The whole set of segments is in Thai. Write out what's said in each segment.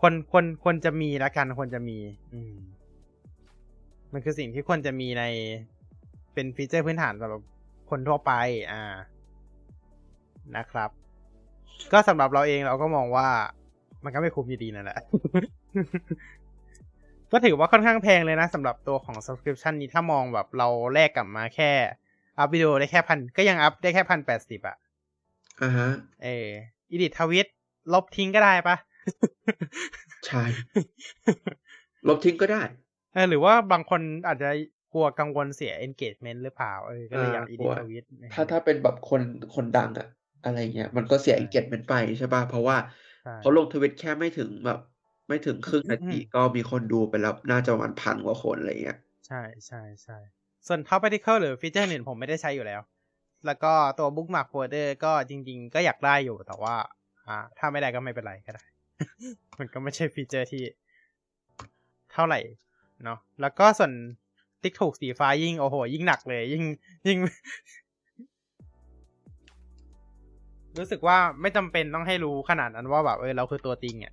ควรควรควรจะมีละกันควรจะมี อืม มันคือสิ่งที่ควรจะมีในเป็นฟีเจอร์พื้นฐานสำหรับคนทั่วไป อ่า นะครับ ก็สำหรับเราเองเราก็มองว่า มันก็ไม่คุ้มอยู่ดีนั่นแหละ ก็ถือว่าค่อนข้างแพงเลยนะสำหรับตัวของ subscription นี้ถ้ามองแบบเราแลกกลับมาแค่ อัพวิดีโอได้แค่พันก็ยังอัพได้แค่พันแปดสิบอะอ่าฮะ เอออีดิททวิตลบทิ้งก็ได้ปะ ใช่ลบทิ้งก็ได้เออหรือว่าบางคนอาจจะกลัวกังวลเสีย engagement หรือเปล่าเออก็เลยอยากอ่าอีกลัดิทวทวิตถ้าถ้าเป็นแบบคนคนดังอะอะไรเงี้ยมันก็เสียใช่อิเกตเมนไปใช่ป่ะ เพราะว่าใช่เขาลงทวิตแค่ไม่ถึงแบบ ไม่ถึงครึ่งนาทีอืมก็มีคนดูไปแล้วน่าจะประมาณพันกว่าคนอะไรเงี้ยใช่ใช่ใช่ส่วน Top Article หรือฟีเจอร์อื่นผมไม่ได้ใช้อยู่แล้ว แล้วก็ตัว Bookmark Folder ก็จริง ๆ ก็อยากได้อยู่แต่ว่า อ่า ถ้าไม่ได้ก็ไม่เป็นไรก็ได้ มันก็ไม่ใช่ฟีเจอร์ที่เท่าไหร่ เนาะแล้วก็ส่วนติ๊กถูกสีฟ้ายิ่งโอ้โห ยิ่งหนักเลย ยิ่งยิ่ง รู้สึกว่าไม่จำเป็นต้องให้รู้ขนาดนั้นว่าแบบเออเราคือตัวจริงอะ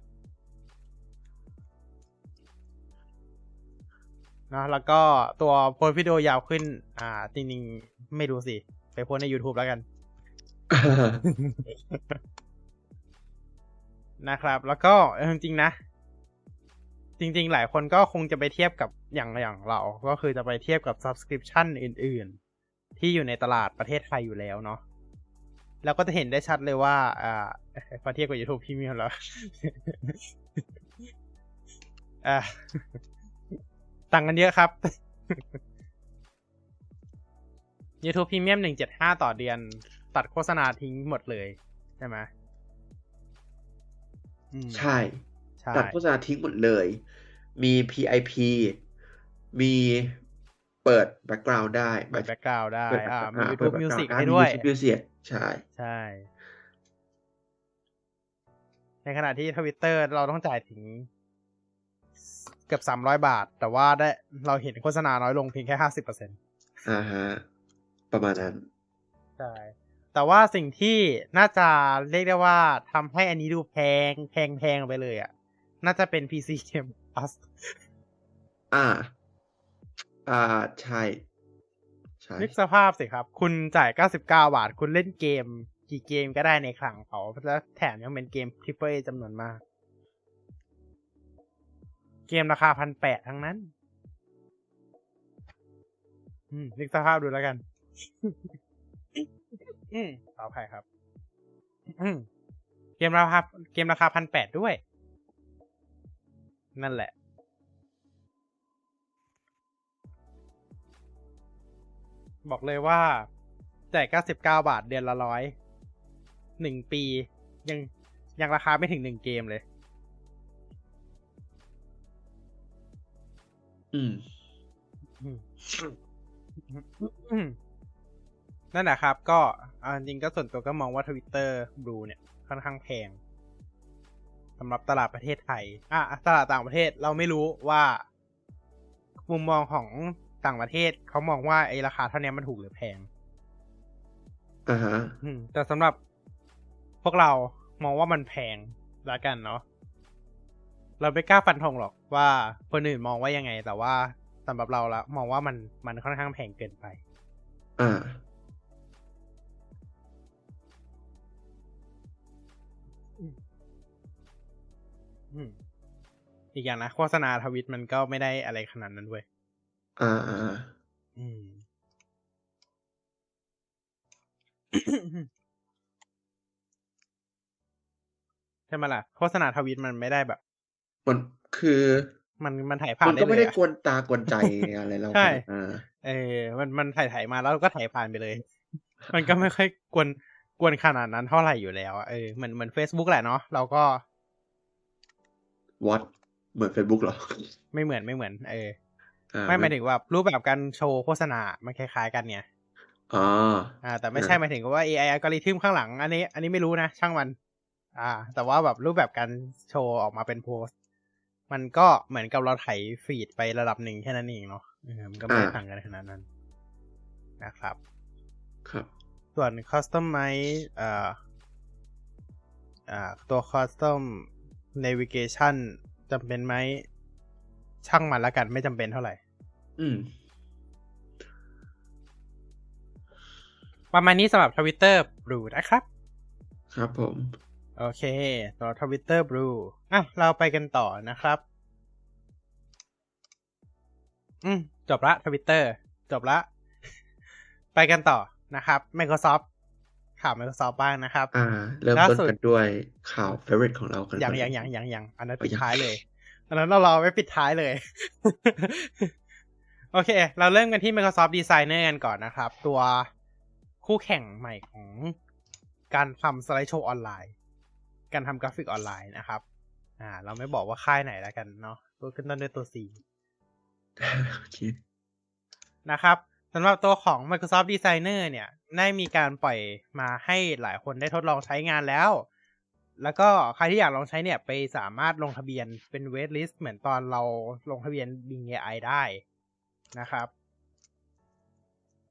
เนะแล้วก็ตัวโพสวิดีโอยาวขึ้น อ่า จริงๆ ไม่รู้สิ ไปโพสใน YouTube แล้วกัน นะครับ แล้วก็จริงๆนะ จริง ๆ หลายคนก็คงจะไปเทียบกับอย่างอย่างเรา ก็คือจะไปเทียบกับ subscription อื่น ๆ ที่อยู่ในตลาดประเทศไทยอยู่แล้วเนาะแล้วก็จะเห็นได้ชัดเลยว่า อ่าพอเทียบกับ YouTube Premium แล้วอ่าต่างกันเยอะครับ YouTube Premium 175 ต่อเดือน ตัดโฆษณาทิ้งหมดเลย ใช่ไหม ใช่ใช่ ตัดโฆษณาทิ้งหมดเลย มี PIP มีเปิด background ได้เปิด background ได้เปิดอ่ามีอ่า YouTube เปิด Music background ให้ด้วยมี YouTube Music ใช่ ใช่ ในขณะที่ทวิตเตอร์เราต้องจ่ายถึงเกือบสามร้อยบาท แต่ว่าได้เราเห็นโฆษณาน้อยลงเพียงแค่ห้าสิบเปอร์เซ็นต์อ่าฮะ ประมาณนั้น ใช่ แต่ว่าสิ่งที่น่าจะเรียกได้ว่าทำให้อันนี้ดูแพงแพงแพงไปเลยอะ น่าจะเป็น PC Game Plus อ่า อ่าใช่ใช่นึกสภาพสิครับ คุณจ่าย 99 บาท คุณเล่นเกม กี่เกมก็ได้ในคลังเขาแล้วแถมยังเป็นเกม Triple A จำนวนมาก เกมราคาพันแปดทั้งนั้น อืม นึกสภาพดูแล้วกัน อืมขออภัยครับ อืมเกมราคาเกมราคาพันแปดด้วย นั่นแหละ บอกเลยว่าจ่ายเก้าสิบเก้าบาทเดือนละร้อยหนึ่งปี ยังยังราคาไม่ถึงหนึ่งเกมเลย อืมอืมอืมนั่นแหละครับ ก็เอาจริงก็ส่วนตัวก็มองว่าทวิตเตอร์บลูเนี่ยค่อนข้างแพงสำหรับตลาดประเทศไทย อะตลาดต่างประเทศเราไม่รู้ว่า มุมมองของต่างประเทศเขามองว่าไอ้ราคาเท่านี้มันถูกหรือแพงอ่าฮะอืมแต่สำหรับพวกเรามองว่ามันแพงละกันเนาะเราไม่กล้าฟันธงหรอกว่าคนอื่นมองว่ายังไง แต่ว่าสำหรับเราละมองว่ามันมันค่อนข้างแพงเกินไป อ่า อืมอีกอย่างนะโฆษณาทวิตมันก็ไม่ได้อะไรขนาดนั้นเว้ยอ่าอ่าอืมใช่ไหมล่ะโฆษณาทวิตมันไม่ได้แบบมันคือมันมันถ่ายผ่านมันได้ก็เลไม่ยได้อะกวนตากวนใจอะไรเราใช่อ่าเออ มันมันถ่ายถ่ายมาแล้วก็ถ่ายผ่านไปเลย มันก็ไม่ค่อยกวนกวนขนาดนั้นเท่าไหร่อยู่แล้วอะเออเหมือนเหมือน Facebook แหละเนาะเราก็ วัดเหมือน Facebook เหรอ ไม่เหมือนไม่เหมือน เอออ่าไม่หมายถึงว่ารูปแบบการโชว์โฆษณา มันคล้าย ๆ กันเนี่ยอ๋ออ่า แต่ไม่ใช่หมายถึงว่า AI อัลกอริทึมข้างหลัง อันนี้ อันนี้ไม่รู้นะ ช่างมัน อ่า แต่ว่าแบบรูปแบบการโชว์ออกมาเป็นโพสต์มันก็เหมือนกับเราไถฟีดไประดับหนึ่งแค่นั้นเองเนาะเออมันก็ไม่ได้อ่าต่างกันขนาดนั้นนะครับ ครับ ส่วน Custom ไหมเอ่ออ่าตัว Custom navigation จำเป็นไหม ช่างมันละกันไม่จำเป็นเท่าไหร่ อืม ประมาณนี้สำหรับทวิตเตอร์บลูนะครับ ครับผม โอเค ต่อทวิตเตอร์บลูอะ เราไปกันต่อนะครับ อืม จบละทวิตเตอร์จบละ ไปกันต่อนะครับ Microsoft ข่าว Microsoft บ้างนะครับอ่าเริ่มล่าต้นสุดกันด้วยข่าว favorite ของเรากันยังก่อนยังยังยังยังอันนั้นอ๋อปิดยังท้ายเลย อันนั้นเรารอไว้ปิดท้ายเลย โอเค เราเริ่มกันที่ Microsoft Designer กันก่อนนะครับ ตัวคู่แข่งใหม่ของการทำสไลด์โชว์ออนไลน์ การทำกราฟิกออนไลน์นะครับ อ่า เราไม่บอกว่าค่ายไหนแล้วกันเนาะตัวขึ้นต้นด้วยตัว C โอเคนะครับ สำหรับตัวของ Microsoft Designer เนี่ย ได้มีการปล่อยมาให้หลายคนได้ทดลองใช้งานแล้ว แล้วก็ใครที่อยากลองใช้เนี่ย ไปสามารถลงทะเบียนเป็นเวทลิสต์เหมือนตอนเราลงทะเบียน Bing AI ได้นะครับ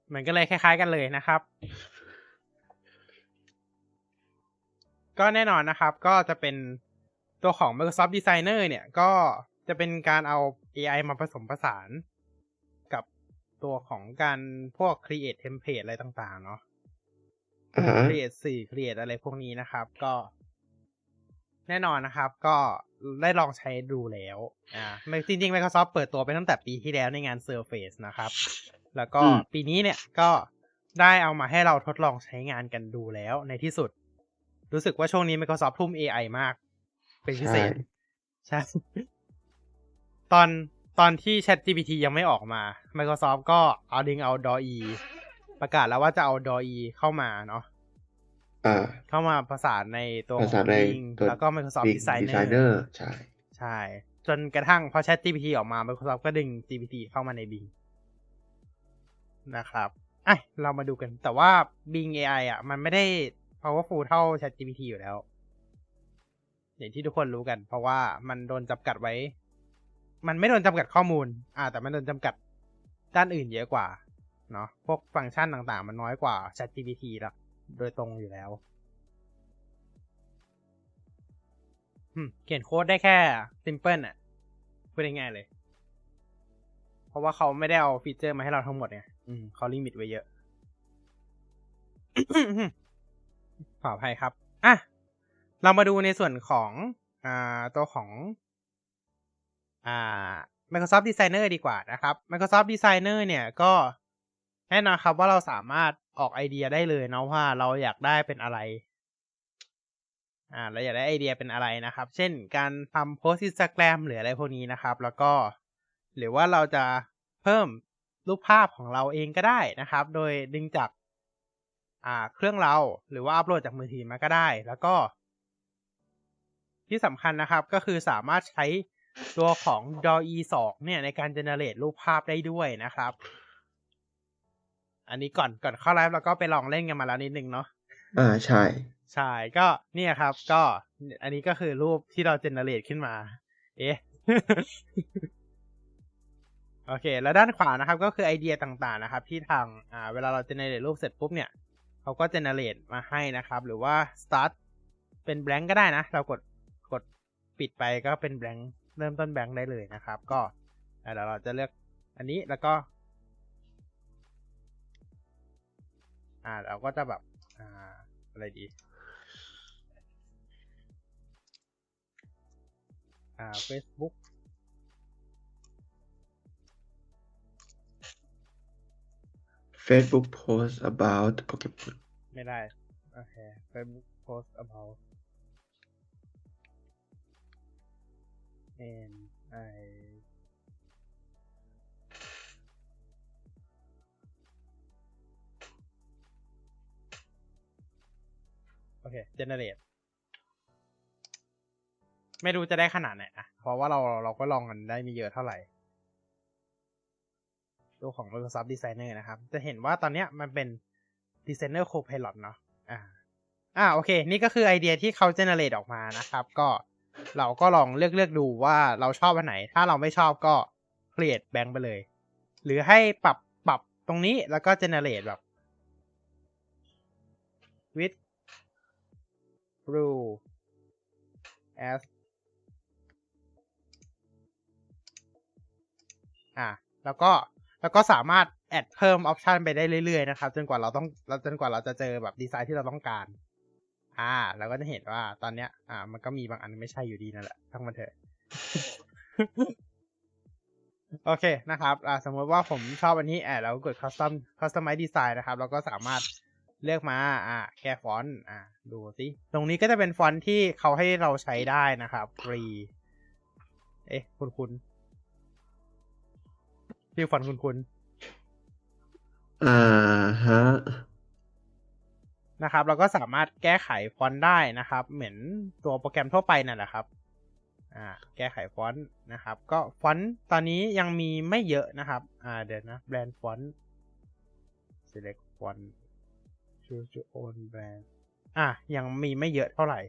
เหมือนกันเลยคล้าย ๆ กันเลยนะครับ ก็แน่นอนนะครับ ก็จะเป็นตัวของ Microsoft Designer เนี่ย ก็จะเป็นการเอา AI มาผสมผสาน ตัวของการพวก create template อะไรต่างๆ เนาะอ่าฮะ create สื่อ create อะไรพวกนี้นะครับ ก็ แน่นอนนะครับ ก็ได้ลองใช้ดูแล้ว อ่าไม่จริงๆ Microsoft เปิดตัวไปตั้งแต่ปีที่แล้วในงาน Surface นะครับ แล้วก็อืมปีนี้เนี่ยก็ได้เอามาให้เราทดลองใช้งานกันดูแล้วในที่สุด รู้สึกว่าช่วงนี้ Microsoft ทุ่ม AI มาก เป็นพิเศษ ใช่ ตอน ตอนที่ Chat GPT ยังไม่ออกมา Microsoft ก็เอาดึงเอา DALL-E ประกาศแล้วว่าจะเอา DALL-E เข้ามาเนาะอ่าเข้ามาประสานในตัวขปอระสานงใน Bing ตัวแล้วก็ Microsoft Big Designer Designer ใช่ใช่ จนกระทั่งพอ Chat GPT ออกมา Microsoft ก็ดึง GPT เข้ามาใน Bing นะครับอะเรามาดูกัน แต่ว่า Bing AI อะ มันไม่ได้ powerful เท่า Chat GPT อยู่แล้ว อย่างที่ทุกคนรู้กัน เพราะว่ามันโดนจำกัดไว้ มันไม่โดนจำกัดข้อมูล อ่า แต่มันโดนจำกัดด้านอื่นเยอะกว่า เนาะพวกฟังก์ชันต่างๆ มันน้อยกว่า ChatGPT ละโดยตรงอยู่แล้วเขียนโค้ดได้แค่ simple อะพูดง่ายๆเลย เพราะว่าเขาไม่ได้เอาฟีเจอร์มาให้เราทั้งหมดไงอืมเขา limit ไว้เยอะขออภัยครับ อะ เรามาดูในส่วนของ อ่า ตัวของ อ่า Microsoft Designer ดีกว่านะครับ Microsoft Designer เนี่ยก็แน่นอนครับว่าเราสามารถออกไอเดียได้เลยเนาะว่าเราอยากได้เป็นอะไร อ่า เราอยากได้ไอเดียเป็นอะไรนะครับ เช่นการทำโพสต์อินสตาแกรมหรืออะไรพวกนี้นะครับ แล้วก็ หรือว่าเราจะเพิ่มรูปภาพของเราเองก็ได้นะครับ โดยดึงจากอ่าเครื่องเราหรือว่าอัปโหลดจากมือถือมาก็ได้ แล้วก็ ที่สำคัญนะครับก็คือสามารถใช้ ตัวของ DALL-E 2เนี่ยในการ generate รูปภาพได้ด้วยนะครับ อันนี้ก่อนก่อนเข้าไลฟ์เราก็ไปลองเล่นกันมาแล้วนิดนึงเนาะอ่าใช่ ใช่ก็เนี่ยครับ ก็อันนี้ก็คือรูปที่เรา generate ขึ้นมา เอ๊ะโอเค แล้วด้านขวานะครับก็คือไอเดียต่างๆนะครับ ที่ทางอ่าเวลาเรา generate รูปเสร็จปุ๊บเนี่ยเขาก็ generate มาให้นะครับ หรือว่า start เป็น blank ก็ได้นะ เรากดกดปิดไปก็เป็น blank เริ่มต้น blank ได้เลยนะครับ ก็อ่าเดี๋ยวเราจะเลือกอันนี้แล้วก็ อ่าเราก็จะแบบอ่าอะไรดีอ่า Facebook Facebook post about Pokemon ไม่ได้ โอเค Facebook post about and I โอเค generate ไม่รู้จะได้ขนาดไหนนะเพราะว่าเราเราก็ลองกันได้ไมีเยอะเท่าไหร่ตัวของ Microsoft Designer นะครับ จะเห็นว่าตอนเนี้ยมันเป็น Designer Copilot เนาะอ่าอ่าโอเค นี่ก็คือไอเดียที่เขา generate ออกมานะครับ ก็ เราก็ลองเลือกเลือกดูว่าเราชอบอันไหน ถ้าเราไม่ชอบก็เกลียดแบงไปเลย หรือให้ปรับปรับตรงนี้แล้วก็เจเนเรตแบบวิด rule as อะแล้วก็แล้วก็สามารถแอดเพิ่มออปชันไปได้เรื่อยๆนะครับ จนกว่าเราต้องจนกว่าเราจะเจอแบบดีไซน์ที่เราต้องการ อ่า เราก็จะเห็นว่าตอนเนี้ย อ่า มันก็มีบางอันไม่ใช่อยู่ดีนั่นแหละทั้งมันเถอะโอเคนะครับอ่าสมมติว่าผมชอบอันนี้ add แล้วกด custom customize design นะครับแล้วก็สามารถเลือกมาอ่าแก้ฟอนต์อ่าดูสิตรงนี้ก็จะเป็นฟอนต์ที่เขาให้เราใช้ได้นะครับฟรีเอ๊ะ คุณคุณชื่อฟอนต์คุณคุณอ่าฮะ นะครับ เราก็สามารถแก้ไขฟอนต์ได้นะครับ เหมือนตัวโปรแกรมทั่วไปนั่นแหละครับอ่าแก้ไขฟอนต์นะครับ ก็ฟอนต์ตอนนี้ยังมีไม่เยอะนะครับอ่าเดี๋ยวนะแบรนด์ฟอนต์ select font choose your own brand อะยังมีไม่เยอะเท่าไหร่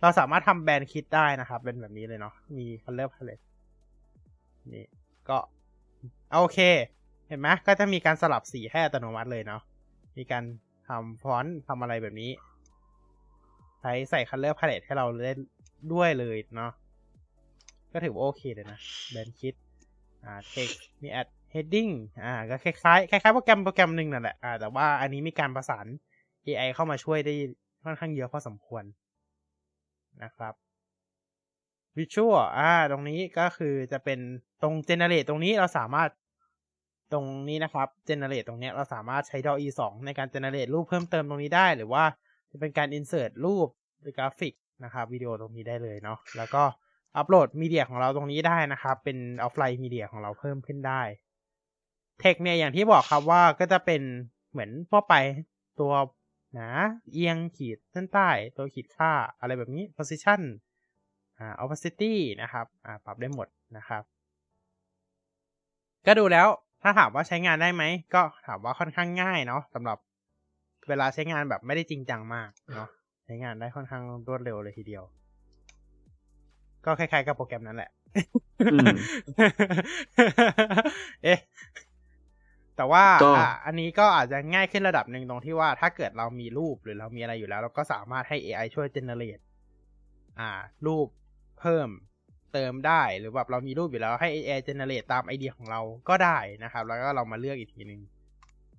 เราสามารถทำแบรนด์คิดได้นะครับ เป็นแบบนี้เลยเนาะมี color palette นี่ก็โอเค เห็นไหมก็จะมีการสลับสีให้อัตโนมัติเลยเนาะมีการำฟอนต์ทำอะไรแบบนี้ ใช้ใส่ color palette ให้เราเล่นด้วยเลยเนาะก็ถือว่าโอเคเลยนะแบนคิดอ่า text มี add heading อ่าก็คล้ายๆคล้ายๆโปรแกรมโปรแกรมหนึ่งนั่นแหละอ่าแต่ว่าอันนี้มีการประสาน AI เข้ามาช่วยได้ค่อนข้างเยอะพอสมควรนะครับ Visual อ่า ตรงนี้ก็คือจะเป็นตรง Generate ตรงนี้เราสามารถ ตรงนี้นะครับ Generate ตรงนี้เราสามารถใช้ DALL-E 2ในการ Generate รูปเพิ่มเติมตรงนี้ได้ หรือว่าจะเป็นการ Insert รูปหรือกราฟิกนะครับวิดีโอตรงนี้ได้เลยเนาะแล้วก็อัปโหลด media ของเราตรงนี้ได้นะครับ เป็นออฟไลน์ media ของเราเพิ่มขึ้นได้เทคเนี่ยอย่างที่บอกครับว่าก็จะเป็นเหมือนทั่วไปตัวหนาเอียงขีดเส้นใต้ ตัวขีดฆ่าอะไรแบบนี้ position อ่า opacity นะครับอ่าปรับได้หมดนะครับ ก็ดูแล้ว ถ้าถามว่าใช้งานได้ไหม ก็ถามว่าค่อนข้างง่ายเนาะสำหรับเวลาใช้งานแบบไม่ได้จริงจังมากเนาะใช้งานได้ค่อนข้างรวดเร็วเลยทีเดียว ก็คล้ายๆกับโปรแกรมนั้นแหละอืมเอ๊ะแต่ว่าก็อะอันนี้ก็อาจจะง่ายขึ้นระดับหนึ่งตรงที่ว่าถ้าเกิดเรามีรูปหรือเรามีอะไรอยู่แล้ว เราก็สามารถให้ AI ช่วย generate อ่า รูปเพิ่ม เติมได้หรือแบบเรามีรูปอยู่แล้วให้ AI generate ตามไอเดียของเราก็ได้นะครับ แล้วก็เรามาเลือกอีกทีหนึ่ง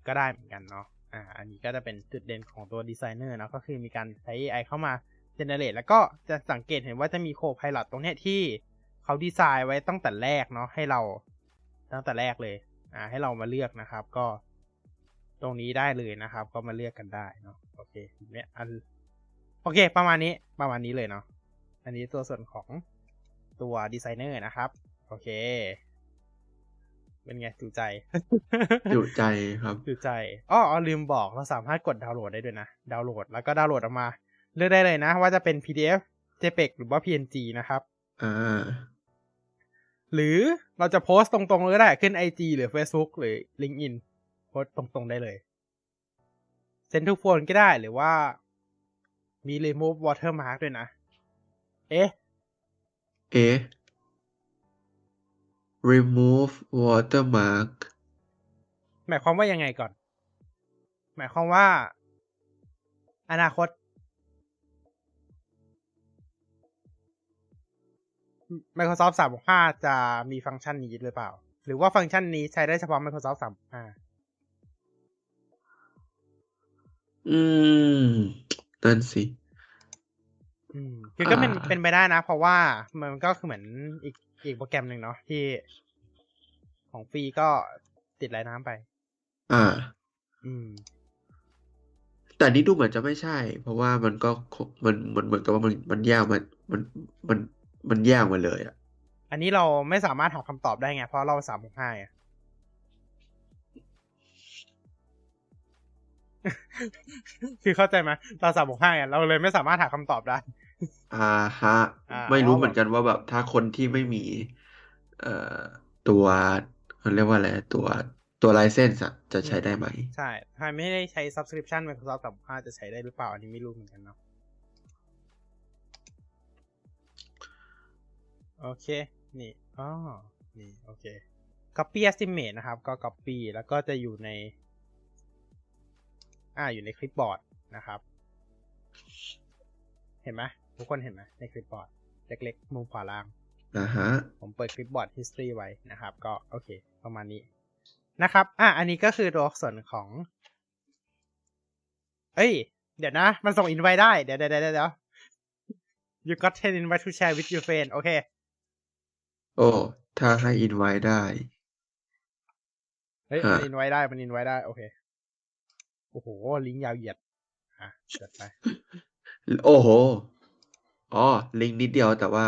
ก็ได้เหมือนกันเนาะอ่าอันนี้ก็จะเป็นจุดเด่นของตัวดีไซเนอร์เนาะก็คือมีการใช้ AI เข้ามา generate แล้วก็จะสังเกตเห็นว่าจะมีโคพาย o t ตรงเนี้ยที่เขาดีไซน์ไว้ตั้งแต่แรกเนาะให้เราตั้งแต่แรกเลยอ่าให้เรามาเลือกนะครับก็ ตรงนี้ได้เลยนะครับ ก็มาเลือกกันได้เนาะโอเคเนี่ยอันโอเค ประมาณนี้ประมาณนี้เลยเนาะอันนี้ตัวส่วนของ ตัวดีไซเนอร์นะครับ โอเค เป็นไงจูใจ จุใจครับจูใจอ้ออ๋อลืมบอกเราสามารถกดดาวน์โหลดได้ด้วยนะ ดาวน์โหลดแล้วก็ดาวน์โหลดออกมา เลือกได้เลยนะ ว่าจะเป็น PDF JPEG หรือว่า PNG นะครับอ่าหรือเราจะโพสต์ตรงๆเลยก็ได้ ขึ้น IG หรือ Facebook หรือ LinkedIn โพสต์ตรงๆได้เลยเซ็นทุกโฟนก็ได้หรือว่ามี remove watermark ด้วยนะ เอ๊ะ เอ๊ะ remove watermark หมายความว่ายังไงก่อน หมายความว่า อนาคต Microsoft 365 จะมีฟังก์ชันนี้หรือเปล่า หรือว่าฟังก์ชันนี้ใช้ได้เฉพาะ Microsoft 365 อืมนั่นสิอืม คือก็เป็นอ่าเป็นไปได้นะ เพราะว่ามันก็คือเหมือนอีกอีกโปรแกรมหนึ่งเนาะที่ ของฟรีก็ติดไร้น้ำไป อ่า อืม แต่นี่ดูเหมือนจะไม่ใช่ เพราะว่ามันก็คงมันมันเหมือนกับว่ามันมันแยกมันมันมันมันแยกมาเลยอะ อันนี้เราไม่สามารถหาคำตอบได้ไง เพราะเราสามหกห้าคือเข้าใจไหมเราสามหกห้าเราเลยไม่สามารถหาคำตอบได้ อ่าฮะอ่าไม่รู้เพราะเหมือนกันว่าแบบถ้าคนที่ไม่มี เอ่อตัวเขาเรียกว่าอะไรตัวตัวไลเซนส์อะจะใช้ได้ไหม ใช่ถ้าไม่ได้ใช้ subscription Microsoft สามห้าจะใช้ได้หรือเปล่า อันนี้ไม่รู้เหมือนกันเนาะโอเค นี่อ๋อนี่ โอเค copy estimate นะครับ ก็ copy แล้วก็จะอยู่ใน อ่าอยู่ในคลิปบอร์ดนะครับ เห็นไหม ทุกคนเห็นไหมในคลิปบอร์ดเล็กๆ มุมขวาล่างนะฮะผมเปิดคลิปบอร์ด history ไว้นะครับ ก็โอเค ประมาณนี้นะครับ อะ อันนี้ก็คือตัวส่วนของ เอ้ย เดี๋ยวนะ มันส่งอินไว้ได้ เดี๋ยวเดี๋ยวเดี๋ยวเดี๋ยว you got 10 invite to share with your friend โอเค โอ้ ถ้าให้อินไว้ได้ เฮ้ยฮะมันอินไว้ได้ มันอินไว้ได้ โอเค โอ้โห ลิงก์ยาวเหยียด อะเกิดไป โอ้โห อ๋อ ลิงก์นิดเดียวแต่ว่า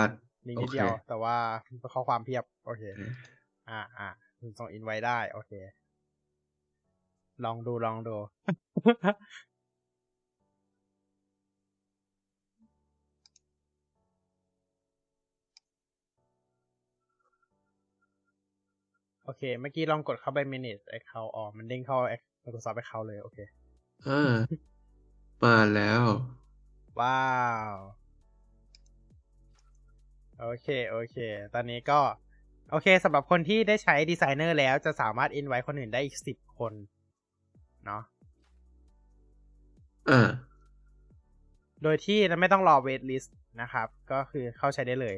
ลิงก์นิดโอเคเดียว แต่ว่าข้อความเพียบ โอเคเอออ่าอ่าส่งอินไว้ได้ โอเค ลองดูลองดูโอเค เมื่อกี้ลองกดเข้าไป manage account อ๋อมันเด้งเข้า Microsoft account เลย โอเคอ่ามาแล้ว ว้าว โอเค โอเค ตอนนี้ก็ โอเคสำหรับคนที่ได้ใช้ดีไซเนอร์แล้วจะสามารถ invite คนอื่นได้อีกสิบคน เนาะอ่าโดยที่ไม่ต้องรอ wait list นะครับ ก็คือเข้าใช้ได้เลย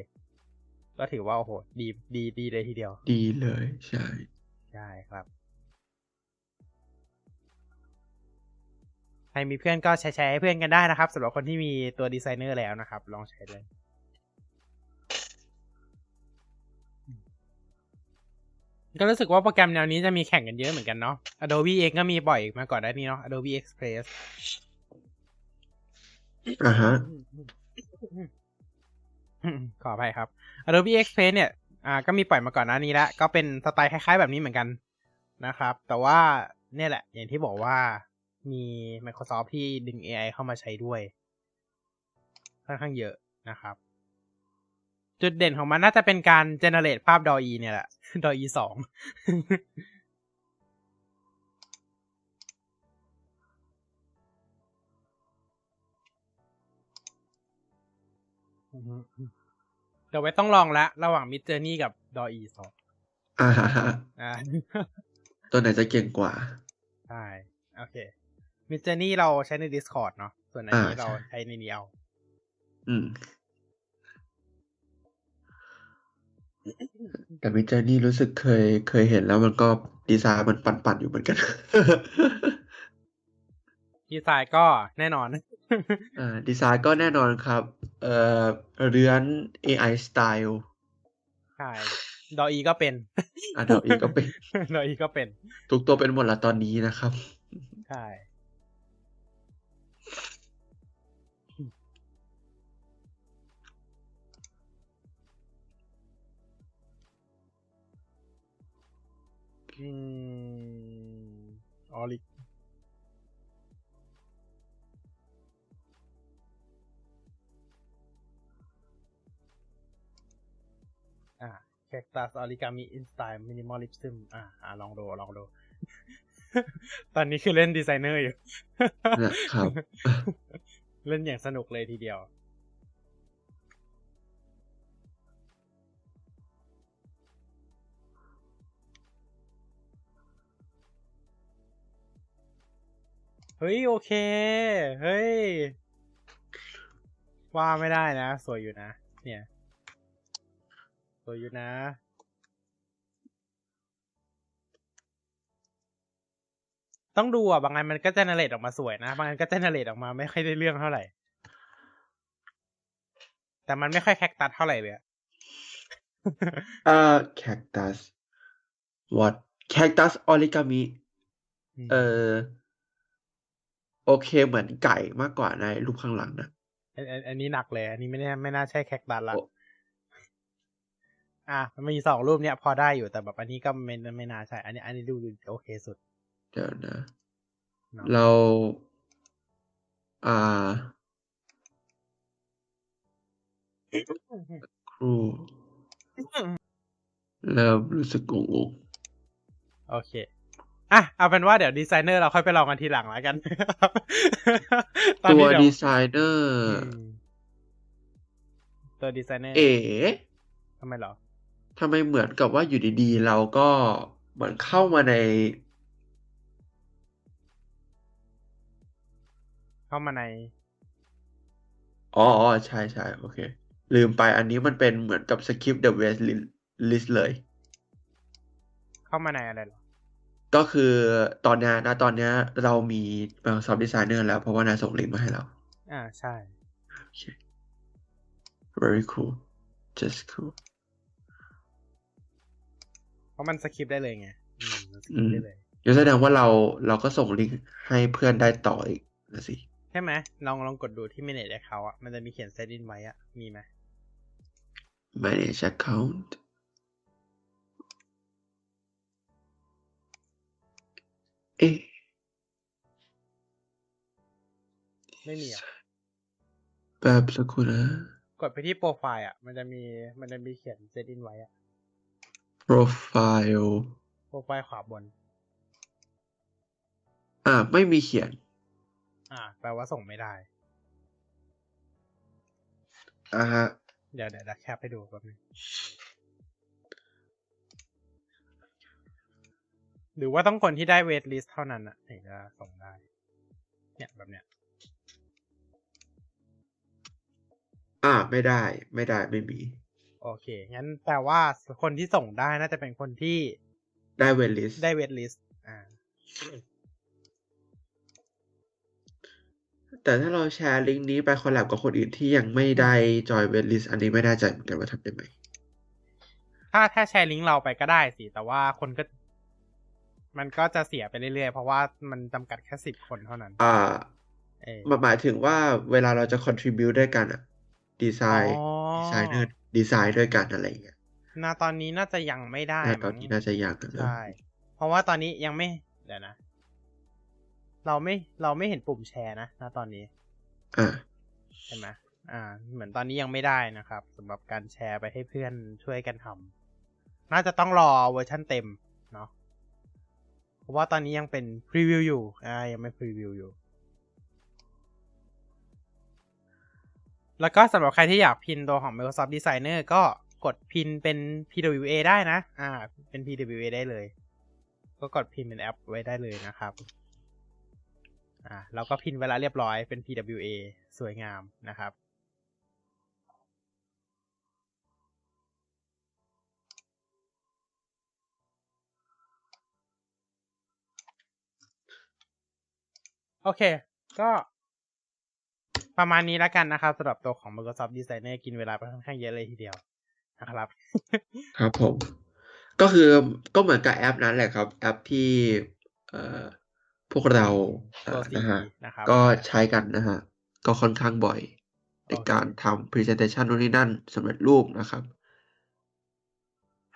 ก็ถือว่า โอ้โห ดีดีดีเลยทีเดียว ดีเลย ใช่ ใช่ครับ ใครมีเพื่อนก็แชร์แชร์ให้เพื่อนกันได้นะครับสำหรับคนที่มีตัวดีไซเนอร์แล้วนะครับ ลองใช้เลย ก็รู้สึกว่าโปรแกรมแนวนี้จะมีแข่งกันเยอะเหมือนกันเนาะ Adobe เองก็มีบ่อยมาก่อนหน้านี้เนาะ Adobe Express อ่าฮะขออภัยครับ Adobe Express เนี่ย อ่า ก็มีปล่อยมาก่อนหน้านี้แล้ว ก็เป็นสไตล์คล้ายๆแบบนี้เหมือนกันนะครับ แต่ว่าเนี่ยแหละ อย่างที่บอกว่ามี Microsoft ที่ดึง AI เข้ามาใช้ด้วย ค่อนข้างเยอะนะครับ จุดเด่นของมันน่าจะเป็นการ generate ภาพ DALL-E เนี่ยแหละ DALL-E สองเดี๋ยวไว้ต้องลองละ ระหว่าง Mid Journey กับ DALL-E สองอ่าฮะอ่าตัวไหนจะเก่งกว่า ใช่ โอเค Mid Journey เราใช้ใน Discord เนาะ ส่วนอันนี้อ่าเราใช่ใช้ในนี้เอา อืม แต่มิจเจอนี่รู้สึกเคยเคยเห็นแล้วมันก็ดีไซน์มันปั่นๆอยู่เหมือนกัน ดีไซน์ก็แน่นอนอ่าดีไซน์ก็แน่นอนครับ เอ่อเรือน AI style ใช่ DALL-E ก็เป็นอะเดี๋ยวอีกก็เป็น DALL-E ก็เป็น ทุกตัวเป็นหมดละตอนนี้นะครับ ใช่ อืมออริอ่า cactus origami in style minimalism อ่าอ่าลองดูลองดู ตอนนี้คือเล่นดีไซเนอร์อยู่นะครับ เล่นอย่างสนุกเลยทีเดียว เฮ้ยโอเค เฮ้ย ว่าไม่ได้นะ สวยอยู่นะ เนี่ย สวยอยู่นะต้องดูอะบางอันมันก็เจเนเรตออกมาสวยนะ บางอันก็เจเนเรตออกมาไม่ค่อยได้เรื่องเท่าไหร่ แต่มันไม่ค่อยแคคตัสเท่าไหร่เลยอะเอ่อ cactus what cactus origami เออ โอเคเหมือนไก่มากกว่าในรูปข้างหลังนะอันอันอันนี้หนักเลย อันนี้ไม่น่าไม่น่าใช่แคคตัสละโอ้อะมันมีสองรูปเนี้ยพอได้อยู่แต่แบบอันนี้ก็ไม่ไม่น่าใช่ อันนี้ อันนี้ดูดูโอเคสุด เดี๋ยวนะเนาะเรา อ่าครูเริ่มรู้สึกงงโอเค อะเอาเป็นว่าเดี๋ยวดีไซเนอร์เราค่อยไปลองกันทีหลังแล้วกันๆ ตอนตัวนี้เดี๋ยวดีไซเนอร์อืมตัวดีไซเนอร์เอ๋ทำไมเหรอทำไมเหมือนกับว่าอยู่ดีๆ เราก็เหมือนเข้ามาใน เข้ามาในอ๋ออ๋อใช่ใช่โอเค ลืมไปอันนี้มันเป็นเหมือนกับสคริปต์ The West List เลย เข้ามาในอะไรเหรอ ก็คือตอนเนี้ยนะตอนเนี้ยเรามี Microsoft Designer แล้ว เพราะว่านายส่งลิงก์มาให้เรา อ่าใช่โอเค very cool just cool เพราะมันสคริปต์ได้เลยไงอืมมันสคอืริปมต์ได้เลยงั้นแสดงว่าเราเราก็ส่งลิงก์ให้เพื่อนได้ต่ออีกนะสิ ใช่ไหมลองลองกดดูที่ manage account อะ มันจะมีเขียน set in ไว้อะ มีไหม manage account เอ๊ะไม่มีอะแบบสักครู่นะ กดไปที่โปรไฟล์อะ มันจะมี มันจะมีเขียน set in ไว้อะ profile โปรไฟล์ขวาบน อ่า ไม่มีเขียน อ่า แปลว่าส่งไม่ได้ อ่าฮะ เดี๋ยวเดี๋ยวเดี๋ยวแคปให้ดูแป๊บนึง หรือว่าต้องคนที่ได้เวทลิสเท่านั้นอะถึงจะส่งได้ เนี่ยแบบเนี้ย อ่าไม่ได้ ไม่ได้ไม่มี โอเค งั้นแปลว่าคนที่ส่งได้น่าจะเป็นคนที่ได้ waitlist ได้ waitlist อ่า แต่ถ้าเราแชร์ลิงก์นี้ไป collab กับคนอื่นที่ยังไม่ได้จอยเวลิสอันนี้ไม่แน่ใจเหมือนกันว่าทำได้ไหมถ้าถ้าแชร์ลิงก์เราไปก็ได้สิ แต่ว่าคนก็ มันก็จะเสียไปเรื่อยๆ เพราะว่ามันจำกัดแค่สิบคนเท่านั้น อ่าเออหมายถึงว่าเวลาเราจะ contribute ด้วยกันอะดีไซน์อ๋อดีไซเนอร์ดีไซน์ด้วยกันอะไรอย่างเงี้ยณตอนนี้น่าจะยังไม่ได้แต่ตอนมั้งน่าจะยากนะใช่เพราะว่าตอนนี้ยังไม่เดี๋ยวนะ เราไม่เราไม่เห็นปุ่มแชร์นะณตอนนี้ อ่าใช่ไหมอ่า เหมือนตอนนี้ยังไม่ได้นะครับสำหรับการแชร์ไปให้เพื่อนช่วยกันทำน่าจะต้องรอเวอร์ชันเต็มเนาะเพ ราะว่าตอนนี้ยังเป็นพรีวิวอยู่ อ่า ยังไม่พรีวิวอยู่ แล้วก็สำหรับใครที่อยากพินตัวของ Microsoft Designer ก็กดพินเป็น PWA ได้นะ อ่า เป็น PWA ได้เลย ก็กดพินเป็นแอปไว้ได้เลยนะครับ อ่าเราก็พินเวลาเรียบร้อยเป็น PWA สวยงามนะครับ โอเค ก็ประมาณนี้แล้วกันนะครับสำหรับตัวของ Microsoft Designer กินเวลาไปค่อนข้างเยอะเลยทีเดียวนะครับ ครับผม ก็คือก็เหมือนกับแอปนั้นแหละครับ แอปที่เอ่อพวกเราเอ่ตัวอสีนะฮะนะครับก็ใช้กันนะฮะ ก็ค่อนข้างบ่อย ในโอเคการทำ presentation นู่นนี่นั่นสำเร็จรูปนะครับ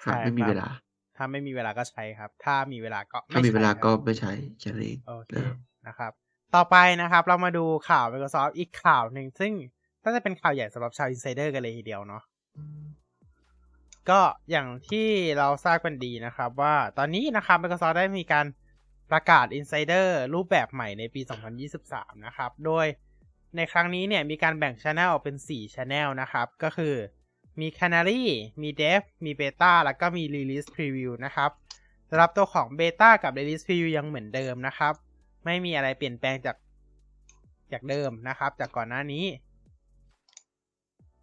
หากใช่ไม่มีครับเวลา ถ้าไม่มีเวลาก็ใช้ครับ ถ้ามีเวลาก็ถ้ามีเวลาใช้ครับก็ไม่ใช้แค่นั้นเองโอเคนะครับนะครับ ต่อไปนะครับ เรามาดูข่าว Microsoft อีกข่าวหนึ่งซึ่งน่าจะเป็นข่าวใหญ่สำหรับชาว Insider กันเลยทีเดียวเนาะก็อย่างที่เราทราบกันดีนะครับ ว่าตอนนี้นะครับ Microsoft ได้มีการประกาศ Insider รูปแบบใหม่ในปี 2023 นะครับ โดยในครั้งนี้เนี่ยมีการแบ่ง Channel ออกเป็น 4 Channel นะครับ ก็คือมี Canary มี Dev มี Beta แล้วก็มี Release Preview นะครับสำหรับตัวของ Beta กับ Release Preview ยังเหมือนเดิมนะครับ ไม่มีอะไรเปลี่ยนแปลงจากจากเดิมนะครับ จากก่อนหน้านี้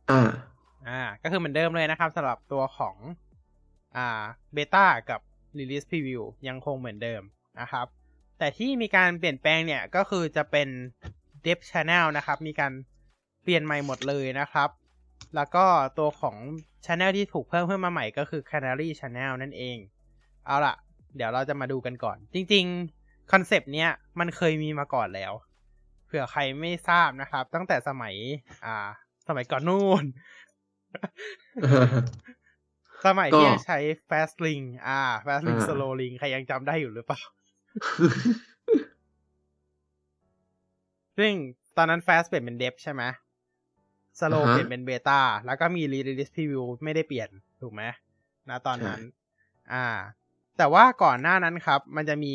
อ่า อ่า ก็คือเหมือนเดิมเลยนะครับสำหรับตัวของ อ่าเบต้ากับ Release Preview ยังคงเหมือนเดิมนะครับ แต่ที่มีการเปลี่ยนแปลงเนี่ยก็คือจะเป็น Dev Channel นะครับ มีการเปลี่ยนใหม่หมดเลยนะครับ แล้วก็ตัวของ Channel ที่ถูกเพิ่มขึ้นมาใหม่ก็คือ Canary Channel นั่นเอง เอาล่ะ เดี๋ยวเราจะมาดูกันก่อน จริง ๆ คอนเซปต์เนี้ยมันเคยมีมาก่อนแล้ว เผื่อใครไม่ทราบนะครับ ตั้งแต่สมัย อ่า สมัยก่อนนู่น สมัยที่ก็ยังใช้ Fast Link อ่า Fast Link อ่า Slow Link ใครยังจำได้อยู่หรือเปล่าซึ่งตอนนั้น Fast เปลี่ยนเป็น Dev ใช่ไหม Slow อ่าฮะเปลี่ยนเป็น Beta แล้วก็มี Release Preview ไม่ได้เปลี่ยน ถูกไหมนะตอนนั้นใช่อ่าแต่ว่าก่อนหน้านั้นครับ มันจะมี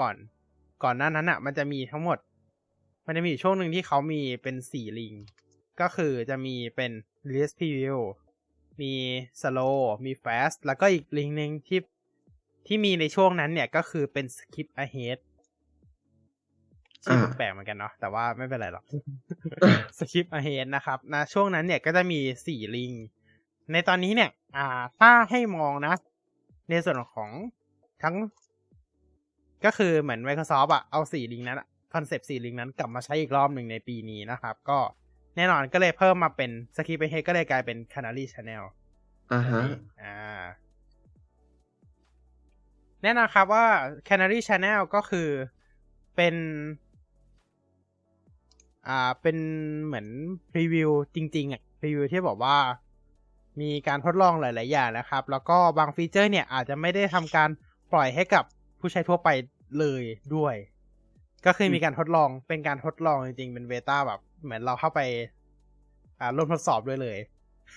ก่อน ก่อนหน้านั้นอะ มันจะมีทั้งหมด มันจะมีอยู่ช่วงหนึ่งที่เขามีเป็นสี่ลิงก์ก็คือจะมีเป็น release preview มี slow มี fast แล้วก็อีกลิงก์หนึ่งที่ที่มีในช่วงนั้นเนี่ยก็คือเป็น skip ahead ชื่ออ่าแปลกๆเหมือนกันเนาะแต่ว่าไม่เป็นไรหรอก Skip Ahead นะครับนะช่วงนั้นเนี่ยก็จะมีสี่ ring ในตอนนี้เนี่ย อ่า ถ้าให้มองนะ ในส่วนของทั้ง ก็คือเหมือน Microsoft อะเอาสี่ ring นั้นคอนเซปต์สี่ ring นั้นกลับมาใช้อีกรอบหนึ่งในปีนี้นะครับ ก็แน่นอนก็เลยเพิ่มมาเป็น Skip Ahead ก็เลยกลายเป็น Canary Channel อ่าฮะอ่าแน่นอนครับว่า Canary Channel ก็คือเป็น อ่าเป็นเหมือนพรีวิวจริง ๆอะพรีวิวที่บอกว่ามีการทดลองหลาย ๆ อย่างนะครับ แล้วก็บางฟีเจอร์เนี่ยอาจจะไม่ได้ทำการปล่อยให้กับผู้ใช้ทั่วไป เลยด้วย ก็คือมีการทดลองเป็นการทดลองจริงๆ เป็นเบต้าแบบ เหมือนเราเข้าไป อ่าร่วมทดสอบด้วยเลย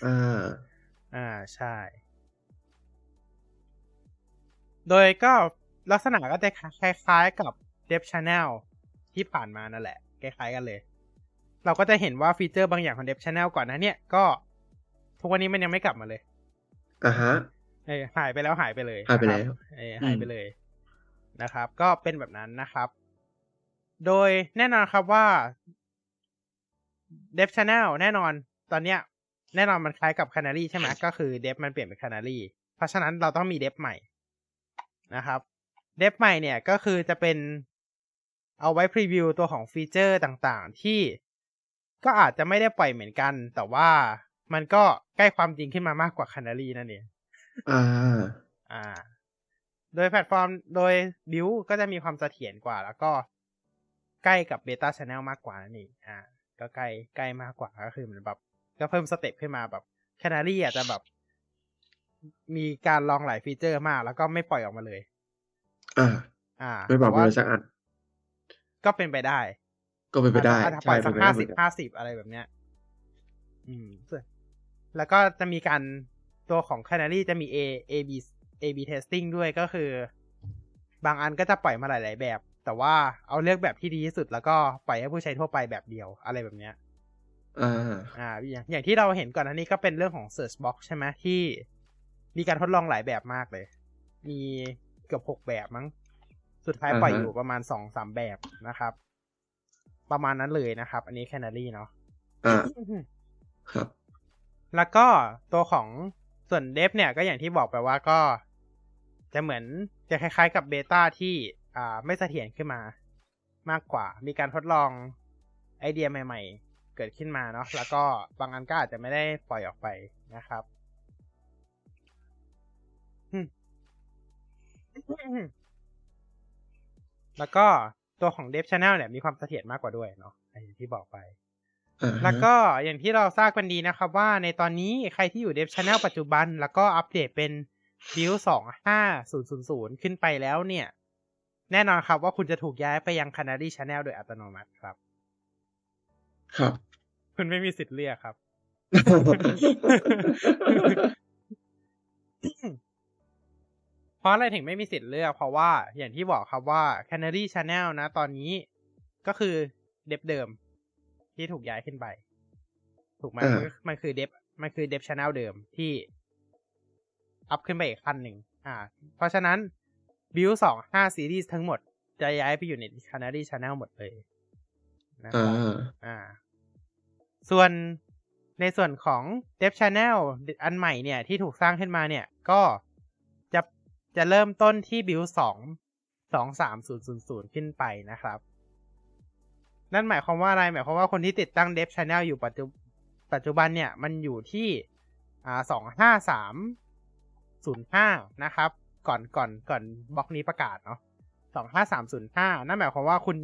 อ่า อ่าใช่ โดยก็ลักษณะก็จะคล้ายๆกับ Dev Channel ที่ผ่านมานั่นแหละ คล้ายๆกันเลย เราก็จะเห็นว่าฟีเจอร์บางอย่างของ Dev Channel ก่อนหนะเนี่ยก็ทุกวันนี้มันยังไม่กลับมาเลยอ่าฮะ เออหายไปแล้วหายไปเลยหายไปแล้วนะครับเออหายไปเลย นะครับ ก็เป็นแบบนั้นนะครับ โดยแน่นอนครับว่า Dev Channel แน่นอนตอนเนี้ย แน่นอนมันคล้ายกับ Canary ใช่ไหมก็คือ Dev มันเปลี่ยนเป็น Canary เพราะฉะนั้นเราต้องมี Dev ใหม่นะครับ Dev ใหม่เนี่ยก็คือจะเป็นเอาไว้พรีวิวตัวของฟีเจอร์ต่างๆ ที่ก็อาจจะไม่ได้ปล่อยเหมือนกัน แต่ว่ามันก็ใกล้ความจริงขึ้นมามากกว่า Canary นั่นเองอ่า อ่า โดยแพลตฟอร์มโดยบิวก็จะมีความเสถียรกว่า แล้วก็ใกล้กับเบต้าช n แนลมากกว่านั่นเองอ่า ก็ใกล้ใกล้มากกว่าก็คือเหมือนแบบก็เพิ่มสเต็ปขึ้นมาแบบ Canary อาจจะแบบ มีการลองหลายฟีเจอร์มาก แล้วก็ไม่ปล่อยออกมาเลย อ่า อ่า ไม่บอกแต่ว่าเลยสักอัน ก็เป็นไปได้ ก็เป็นไปได้อาจจะปล่อยสัเป็นไปห้าได้เหมือนกันห้าสิบห้าสิบอะไรแบบเนี้ย อืมแล้วก็จะมีการตัวของ Canary จะมี A A B A B testing ด้วยก็คือ บางอันก็จะปล่อยมาหลาย ๆ แบบ แต่ว่าเอาเลือกแบบที่ดีที่สุดแล้วก็ปล่อยให้ผู้ใช้ทั่วไปแบบเดียวอะไรแบบเนี้ยอ่าอ่าอย่างอย่างที่เราเห็นก่อนอันนี้ก็เป็นเรื่องของ Search Box ใช่ไหมที่มีการทดลองหลายแบบมากเลย มีเกือบหกแบบมั้ง สุดท้ายปล่อยอ่าฮะอยู่ประมาณสองสามแบบนะครับ ประมาณนั้นเลยนะครับ อันนี้ Canary เนาะอ่าครับ แล้วก็ตัวของส่วนเดฟเนี่ยก็อย่างที่บอกไปว่าก็ จะเหมือนจะคล้ายๆกับเบต้าที่อ่าไม่เสถียรขึ้นมามากกว่า มีการทดลองไอเดียใหม่ ๆ เกิดขึ้นมาเนาะแล้วก็บางอันก็อาจจะไม่ได้ปล่อยออกไปนะครับอืมแล้วก็ตัวของ Dev Channel เนี่ยมีความเสถียรมากกว่าด้วยเนาะอย่างที่บอกไปอ่าฮะแล้วก็อย่างที่เราทราบกันดีนะครับว่าในตอนนี้ใครที่อยู่ Dev Channel ปัจจุบัน แล้วก็อัปเดตเป็น build 25000ขึ้นไปแล้วเนี่ย แน่นอนครับว่าคุณจะถูกย้ายไปยัง Canary Channel โดยอัตโนมัติครับ ครับ คุณไม่มีสิทธิ์เลือกครับ เพราะอะไรถึงไม่มีสิทธิ์เลือก เพราะว่าอย่างที่บอกครับว่า Canary Channel นะ ตอนนี้ก็คือ Dev เดิม ที่ถูกย้ายขึ้นไป ถูกไหมอ่ามันก็มันคือเดฟมันคือเดฟช n แนลเดิมที่ อัพขึ้นไปอีกขั้นหนึ่งอ่า เพราะฉะนั้นบิวสองห้าซีรีส์ทั้งหมด จะย้ายไปอยู่ใน Canary Channel หมดเลยนะครับ อ่าอ่า ส่วนในส่วนของ Dev Channel อันใหม่เนี่ยที่ถูกสร้างขึ้นมาเนี่ย ก็จะจะเริ่มต้นที่บิลสองสองสามศูนย์ศูนย์ศูนย์ขึ้นไปนะครับ นั่นหมายความว่าอะไร หมายความว่าคนที่ติดตั้ง Dev Channel อยู่ปัจจุปัจจุบันเนี่ย มันอยู่ที่อ่าสองห้าสาม ศูนย์ห้านะครับ ก่อนก่อนก่อนบล็อกนี้ประกาศเนาะสองห้าสามศูนย์ห้านั่นหมายความว่าคุณ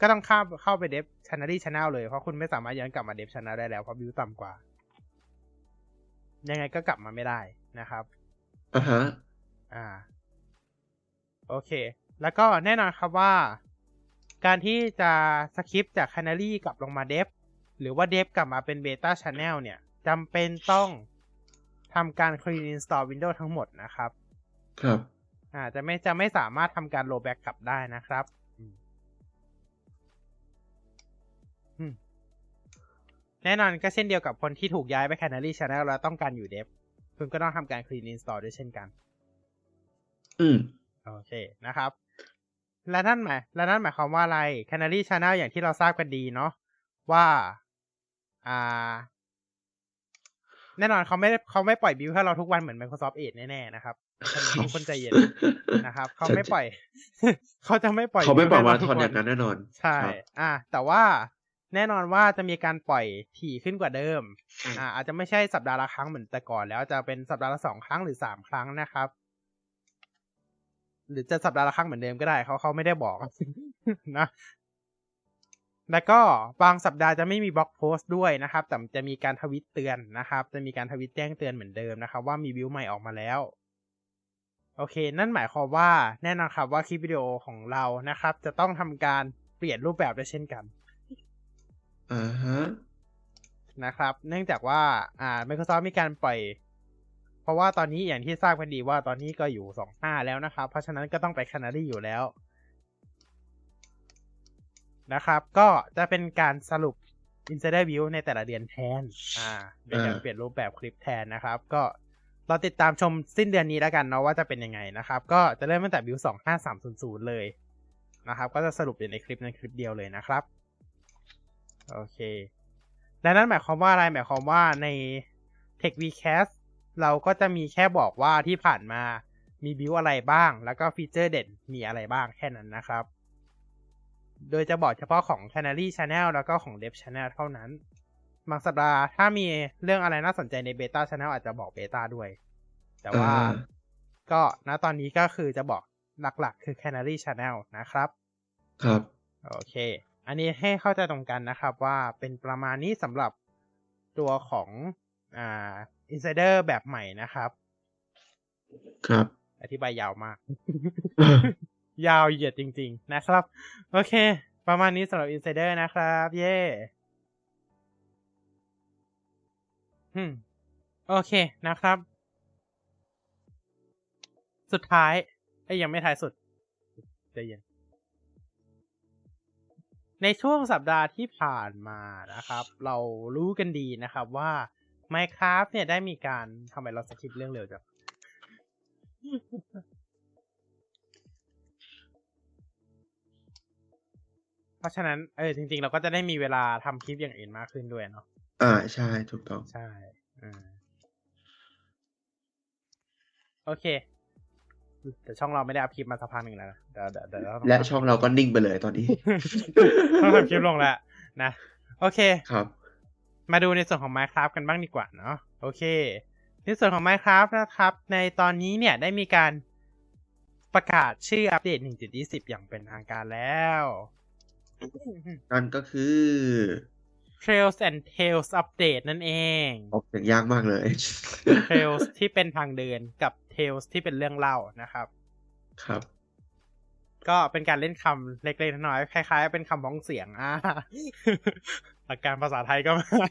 ก็ต้องเข้าเข้าไปเดฟช n น l ช Channel เลยเพราะคุณไม่สามารถย้อนกลับมาเดฟช n น l ได้แล้วเพราะวิวต่ำกว่า ยังไงก็กลับมาไม่ได้นะครับอ่าฮะอ่า โอเค แล้วก็แน่นอนครับว่า การที่จะสคริปต์จาก Canary กลับลงมาเดฟหรือว่าเดฟกลับมาเป็น Beta Channel เนี่ยจำเป็นต้อง ทำการ clean install Windows ทั้งหมดนะครับ ครับอ่าจะไม่จะไม่สามารถทำการ rollback กลับได้นะครับอืมอืมแน่นอนก็เช่นเดียวกับคนที่ถูกย้ายไป Canary Channel แล้วต้องการอยู่เดฟคุณก็ต้องทำการ clean install ด้วยเช่นกัน อืม โอเคนะครับ และนั่นหมายและนั่นหมายความว่าอะไร Canary Channel อย่างที่เราทราบกันดีเนาะว่า อ่า แน่นอนเขาไม่เขาไม่ปล่อยบิวให้เราทุกวันเหมือน Microsoft Edge แน่ๆนะครับทุกคนใจเย็นนะครับเขาไม่ปล่อย เขาจะไม่ปล่อยเขาไม่ปล่อยมาราธอนอย่างนั้นแน่นอน ใช่ อ่า แต่ว่าแน่นอนว่าจะมีการปล่อยถี่ขึ้นกว่าเดิม อ่า อาจจะไม่ใช่สัปดาห์ละครั้งเหมือนแต่ก่อน แล้วจะเป็นสัปดาห์ละสองครั้งหรือสามครั้งนะครับ หรือจะสัปดาห์ละครั้งเหมือนเดิมก็ได้เขาเขาไม่ได้บอกนะ แล้วก็บางสัปดาห์จะไม่มีบล็อกโพสต์ด้วยนะครับ แต่จะมีการทวิตเตือนนะครับ จะมีการทวิตแจ้งเตือนเหมือนเดิมนะครับ ว่ามีวิวใหม่ออกมาแล้ว โอเค นั่นหมายความว่าแน่นอนครับว่าคลิปวิดีโอของเรานะครับ จะต้องทำการเปลี่ยนรูปแบบด้วยเช่นกันอ่าฮะนะครับ เนื่องจากว่าอ่า Microsoft มีการปล่อย เพราะว่าตอนนี้อย่างที่ทราบกันดีว่าตอนนี้ก็อยู่สองห้าแล้วนะครับ เพราะฉะนั้นก็ต้องไป Canary อยู่แล้ว นะครับ ก็จะเป็นการสรุป Insider View ในแต่ละเดือนแทน อ่าโดยการอ่าเปลี่ยนรูปแบบคลิปแทนนะครับ ก็เราติดตามชมสิ้นเดือนนี้แล้วกันเนาะว่าจะเป็นยังไงนะครับ ก็จะเริ่มตั้งแต่วิวสองห้าสามศูนย์ศูนย์เลยนะครับ ก็จะสรุปอยู่ในคลิปนั้นคลิปเดียวเลยนะครับ โอเค และนั่นหมายความว่าอะไรหมายความว่าใน Tech Vcast เราก็จะมีแค่บอกว่าที่ผ่านมามีบิวอะไรบ้าง แล้วก็ฟีเจอร์เด่นมีอะไรบ้างแค่นั้นนะครับ โดยจะบอกเฉพาะของ Canary Channel แล้วก็ของ Dev Channel เท่านั้น บางสัปดาห์ถ้ามีเรื่องอะไรน่าสนใจใน Beta Channel อาจจะบอก Beta ด้วย แต่ว่าอ่าก็ณตอนนี้ก็คือจะบอกหลักๆ คือ Canary Channel นะครับ ครับ โอเค อันนี้ให้เข้าใจตรงกันนะครับว่าเป็นประมาณนี้สำหรับตัวของอ่า Insider แบบใหม่นะครับ ครับ อธิบายยาวมาก ยาวเหยียดจริง ๆ นะครับ โอเค ประมาณนี้สำหรับ Insider นะครับ เย่อืมโอเคนะครับ สุดท้ายไอ้ยังไม่ท้ายสุดใจเย็นในช่วงสัปดาห์ที่ผ่านมานะครับ เรารู้กันดีนะครับว่า Minecraft เนี่ยได้มีการทำไมเราสคริปเรื่องเร็วจัง เพราะฉะนั้นเออจริง ๆ เราก็จะได้มีเวลาทำคลิปอย่างอื่นมากขึ้นด้วยเนาะอ่าใช่ถูกต้องใช่อ่าโอเค แต่ช่องเราไม่ได้อัพคลิปมาสักพักหนึ่งแล้วนะเดี๋ยวเดี๋ยวเดี๋ยวเราต้องและทำช่องเราก็นิ่งไปเลยตอนนี้ต้องทำคลิปลงแล้วนะโอเคครับ มาดูในส่วนของ Minecraft กันบ้างดีกว่าเนาะโอเค ในส่วนของ Minecraft นะครับ ในตอนนี้เนี่ยได้มีการประกาศชื่ออัปเดต 1.20 อย่างเป็นทางการแล้ว นั่นก็คือ Trails and Tales Update นั่นเองออกเสียงยากมากเลย Trails ที่เป็นทางเดินกับ Tales ที่เป็นเรื่องเล่านะครับ ครับ ก็เป็นการเล่นคำเล็กๆน้อยๆคล้ายๆ เป็นคำพ้องเสียงอ่าหลักการภาษาไทยก็มา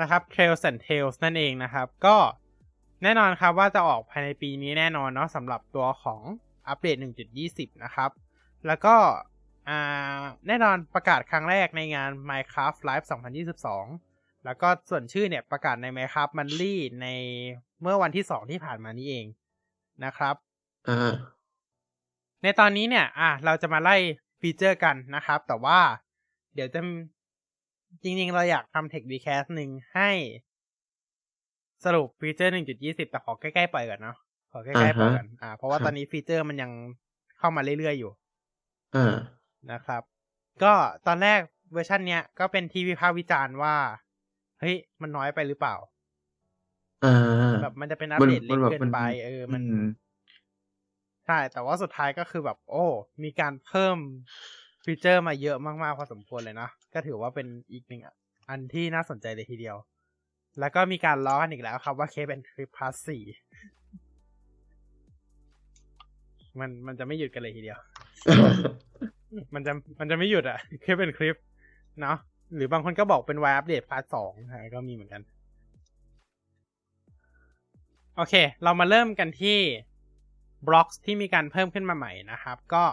นะครับ Trails and Tales นั่นเองนะครับ ก็แน่นอนครับว่าจะออกภายในปีนี้แน่นอนเนาะสำหรับตัวของอัปเดต 1.20 นะครับ แล้วก็อ่าแน่นอนประกาศครั้งแรกในงาน Minecraft Live 2022 แล้วก็ส่วนชื่อเนี่ยประกาศใน Minecraft Monthly ในเมื่อวันที่2ที่ผ่านมานี้เองนะครับอ่าในตอนนี้เนี่ย อะเราจะมาไล่ฟีเจอร์กันนะครับ แต่ว่าเดี๋ยวจะจริงๆ เราอยากทำ Tech v c a s t หนึ่งให้สรุปฟีเจอร์ 1.20 แต่ขอใกล้ๆปล่อยก่อนเนาะขอใกล้ๆปล่อยก่อนอ่าเพราะว่าตอนนี้ฟีเจอร์มันยังเข้ามาเรื่อยๆอยู่ อ่านะครับ ก็ตอนแรกเวอร์ชันเนี้ยก็เป็นที่วิพากษ์วิจารณ์ว่า เฮ้ย มันน้อยไปหรือเปล่าอ่าแบบมันจะเป็นอัปเดตเล็กเกินไปเออมันอืมใช่ แต่ว่าสุดท้ายก็คือแบบ โอ้ มีการเพิ่มฟีเจอร์มาเยอะมากๆพอสมควรเลยนะ ก็ถือว่าเป็นอีกหนึ่งอันที่น่าสนใจเลยทีเดียว แล้วก็มีการล้อกันอีกแล้วครับว่า Caves and Cliffs Part สี่มันมันจะไม่หยุดกันเลยทีเดียว มันจะมันจะไม่หยุดอะ Caves and Cliffs เนาะหรือบางคนก็บอกเป็น Wild Update Part สองก็มีเหมือนกัน โอเค เรามาเริ่มกันที่บล็อกที่มีการเพิ่มขึ้นมาใหม่นะครับ ก็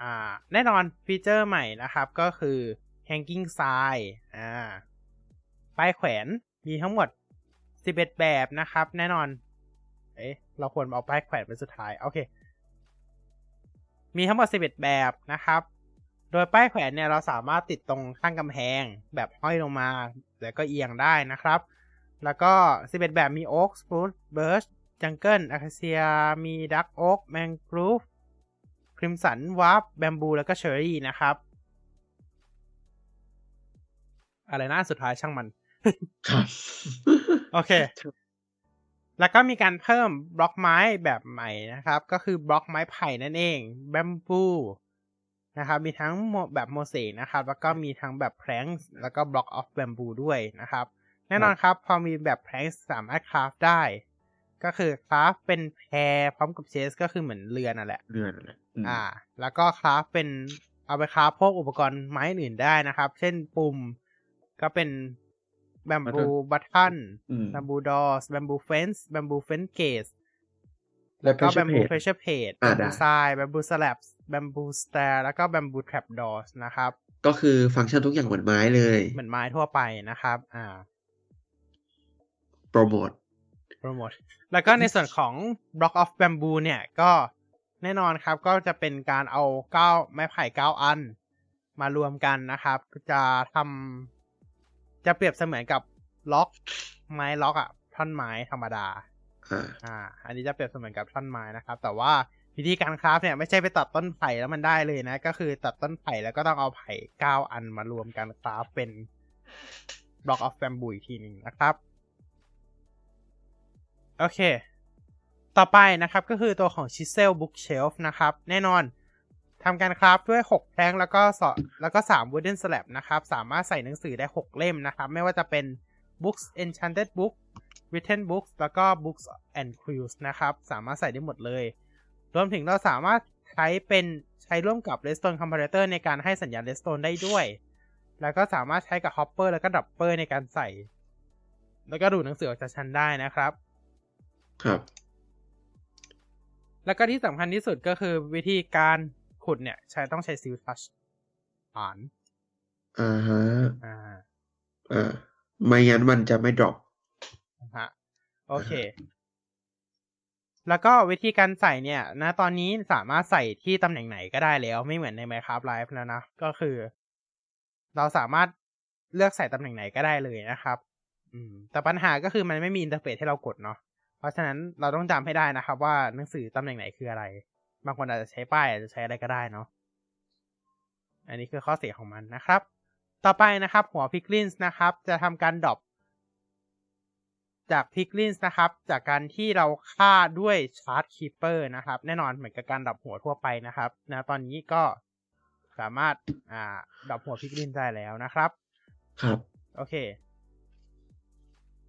อ่าแน่นอนฟีเจอร์ใหม่นะครับก็คือ hanging sign อ่าป้ายแขวนมีทั้งหมด 11 แบบนะครับ แน่นอน เอ๊ะ เราควรเอาป้ายแขวนเป็นสุดท้าย โอเค มีทั้งหมด 11 แบบนะครับ โดยป้ายแขวนเนี่ยเราสามารถติดตรงข้างกำแพงแบบห้อยลงมา แล้วก็เอียงได้นะครับ แล้วก็ 11 แบบมี oak spruce birch jungle acacia มี dark oak mangrove crimson warped bamboo แล้วก็ cherry นะครับ อะไรนะสุดท้ายช่างมัน ครับ โอเค แล้วก็มีการเพิ่มบล็อกไม้แบบใหม่นะครับ ก็คือบล็อกไม้ไผ่นั่นเอง bambooนะครับ มีทั้งแบบโมเสกนะครับ แล้วก็มีทั้งแบบ plank แล้วก็ block of bamboo ด้วยนะครับ แน่นอนครับ พอมีแบบ plank สามารถ craft ได้ ก็คือ craft เป็นแพพร้อมกับ chest ก็คือเหมือนเรือนั่นแหละเลื่อนอะไรอ่า แล้วก็ craft เป็นเอาไป craft พวกอุปกรณ์ไม้อื่นได้นะครับ เช่นปุ่มก็เป็น bamboo button อืม bamboo door bamboo fence bamboo fence gateและก็ bamboo pressure plate pressure plate อ่า bamboo ได้ sign bamboo slab bamboo stair แล้วก็ bamboo trapdoor นะครับ ก็คือฟังก์ชันทุกอย่างเหมือนไม้เลย เหมือนไม้ทั่วไปนะครับ อ่า โปรโมทโปรโมทแล้วก็ในส่วนของ Block of Bamboo เนี่ยก็แน่นอนครับก็จะเป็นการเอาเก้าไม้ไผ่เก้าอันมารวมกันนะครับ จะทำ จะเปรียบเสมือนกับล็อก ไม้ล็อกอะท่อนไม้ธรรมดาอ่าอ่า อันนี้จะเปรียบเสมือนกับท่อนไม้นะครับ แต่ว่าวิธีการคราฟเนี่ยไม่ใช่ไปตัดต้นไผ่แล้วมันได้เลยนะ ก็คือตัดต้นไผ่แล้วก็ต้องเอาไผ่เก้าอันมารวมกันคราฟเป็น Block of Bamboo อีกทีหนึ่งนะครับ โอเค ต่อไปนะครับก็คือตัวของ Chisel Bookshelf นะครับ แน่นอน ทำการคราฟด้วย 6แพลงแล้วก็สอแล้วก็ 3 Wooden Slab นะครับ สามารถใส่หนังสือได้ 6 เล่มนะครับ ไม่ว่าจะเป็น Books Enchanted Book Written Books แล้วก็ Books and Quills นะครับ สามารถใส่ได้หมดเลย รวมถึงเราสามารถใช้เป็นใช้ร่วมกับ Redstone Comparator ในการให้สัญญาณ Redstone ได้ด้วย แล้วก็สามารถใช้กับ Hopper แล้วก็ Dropper ในการใส่ แล้วก็ดูดหนังสือออกจากชั้นได้นะครับ ครับ แล้วก็ที่สำคัญที่สุดก็คือวิธีการ ขุดเนี่ย ใช้ต้องใช้ซิลทัชอ่านอ่าฮะอ่าอ่าไม่งั้นมันจะไม่ drop นะฮะโอเค แล้วก็วิธีการใส่เนี่ย นะ ตอนนี้สามารถใส่ที่ตำแหน่งไหนก็ได้แล้ว ไม่เหมือนใน Minecraft Live แล้วนะ ก็คือ เราสามารถเลือกใส่ตำแหน่งไหนก็ได้เลยนะครับ อืม แต่ปัญหาก็คือมันไม่มีอินเทอร์เฟซให้เรากดเนาะเพราะฉะนั้นเราต้องจำให้ได้นะครับ ว่าหนังสือตำแหน่งไหนคืออะไร บางคนอาจจะใช้ป้ายอาจจะใช้อะไรก็ได้เนาะอันนี้คือข้อเสียของมันนะครับ ต่อไปนะครับหัว piglin นะครับ จะทำการ drop จาก piglin นะครับ จากการที่เราฆ่าด้วย charged creeper นะครับ แน่นอนเหมือนกับการ drop หัวทั่วไปนะครับนะตอนนี้ก็สามารถอ่า drop หัว piglin ได้แล้วนะครับ ครับ โอเค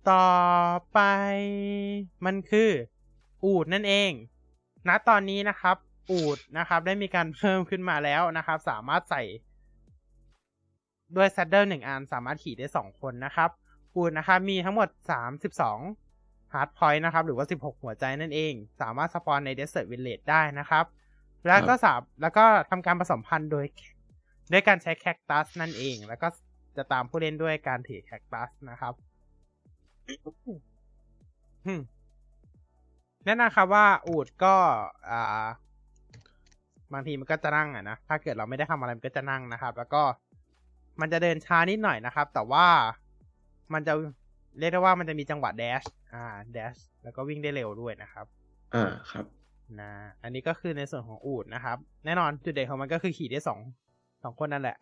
ต่อไปมันคืออูดนั่นเอง ณตอนนี้นะครับอูดนะครับ ได้มีการเพิ่มขึ้นมาแล้วนะครับ สามารถใส่ ด้วย s ซดเดิลหนึ่งอันสามารถขี่ได้สองคนนะครับอูดนะครับมีทั้งหมดสามสิบสอง heart point นะครับ หรือว่าสิบหกหัวใจนั่นเอง สามารถ spawn ใน Desert Village ได้นะครับ แล้วก็สามแล้วก็ทำการผสมพันธุ์โดยด้วยการใช้แคคตัสนั่นเอง แล้วก็จะตามผู้เล่นด้วยการถือแคคตัสนะครับอืม แน่นอนครับว่าอูดก็อ่าบางทีมันก็จะนั่งอะนะ ถ้าเกิดเราไม่ได้ทำอะไรมันก็จะนั่งนะครับ แล้วก็มันจะเดินช้านิดหน่อยนะครับ แต่ว่ามันจะเรียกได้ว่ามันจะมีจังหวะแดช อ่า แดช แล้วก็วิ่งได้เร็วด้วยนะครับ อ่า ครับ นะ อันนี้ก็คือในส่วนของอูดนะครับ แน่นอนจุดเด่นของมันก็คือขี่ได้สอง สองคนนั่นแหละ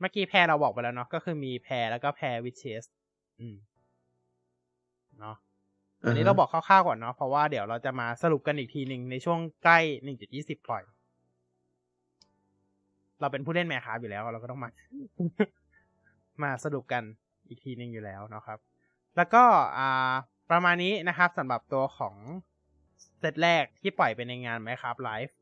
เมื่อกี้แพรเราบอกไปแล้วเนาะ ก็คือมีแพรแล้วก็แพรวิเชส อืม เนาะ อันนี้เราบอกคร่าวๆก่อนเนาะเพราะว่าเดี๋ยวเราจะมาสรุปกันอีกทีหนึ่งในช่วงใกล้1.20ปล่อย เราเป็นผู้เล่นแมคคาอยู่แล้ว เราก็ต้องมา มาสรุปกันอีกทีหนึ่งอยู่แล้วเนาะครับ แล้วก็อ่าประมาณนี้นะครับสำหรับตัวของเซตแรกที่ปล่อยไปในงาน Minecraft Live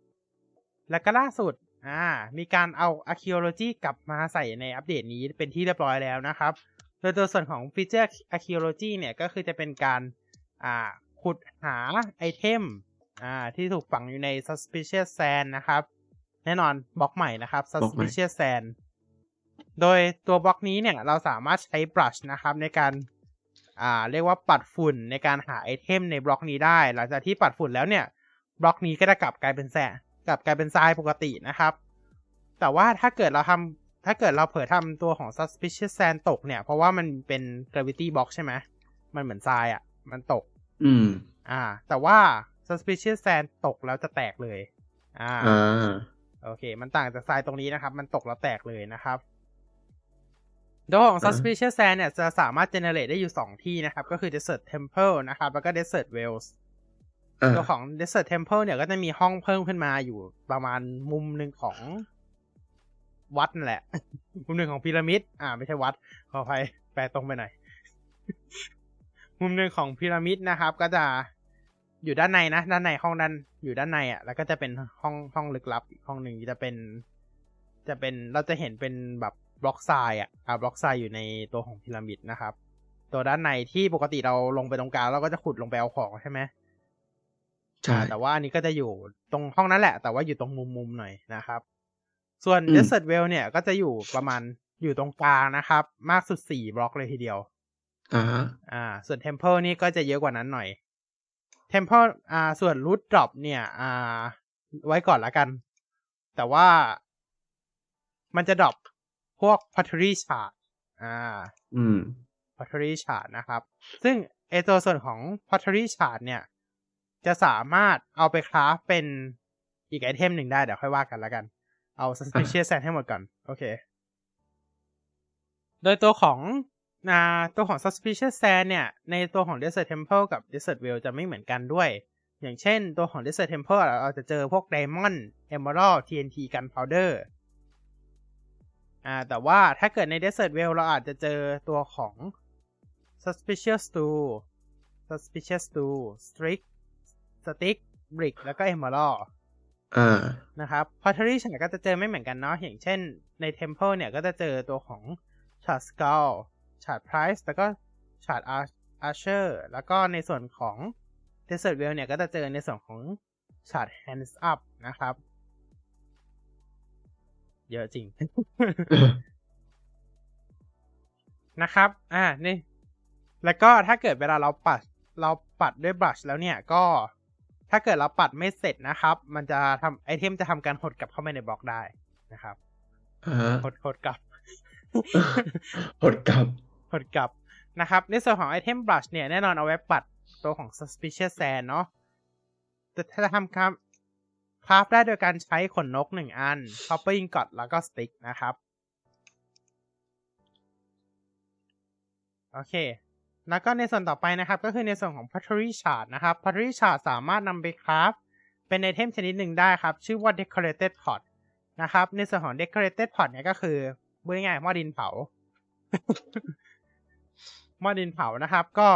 แล้วก็ล่าสุดอ่ามีการเอา Archaeology กลับมาใส่ในอัปเดตนี้เป็นที่เรียบร้อยแล้วนะครับ โดยตัวส่วนของฟีเจอร์ Archaeology เนี่ยก็คือจะเป็นการ อ่าขุดหาไอเทมอ่าที่ถูกฝังอยู่ใน Suspicious Sand นะครับ แน่นอนบล็อกใหม่นะครับบล็อกใหม่ Suspicious Sand โดยตัวบล็อกนี้เนี่ยเราสามารถใช้ brush นะครับในการอ่าเรียกว่าปัดฝุ่นในการหาไอเทมในบล็อกนี้ได้ หลังจากที่ปัดฝุ่นแล้วเนี่ย บล็อกนี้ก็จะกลับกลายเป็นแสกลับกลายเป็นทรายปกตินะครับ แต่ว่าถ้าเกิดเราทำถ้าเกิดเราเผลอทำตัวของ suspicious sand ตกเนี่ย เพราะว่ามันเป็น gravity box ใช่ไหมมันเหมือนทรายอะ่ะ มันตก อืม อ่า แต่ว่า suspicious sand ตกแล้วจะแตกเลยอ่าอ่าโอเค มันต่างจากทรายตรงนี้นะครับ มันตกแล้วแตกเลยนะครับตัวของอ่า suspicious sand เนี่ยจะสามารถ generate ได้อยู่ 2 ที่นะครับ ก็คือ desert temple นะครับ แล้วก็ desert wells อ่าตัวของ desert temple เนี่ยก็จะมีห้องเพิ่มขึ้นมาอยู่ประมาณมุมหนึ่งของวัดนั่นแหละ มุมหนึ่งของพีระมิด อ่า ไม่ใช่วัด ขออภัยแปลตรงไปหน่อย มุมหนึ่งของพีระมิดนะครับ ก็จะอยู่ด้านในนะด้านในห้องด้านอยู่ด้านในอะ แล้วก็จะเป็นห้องห้องลึกลับอีกห้องหนึ่งจะเป็น จะเป็นเราจะเห็นเป็นแบบบล็อกทรายอะอ่าบล็อกทรายอยู่ในตัวของพีระมิดนะครับ ตัวด้านในที่ปกติเราลงไปตรงกลางเราก็จะขุดลงไปเอาของใช่ไหมใช่อ่าแต่ว่าอันนี้ก็จะอยู่ตรงห้องนั้นแหละ แต่ว่าอยู่ตรงมุมมุมๆหน่อยนะครับ ส่วนอืม Desert Well เนี่ยก็จะอยู่ประมาณอยู่ตรงกลางนะครับ มากสุดสี่บล็อกเลยทีเดียว อ่าฮะอ่า ส่วน Temple นี่ก็จะเยอะกว่านั้นหน่อย Temple อ่า ส่วน Root Drop เนี่ย อ่า ไว้ก่อนละกัน แต่ว่ามันจะดรอปพวก Pottery Shard อ่า อืม pottery shard นะครับ ซึ่งไอตัวส่วนของ pottery shard เนี่ย จะสามารถเอาไปคราฟเป็นอีกไอเทมหนึ่งได้ เดี๋ยวค่อยว่ากันแล้วกัน เอา suspicious sand ให้หมดก่อน โอเค โดยตัวของอ่า ตัวของ suspicious sand เนี่ย ในตัวของ desert temple กับ desert well จะไม่เหมือนกันด้วย อย่างเช่นตัวของ desert temple เราจะเจอพวก diamond emerald TNT gunpowder อ่าแต่ว่าถ้าเกิดใน desert well เราอาจจะเจอตัวของ suspicious tool suspicious tool stick stick brick แล้วก็ emerald อ่านะครับ pottery ฉากก็จะเจอไม่เหมือนกันเนาะอย่างเช่นใน temple เนี่ยก็จะเจอตัวของ shard skull shard price แล้วก็ shard Ar- archer แล้วก็ในส่วนของ desert well เนี่ย ก็จะเจอในส่วนของ shard hands up นะครับ เยอะจริง นะครับ อ่า นี่ แล้วก็ถ้าเกิดเวลาเราปัด เราปัดด้วยบลัชแล้วเนี่ย ก็ถ้าเกิดเราปัดไม่เสร็จนะครับ มันจะทำไอเทมจะทำการหดกลับเข้าไปในบล็อกได้นะครับอ่าฮะหดหดกลับหดกลับ หดกลับนะครับในส่วนของไอเทมบลัชเนี่ย แน่นอนเอาไว้ปัดตัวของ suspicious sand เนาะแต่ถ้าจะทำครับคราฟได้โดยการใช้ขนนกหนึ่งอัน copper ingot แล้วก็ stick นะครับ โอเค แล้วก็ในส่วนต่อไปนะครับ ก็คือในส่วนของ pottery shard นะครับ pottery shard สามารถนำไปคราฟเป็นไอเทมชนิดหนึ่งได้ครับ ชื่อว่า decorated pot นะครับ ในส่วนของ decorated pot เนี่ยก็คือพูดง่ายๆหม้อดินเผา หม้อดินเผานะครับ ก็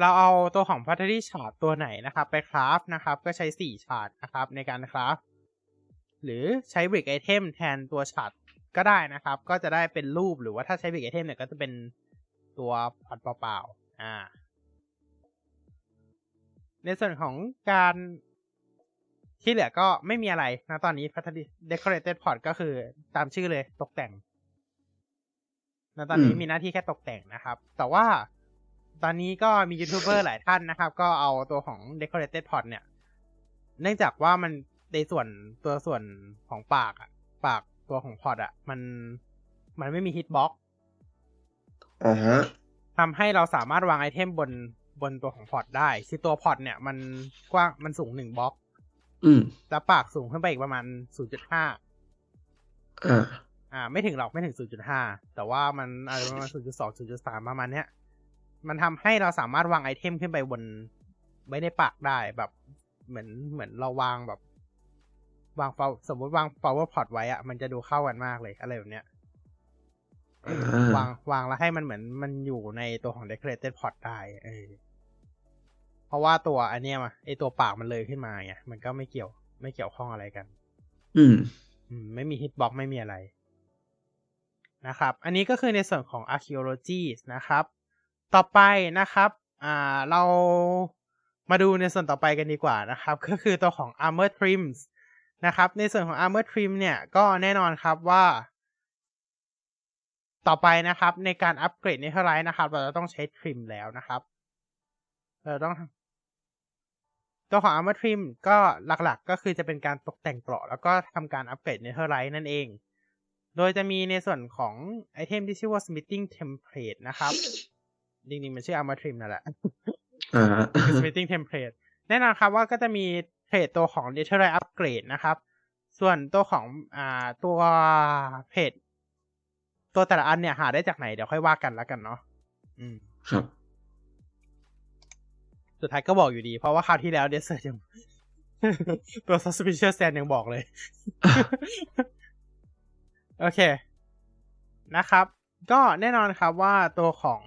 เราเอาตัวของ pottery shard ตัวไหนนะครับ ไปคราฟนะครับ ก็ใช้สี่ชาร์ดนะครับ ในการคราฟหรือใช้ brick item แทนตัวฉาดก็ได้นะครับ ก็จะได้เป็นรูปหรือว่าถ้าใช้ brick item เนี่ยก็จะเป็นตัวพอดเปล่าๆอ่า ในส่วนของการ ที่เหลือก็ไม่มีอะไรนะตอนนี้ Pottery decorated pot ก็คือตามชื่อเลยตกแต่งนะตอนนี้อืมมีหน้าที่แค่ตกแต่งนะครับ แต่ว่าตอนนี้ก็มียูทูบเบอร์หลายท่านนะครับ ก็เอาตัวของ decorated pot เนี่ย เนื่องจากว่ามันในส่วนตัวส่วนของปากอะปากตัวของ pot อะมันมันไม่มี hitbox อ่าฮะทำให้เราสามารถวางไอเทมบนบนตัวของ pot ได้คือตัว pot เนี่ย มันกว้างมันสูงหนึ่งบล็อก อืมแล้วปากสูงขึ้นไปอีกประมาณ0.5อ่าอ่า ไม่ถึงหรอกไม่ถึง0.5แต่ว่ามันอะไรประมาณ0.2 0.3ประมาณเนี้ยมันทำให้เราสามารถวางไอเทมขึ้นไปบนไว้ในปากได้แบบเหมือนเหมือนเราวางแบบ วาง power- สมมติวาง power pot ไว้อะมันจะดูเข้ากันมากเลยอะไรแบบเนี้ยอ่าวางวางแล้วให้มันเหมือนมันอยู่ในตัวของ decorated pot ได้ เออ เพราะว่าตัวอันเนี้ยมาไอตัวปากมันเลยขึ้นมาไงมันก็ไม่เกี่ยวไม่เกี่ยวข้องอะไรกัน อืม อืม ไม่มีฮิตบ็อกไม่มีอะไรนะครับ อันนี้ก็คือในส่วนของ archaeology นะครับ ต่อไปนะครับ อ่า เรามาดูในส่วนต่อไปกันดีกว่านะครับ ก็คือตัวของ armor trims นะครับ ในส่วนของ armor trim เนี่ย ก็แน่นอนครับว่า ต่อไปนะครับ ในการอัปเกรด netherite นะครับ เราจะต้องใช้ trim แล้วนะครับ เราต้อง ตัวของ Armor Trim ก็หลักๆ ก็คือจะเป็นการตกแต่งเกราะแล้วก็ทำการอัปเกรด netherite นั่นเอง โดยจะมีในส่วนของไอเทมที่ชื่อว่า Smithing Template นะครับ จริงๆ มันชื่อ Armor Trim นั่นแหละอ่า Smithing Template แน่นอนครับว่าก็จะมีเทรดตัวของ n e t h e r i t e Upgrade นะครับ ส่วนตัวของอ่าตัวเพจตัวแต่ละอันเนี่ยหาได้จากไหนเดี๋ยวค่อยว่ากันแล้วกันเนาะ อืม ครับ สุดท้ายก็บอกอยู่ดี เพราะว่าคราวที่แล้วเดซเซอร์ยังตัว suspicious stand ยังบอกเลย โอเค นะครับ ก็แน่นอนครับว่าตัวของ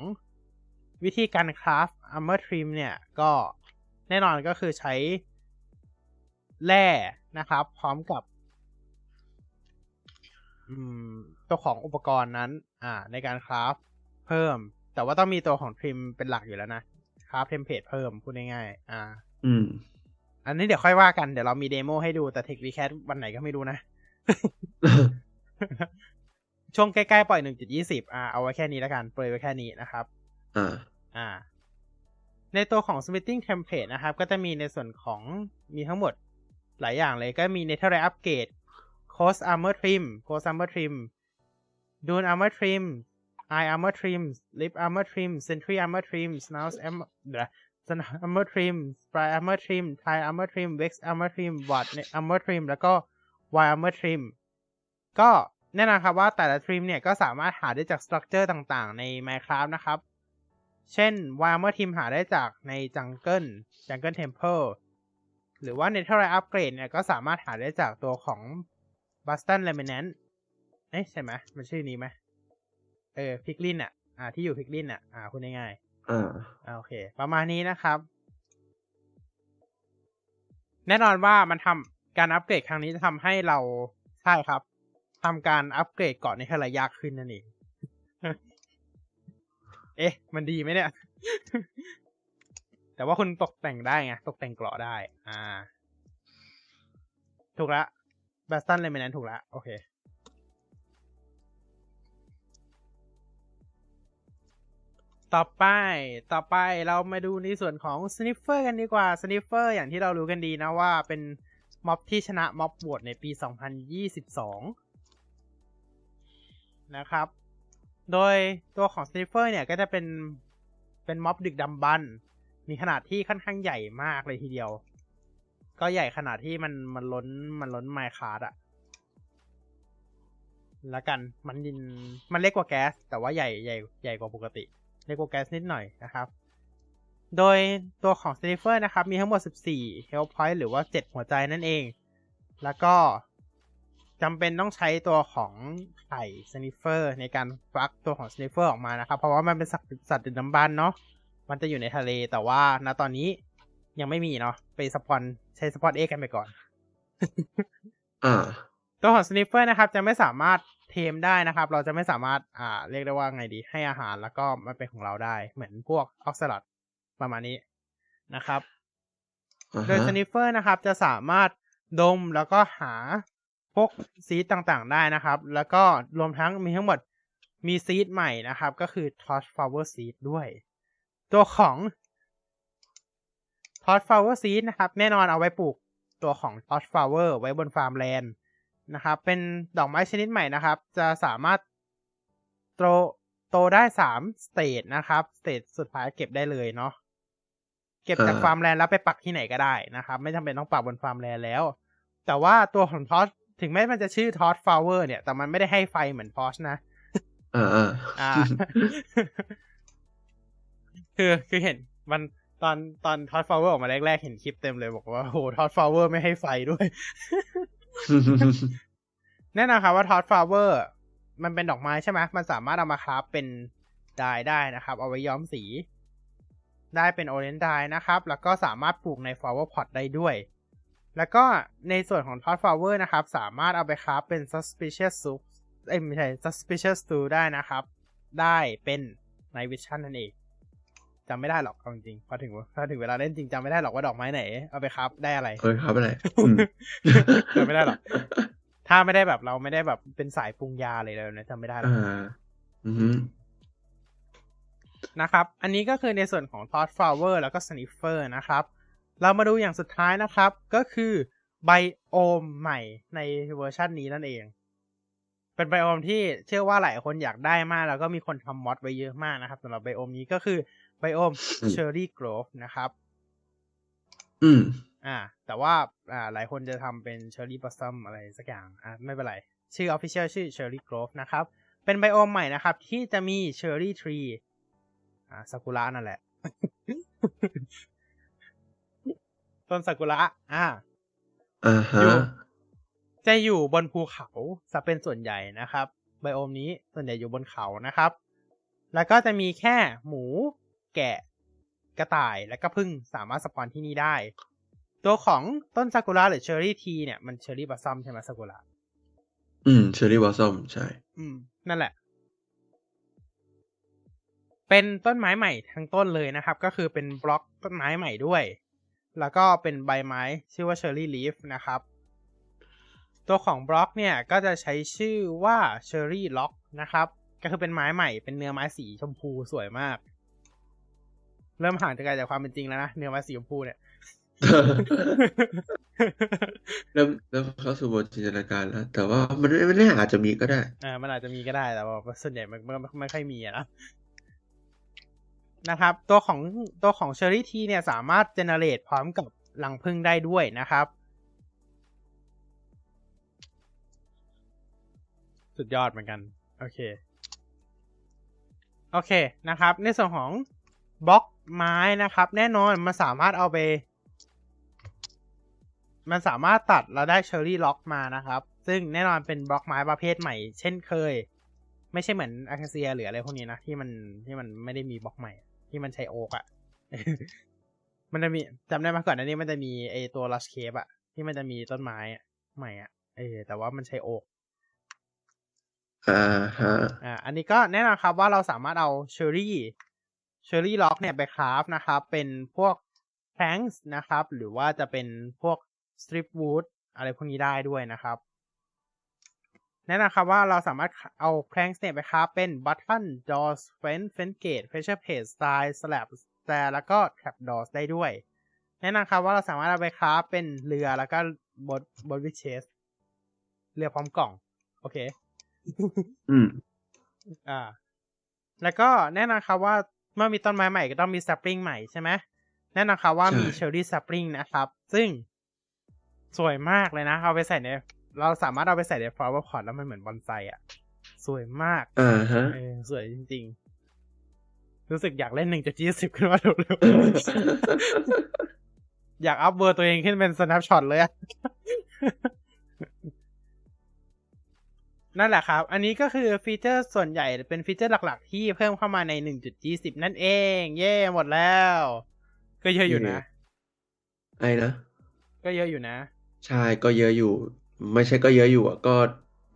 วิธีการคราฟ armor trim เนี่ยก็แน่นอนก็คือใช้แร่นะครับ พร้อมกับตัวของอุปกรณ์นั้น อ่า ในการคราฟเพิ่ม แต่ว่าต้องมีตัวของทริมเป็นหลักอยู่แล้วนะ craft template เพิ่มพูดง่ายๆอ่า อืม อันนี้เดี๋ยวค่อยว่ากันเดี๋ยวเรามี demo ให้ดูแต่ TechWeCast วันไหนก็ไม่รู้นะ ช่วงใกล้ๆปล่อย1.20อ่าเอาไว้แค่นี้แล้วกันเปรยไว้แค่นี้นะครับ อ่า อ่า ในตัวของ Smithing Template นะครับ ก็จะมีในส่วนของมีทั้งหมดหลายอย่างเลยก็มี Netherite Upgrade Coast Armor Trim Coast Armor Trim Dune Armor Trim Eye Armor Trim Lip Armor Trim Sentry Armor Trim Snout Armor เดี๋ยว Armor Trim Spry Armor Trim Tie Armor Trim Vex Armor Trim Watt Armor Trim แล้วก็ Y Armor Trim ก็แน่นอนครับว่าแต่ละทริมเนี่ยก็สามารถหาได้จากสตรัคเจอร์ต่างๆ ใน Minecraft นะครับ เช่น Warhammer Team หาได้จากใน Jungle Jungle Temple หรือว่า Netherite Upgrade เนี่ยก็สามารถหาได้จากตัวของ Bastion Remnant เอ๊ะใช่ไหมมันชื่อนี้ไหม เออพิกลินอะ อ่า ที่อยู่พิกลินอะ อ่าพูดง่ายอ่าๆอ่าโอเค ประมาณนี้นะครับ แน่นอนว่ามันทำการอัปเกรดครั้งนี้จะทำให้เราใช่ครับทำการอัปเกรดเกาะในทะเลยากขึ้นนั่นเองเอ๊ะ มันดีไหมเนี่ย แต่ว่าคุณตกแต่งได้ไงตกแต่งเกราะได้ อ่า ถูกละ bastion เลยไม่นั้นถูกละ โอเค ต่อไป ต่อไปเรามาดูในส่วนของ sniffer กันดีกว่า sniffer อย่างที่เรารู้กันดีนะว่าเป็นม็อบที่ชนะ mob vote ในปี 2022 นะครับ โดยตัวของ sniffer เนี่ยก็จะเป็น เป็นม็อบดึกดำบรรมีขนาดที่ค่อนข้างใหญ่มากเลยทีเดียว ก็ใหญ่ขนาดที่มันมันล้นมันล้นไมค์คาร์ดอะล้วกันมันยินมันเล็กกว่าแก๊ส แต่ว่าใหญ่ใหญ่ใหญ่กว่าปกติ เล็กกว่าแก๊สนิดหน่อยนะครับ โดยตัวของ s n i f f e r นะครับ มีทั้งหมด 14 Health Point หรือว่า 7 หัวใจนั่นเอง แล้วก็จำเป็นต้องใช้ตัวของไข่ s n i f f e r ในการฟักตัวของ s n i f f e r ออกมานะครับ เพราะว่ามันเป็นสัตว์สัตว์ดึกดำบรรพ์เนาะมันจะอยู่ในทะเลแต่ว่าณตอนนี้ยังไม่มีเนาะไปสปอนใช้สปอนเอกันไปก่อน อ่าตัวของ sniffer นะครับ จะไม่สามารถ เทมได้นะครับ เราจะไม่สามารถอ่าเรียกได้ว่าไงดี ให้อาหารแล้วก็มันเป็นของเราได้ เหมือนพวกออกซลอดประมาณนี้นะครับอ่าโดยฮะ sniffer นะครับ จะสามารถดมแล้วก็หาพวก seed ต่างๆได้นะครับ แล้วก็รวมทั้งมีทั้งหมดมี seed ใหม่นะครับ ก็คือ torch flower seed ด้วย ตัวของ torch flower seed นะครับ แน่นอนเอาไว้ปลูกตัวของ torch flower ไว้บน farmland นะครับ เป็นดอกไม้ชนิดใหม่นะครับ จะสามารถโตโตได้สาม stage นะครับ stage สุดท้ายเก็บได้เลยเนาะเก็บจากอ่า farmland แล้วไปปักที่ไหนก็ได้นะครับ ไม่จำเป็นต้องปักบน farmland แล้ว แต่ว่าตัวของ torch ถึงแม้มันจะชื่อ torch flower เนี่ย แต่มันไม่ได้ให้ไฟเหมือน torch นะอ่าอ่าอ่า คือคือเห็นมันตอนตอน torch flower ออกมาแรกๆ เห็นคลิปเต็มเลยบอกว่าโห torch flower ไม่ให้ไฟด้วย แน่นอนครับว่า torch flower มันเป็นดอกไม้ใช่ไหมมันสามารถเอามา craft เป็นdye ได้นะครับ เอาไว้ย้อมสี ได้เป็น orange dye นะครับ แล้วก็สามารถปลูกใน flower pot ได้ด้วย แล้วก็ในส่วนของ torch flower นะครับ สามารถเอาไป craft เป็น suspicious soup เอ้ไม่ใช่ suspicious stew ได้นะครับ ได้เป็น night vision นั่นเอง จำไม่ได้หรอกเอาจริงๆพอถึงพอถึงเวลาเล่นจริงจำไม่ได้หรอกว่าดอกไม้ไหน เอาไป craft ได้อะไรเออครับอะไรอืมจำไม่ได้หรอกถ้าไม่ได้แบบเราไม่ได้แบบเป็นสายปรุงยาเลยเลยนะจำไม่ได้หรอกอ่าอือฮึนะครับ อันนี้ก็คือในส่วนของ t o d Flower แล้วก็ Sniffer นะครับ เรามาดูอย่างสุดท้ายนะครับ ก็คือไบโอมใหม่ในเวอร์ชันนี้นั่นเอง เป็นไบโอมที่เชื่อว่าหลายคนอยากได้มาก แล้วก็มีคนทำมอดไว้เยอะมากนะครับสำหรับไบโอมนี้ก็คือ ไบโอม Cherry Grove นะครับ อืม อ่า แต่ว่าอ่าหลายคนจะทำเป็น Cherry Blossom อะไรสักอย่าง อ่าไม่เป็นไร ชื่อ Official ชื่อ Cherry Grove นะครับ เป็นไบโอมใหม่นะครับ ที่จะมี Cherry Tree อ่าซากุระนั่นแหละ ต้นซากุระอ่าอ่าฮะอยู่จะอยู่บนภูเขาจะเป็นส่วนใหญ่นะครับไบโอมนี้ส่วนใหญ่อยู่บนเขานะครับ แล้วก็จะมีแค่หมู แกะกระต่ายและก็พึ่งสามารถสปอนที่นี่ได้ ตัวของต้นซากุระหรือ cherry tree เนี่ยมัน cherry blossom ใช่ไหมซากุระอืม cherry blossom ใช่ อืม นั่นแหละ เป็นต้นไม้ใหม่ทั้งต้นเลยนะครับ ก็คือเป็นบล็อกต้นไม้ใหม่ด้วย แล้วก็เป็นใบไม้ชื่อว่า cherry leaf นะครับตัวของบล็อกเนี่ยก็จะใช้ชื่อว่า cherry log นะครับ ก็คือเป็นไม้ใหม่เป็นเนื้อไม้สีชมพูสวยมาก เริ่มห่างจากไกลจากความเป็นจริงแล้วนะเนื้อไม้สีชมพูเนี่ยเริ่มเริ่มเข้าสู่บทจินตนาการแล้วแต่ว่ามันไม่ไม่แน่อาจจะมีก็ได้อ่ามันอาจจะมีก็ได้แต่ว่าส่วนใหญ่มันมันมันไม่ค่อยมีอะนะนะครับ ตัวของตัวของเชอรี่ทีเนี่ยสามารถเจเนเรตพร้อมกับรังผึ้งได้ด้วยนะครับ สุดยอดเหมือนกัน โอเค โอเคนะครับ ในส่วนของ บล็อกไม้นะครับ แน่นอนมันสามารถเอาไป มันสามารถตัดแล้วได้เชอร์รี่ล็อกมานะครับ ซึ่งแน่นอนเป็นบล็อกไม้ประเภทใหม่ เช่นเคย ไม่ใช่เหมือนอาคาเซียหรืออะไรพวกนี้นะที่มันที่มันไม่ได้มีบล็อกใหม่ ที่มันใช้โอ๊กอะมันจะมีจำได้มาก่อนอันนี้มันจะมีไอตัวลัชเคปอะที่มันจะมีต้นไม้อะใหม่อะเออแต่ว่ามันใช้โอ๊กอ่าฮะอ่าอันนี้ก็แน่นอนครับว่าเราสามารถเอา cherry cherry log เนี่ยไป craft นะครับ เป็นพวก planks นะครับ หรือว่าจะเป็นพวก stripped wood อะไรพวกนี้ได้ด้วยนะครับแน่นอนครับว่าเราสามารถเอา planks เนี่ยไป craft เป็น button door fence fence gate pressure plate stairs slab แต่แล้วก็ trapdoor ได้ด้วย แน่นอนครับว่าเราสามารถเอาไป craft เป็นเรือแล้วก็boat boat with chest เรือพร้อมกล่อง โอเค อืม อ่า แล้วก็แน่นอนครับว่า เมื่อมีต้นไม้ใหม่ก็ต้องมี sapling ใหม่ใช่ไหมแน่นอนครับว่าใช่มี cherry sapling นะครับ ซึ่งสวยมากเลยนะ เอาไปใส่ใน เราสามารถเอาไปใส่ใน flower pot แล้วมันเหมือนบอนไซอะ สวยมากอ่าฮะเออสวยจริง ๆ รู้สึกอยากเล่นหนึ่งจุดยี่สิบขึ้นมาเร็วๆอยากอัพ ver ตัวเองขึ้นเป็น snapshot เลยอะ นั่นแหละครับ อันนี้ก็คือ feature ส่วนใหญ่เป็น feature หลักๆ ที่เพิ่มเข้ามาใน 1.20 นั่นเอง เย่หมดแล้ว ก็เยอะอยู่นะไอ้นะก็เยอะอยู่นะ ใช่ก็เยอะอยู่ ไม่ใช่ก็เยอะอยู่อะก็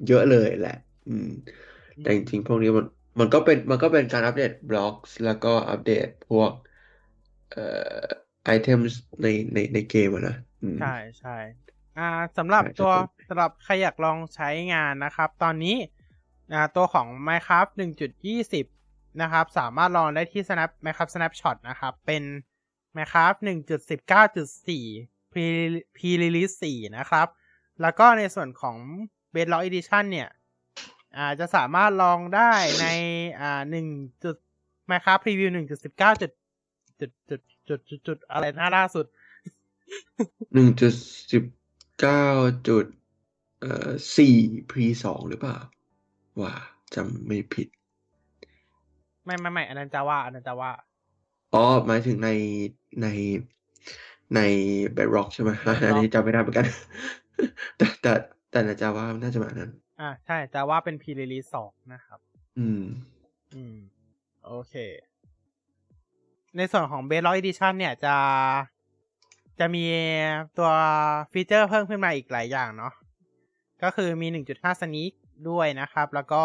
เยอะเลยแหละ อืม แต่จริงๆพวกนี้มันมันก็เป็นมันก็เป็นการอัปเดตบล็อกแล้วก็อัปเดตพวกเอ่อไอเทมในในในเกมอะนะอืมใช่ใช่ อ่าสำหรับใช่ตัวครับผมสำหรับใครอยากลองใช้งานนะครับ ตอนนี้อ่าตัวของ Minecraft 1.20 นะครับ สามารถลองได้ที่ Snap Minecraft Snapshot นะครับ เป็น Minecraft 1.19.4 Pre Pre Release 4 นะครับ แล้วก็ในส่วนของ Bedrock Edition เนี่ยอ่าจะสามารถลองได้ในอ่า1จุด Minecraft Preview 1.19จุดจุดจุดจุดจุดจุดอะไรหน้าล่าสุดหนึ่งจุดสิบ เก้าจุดเอ่อสี่พรีสองหรือเปล่า ว่าจำไม่ผิด ไม่ไม่ไม่อันนั้นจะว่าอันนั้นจะว่าอ๋อหมายถึงในในใน Bedrock ใช่ไหมอันนี้จำไม่ได้เหมือนกัน แต่แต่แต่ในจาว่าน่าจะแบบนั้น อ่าใช่จะว่าเป็นพีรีลีสองนะครับ อืม อืม โอเค ในส่วนของ b a s e l o c Edition เนี่ยจะ จะมีตัวฟีเจอร์เพิ่มขึ้นมาอีกหลายอย่างเนาะ ก็คือมี 1.5 Sneak ด้วยนะครับ แล้วก็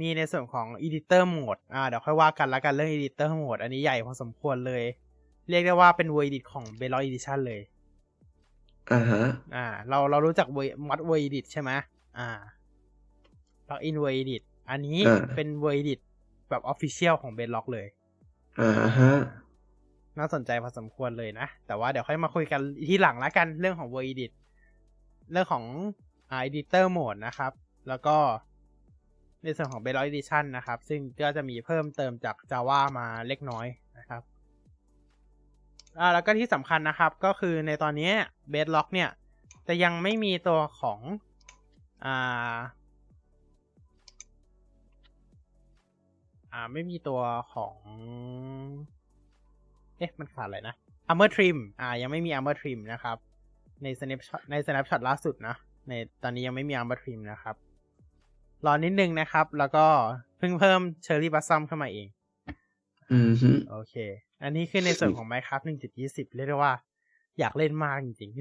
มีในส่วนของ Editor Mode อ่า เดี๋ยวค่อยว่ากันละกันเรื่อง Editor Mode อันนี้ใหญ่พอสมควรเลย เรียกได้ว่าเป็น w o r Edit ของ b a s e l o c Edition เลย อ่าฮะ อ่า เราเรารู้จัก World- mod WorldEdit ใช่ไหมอ่า plugin WorldEdit อันนี้อ่าเป็น WorldEdit แบบ official ของ Bedrock เลย อ่าฮะ น่าสนใจพอสมควรเลยนะ แต่ว่าเดี๋ยวค่อยมาคุยกันที่หลังละกันเรื่องของ Word Edit เรื่องของอ่า Editor Mode นะครับ แล้วก็ในส่วนของ b e l o c Edition นะครับ ซึ่งก็จะมีเพิ่มเติมจาก Java มาเล็กน้อยนะครับอ่าแล้วก็ที่สำคัญนะครับก็คือในตอนนี้ Bedrock เนี่ย จะยังไม่มีตัวของอ่าอ่าไม่มีตัวของ เอ๊ะ มันขาดอะไรนะ Armor Trim อ่า ยังไม่มี Armor Trim นะครับ ใน snapshot ใน snapshot ล่าสุดนะ ในตอนนี้ยังไม่มี Armor Trim นะครับ รอนิดนึงนะครับ แล้วก็เพิ่งเพิ่ม Cherry Blossom เข้ามาเอง อืมฮึโอเค อันนี้คือในส่วนของ Minecraft 1.20 เรียกได้ว่า อยากเล่นมากจริงๆ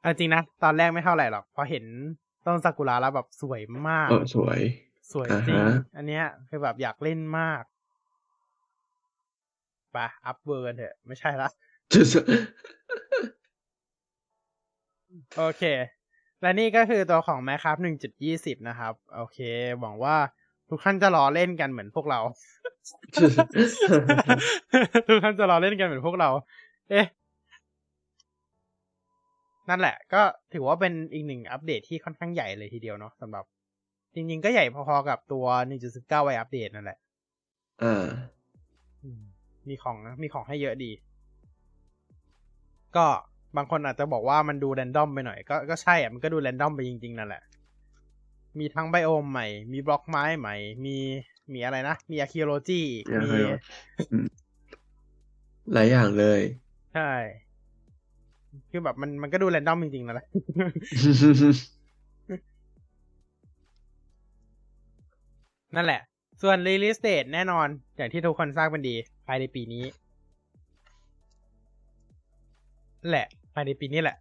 เอาจริงนะ ตอนแรกไม่เท่าไหร่หรอก พอเห็นต้นซากุระแล้วแบบสวยมากเออสวย สวยจริงอ่าฮะอันเนี้ยคือแบบอยากเล่นมาก ไปอัพ ver กันเถอะ ไม่ใช่ละ โอเค และนี่ก็คือตัวของ Minecraft 1.20 นะครับ โอเค หวังว่าทุกท่านจะรอเล่นกันเหมือนพวกเรา ทุกท่านจะรอเล่นกันเหมือนพวกเรา เอ๊ะ นั่นแหละ ก็ถือว่าเป็นอีกหนึ่งอัปเดตที่ค่อนข้างใหญ่เลยทีเดียวเนาะสำหรับ จริง ๆ ก็ใหญ่พอๆกับตัว 1.19 ไว้อัปเดตนั่นแหละ อ่าอื มมีของนะมีของให้เยอะดี ก็บางคนอาจจะบอกว่ามันดูแรนดอมไปหน่อย ก็ก็ใช่อะมันก็ดูแรนดอมไปจริงๆนั่นแหละ มีทั้งไบโอมใหม่ มีบล็อกไม้ใหม่ มีมีอะไรนะ มีอะคิโลจีมีมี archaeology อืมหลายอย่างเลย ใช่ คือแบบมันมันก็ดูแรนดอมจริงๆนั่นแหละนั่นแหละ ส่วน release date แน่นอน อย่างที่ทุกคนทราบกันดีภายในปีนี้ แหละ ภายในปีนี้แหละ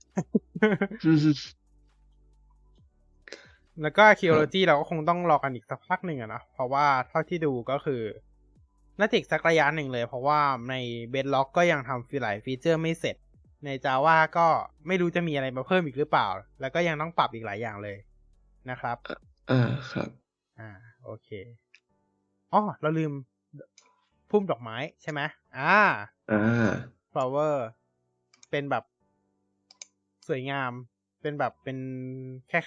แล้วก็ archaeology เราก็คงต้องรอกันอีกสักพักหนึ่งอะนะ เพราะว่าเท่าที่ดูก็คือน่าจะอีกสักระยะหนึ่งเลย เพราะว่าใน bedrock ก็ยังทำฟีหลายฟีเจอร์ไม่เสร็จ ใน Java ก็ไม่รู้จะมีอะไรมาเพิ่มอีกหรือเปล่า แล้วก็ยังต้องปรับอีกหลายอย่างเลยนะครับ อ่าครับ อ่า โอเคอ๋อเราลืม พุ่มดอกไม้ใช่ไหมอ่า อ่า flower เป็นแบบสวยงาม เป็นแบบเป็นแค่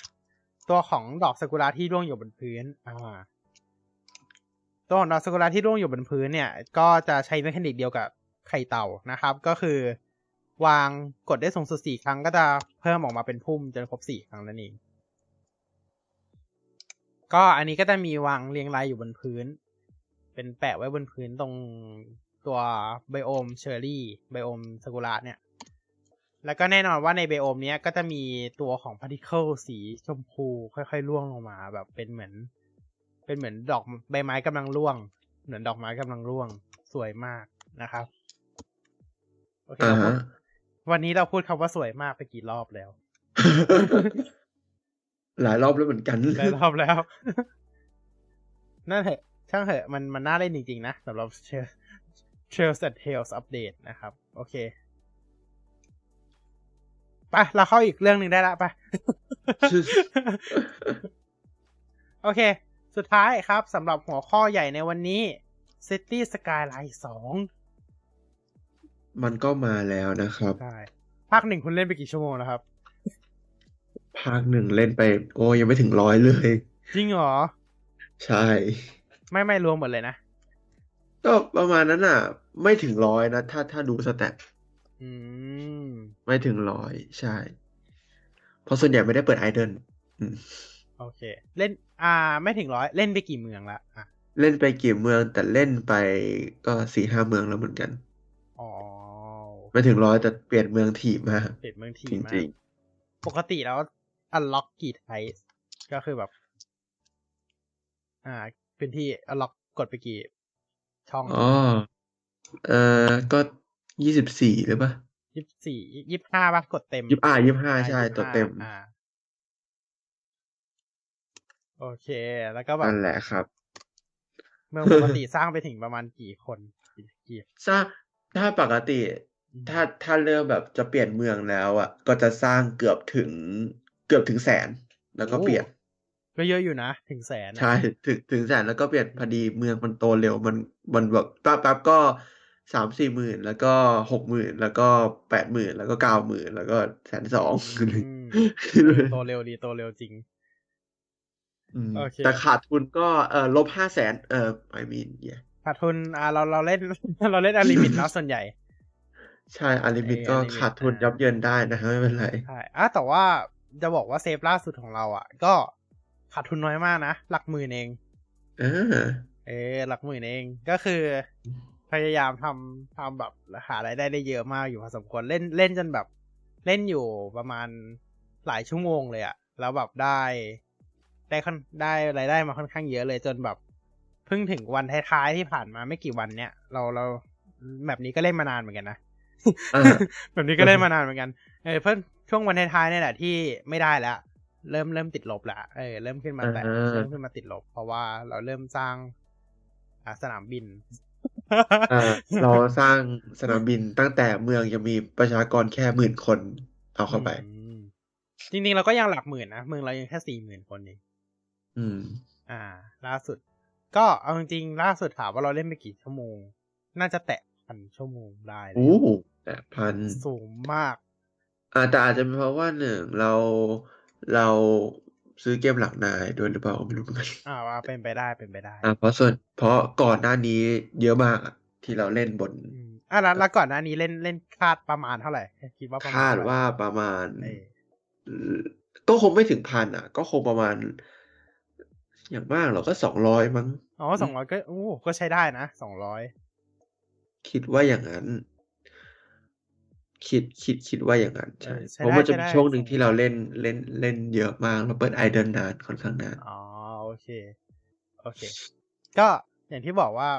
ตัวของดอกซากุระที่ร่วงอยู่บนพื้น อ่า ตัวของดอกซากุระที่ร่วงอยู่บนพื้นเนี่ย ก็จะใช้เมคานิกเดียวกับไข่เต่านะครับ ก็คือ วางกดได้สูงสุดสี่ครั้งก็จะเพิ่มออกมาเป็นพุ่มจนครบสี่ครั้งนั่นเอง ก็อันนี้ก็จะมีวางเรียงรายอยู่บนพื้น เป็นแปะไว้บนพื้นตรงตัว biome cherry biome ซากุระเนี่ย แล้วก็แน่นอนว่าใน biome เนี้ยก็จะมีตัวของ particle สีชมพูค่อยๆร่วงลงมา แบบเป็นเหมือน เป็นเหมือนดอกใบไม้กำลังร่วง เหมือนดอกไม้กำลังร่วงสวยมากนะครับโอเคอ่าเราพูฮะดวันนี้เราพูดคำว่าสวยมากไปกี่รอบแล้ว หลายรอบแล้วเหมือนกันหลายรอบแล้วนั่นเถอะ ช่างเถอะมันมันน่าเล่นจริง ๆ นะสำหรับ Trails Trails and Tales Update นะครับ โอเคไปเราเข้าอีกเรื่องหนึ่งได้ละไปโอเค สุดท้ายครับสำหรับหัวข้อใหญ่ในวันนี้ City Skyline 2 มันก็มาแล้วนะครับใช่ภาคหนึ่งคุณเล่นไปกี่ชั่วโมงแล้วครับ ภาคหนึ่งเล่นไป โอ้ยังไม่ถึงร้อยเลย จริงเหรอ ใช่ ไม่ไม่รวมหมดเลยนะ ก็ประมาณนั้นอะ ไม่ถึงร้อยนะ ถ้าถ้าดูสแตทอืมไม่ถึงร้อยใช่ เพราะส่วนใหญ่ไม่ได้เปิดไอเดิลอืมโอเค เล่น อ่า ไม่ถึงร้อย เล่นไปกี่เมืองละอะเล่นไปกี่เมืองแต่เล่นไปก็สี่ห้าเมืองแล้วเหมือนกัน อ๋อ ไม่ถึงร้อยแต่เปลี่ยนเมืองถี่มากเปลี่ยนเมืองทีจมาริงกปกติแล้วอันล็อกกี่ไทป์ก็คือแบบ อ่า พื้นที่อันล็อกกดไปกี่ช่องๆอ๋อเอ่อก็ยี่สิบสี่หรือปะยี่สิบสี่ยี่สิบห้าป่ะกดเต็มยี่สิบอ่ายี่สิบห้าอ่าใช่25ตัวเต็มอ่าโอเค แล้วก็แบบนั่นแหละครับ เมืองปกติสร้างไปถึงประมาณกี่คนกี่กี่ถ้าถ้าปกติ ถ้าถ้าเริ่มแบบจะเปลี่ยนเมืองแล้ว อะ ก็จะสร้างเกือบถึง เกือบถึงแสน แล้วก็เปลี่ยน ก็เยอะอยู่นะ ถึงแสนใช่ถึงถึงแสนแล้วก็เปลี่ยนพอดีเมืองมันโตเร็วมันมันแบบแป๊บแป๊บก็สามสี่หมื่นแล้วก็หกหมื่นแล้วก็แปดหมื่นแล้วก็เก้าหมื่นแล้วก็แสนสองโตเร็วดีโตเร็วจริงโอเคแต่ขาดทุนก็เออลบห้าแสนเออ I mean yeah ขาดทุนอ่าเราเราเล่นเราเล่น unlimit เนาะส่วนใหญ่ ใช่ unlimit ก็ขาดทุนยับเยินได้นะฮะไม่เป็นไรใช่อะแต่ว่าจะบอกว่า save ล่าสุดของเราอะ ก็ ขาดทุนน้อยมากนะ หลักหมื่นเองเออเออหลักหมื่นเองก็คือ พยายามทำทำแบบหารายได้ได้เยอะมากอยู่พอสมควรเล่นเล่นจนแบบ เล่นอยู่ประมาณหลายชั่วโมงเลยอะแล้วแบบได้ได้ค่อนได้รายได้มาค่อนข้างเยอะเลยจนแบบเพิ่งถึงวันท้ายๆที่ผ่านมาไม่กี่วันเนี้ยเราเราแบบนี้ก็เล่นมานานเหมือนกันนะแบบนี้ก็เล่นมานานเหมือนกันเออเพิ่งช่วงวันท้ายๆนี่แหละที่ไม่ได้แล้ว เริ่มเริ่มติดลบละเออเริ่มขึ้นมาแต่เริ่มขึ้นมาติดลบ เพราะว่าเราเริ่มสร้างสนามบินเราสร้างสนามบินตั้งแต่เมืองยังมีประชากรแค่หมื่นคนเอาเข้าไป จริงๆเราก็ยังหลักหมื่นนะเมืองเรายังแค่สี่หมื่นคนเองอืม อ่า ล่าสุด ก็เอาจริงๆล่าสุดถามว่าเราเล่นไปกี่ชั่วโมง น่าจะแตะพันชั่วโมงได้โอ้แตะพันสูงมากอาแต่อาจจะเป็นเพราะว่าหนึ่งเรา เราซื้อเกมหลักนายด้วยหรือเปล่าไม่รู้เหมือนกันอ่าว่าเป็นไปได้เป็นไปได้อ่าเพราะส่วนเพราะก่อนหน้านี้เยอะมากอะที่เราเล่นบนอ่าแล้วแล้วก่อนหน้านี้เล่นเล่นคาดประมาณเท่าไหร่คิดว่าคาดว่าประมาณก็คงไม่ถึงพันอะ ก็คงประมาณ อย่างมากเราก็สองร้อยมั้งอ๋อสองร้อยก็โอ้ก็ใช้ได้นะสองร้อยคิดว่าอย่างนั้น คิดคิดคิดว่าอย่างนั้นใช่เพราะมันจะมีช่วงหนึ่งที่เราเล่นเล่นเล่นเยอะมากเราเปิด idle นานค่อนข้างนานอ๋อโอเค โอเค ก็อย่างที่บอกว่า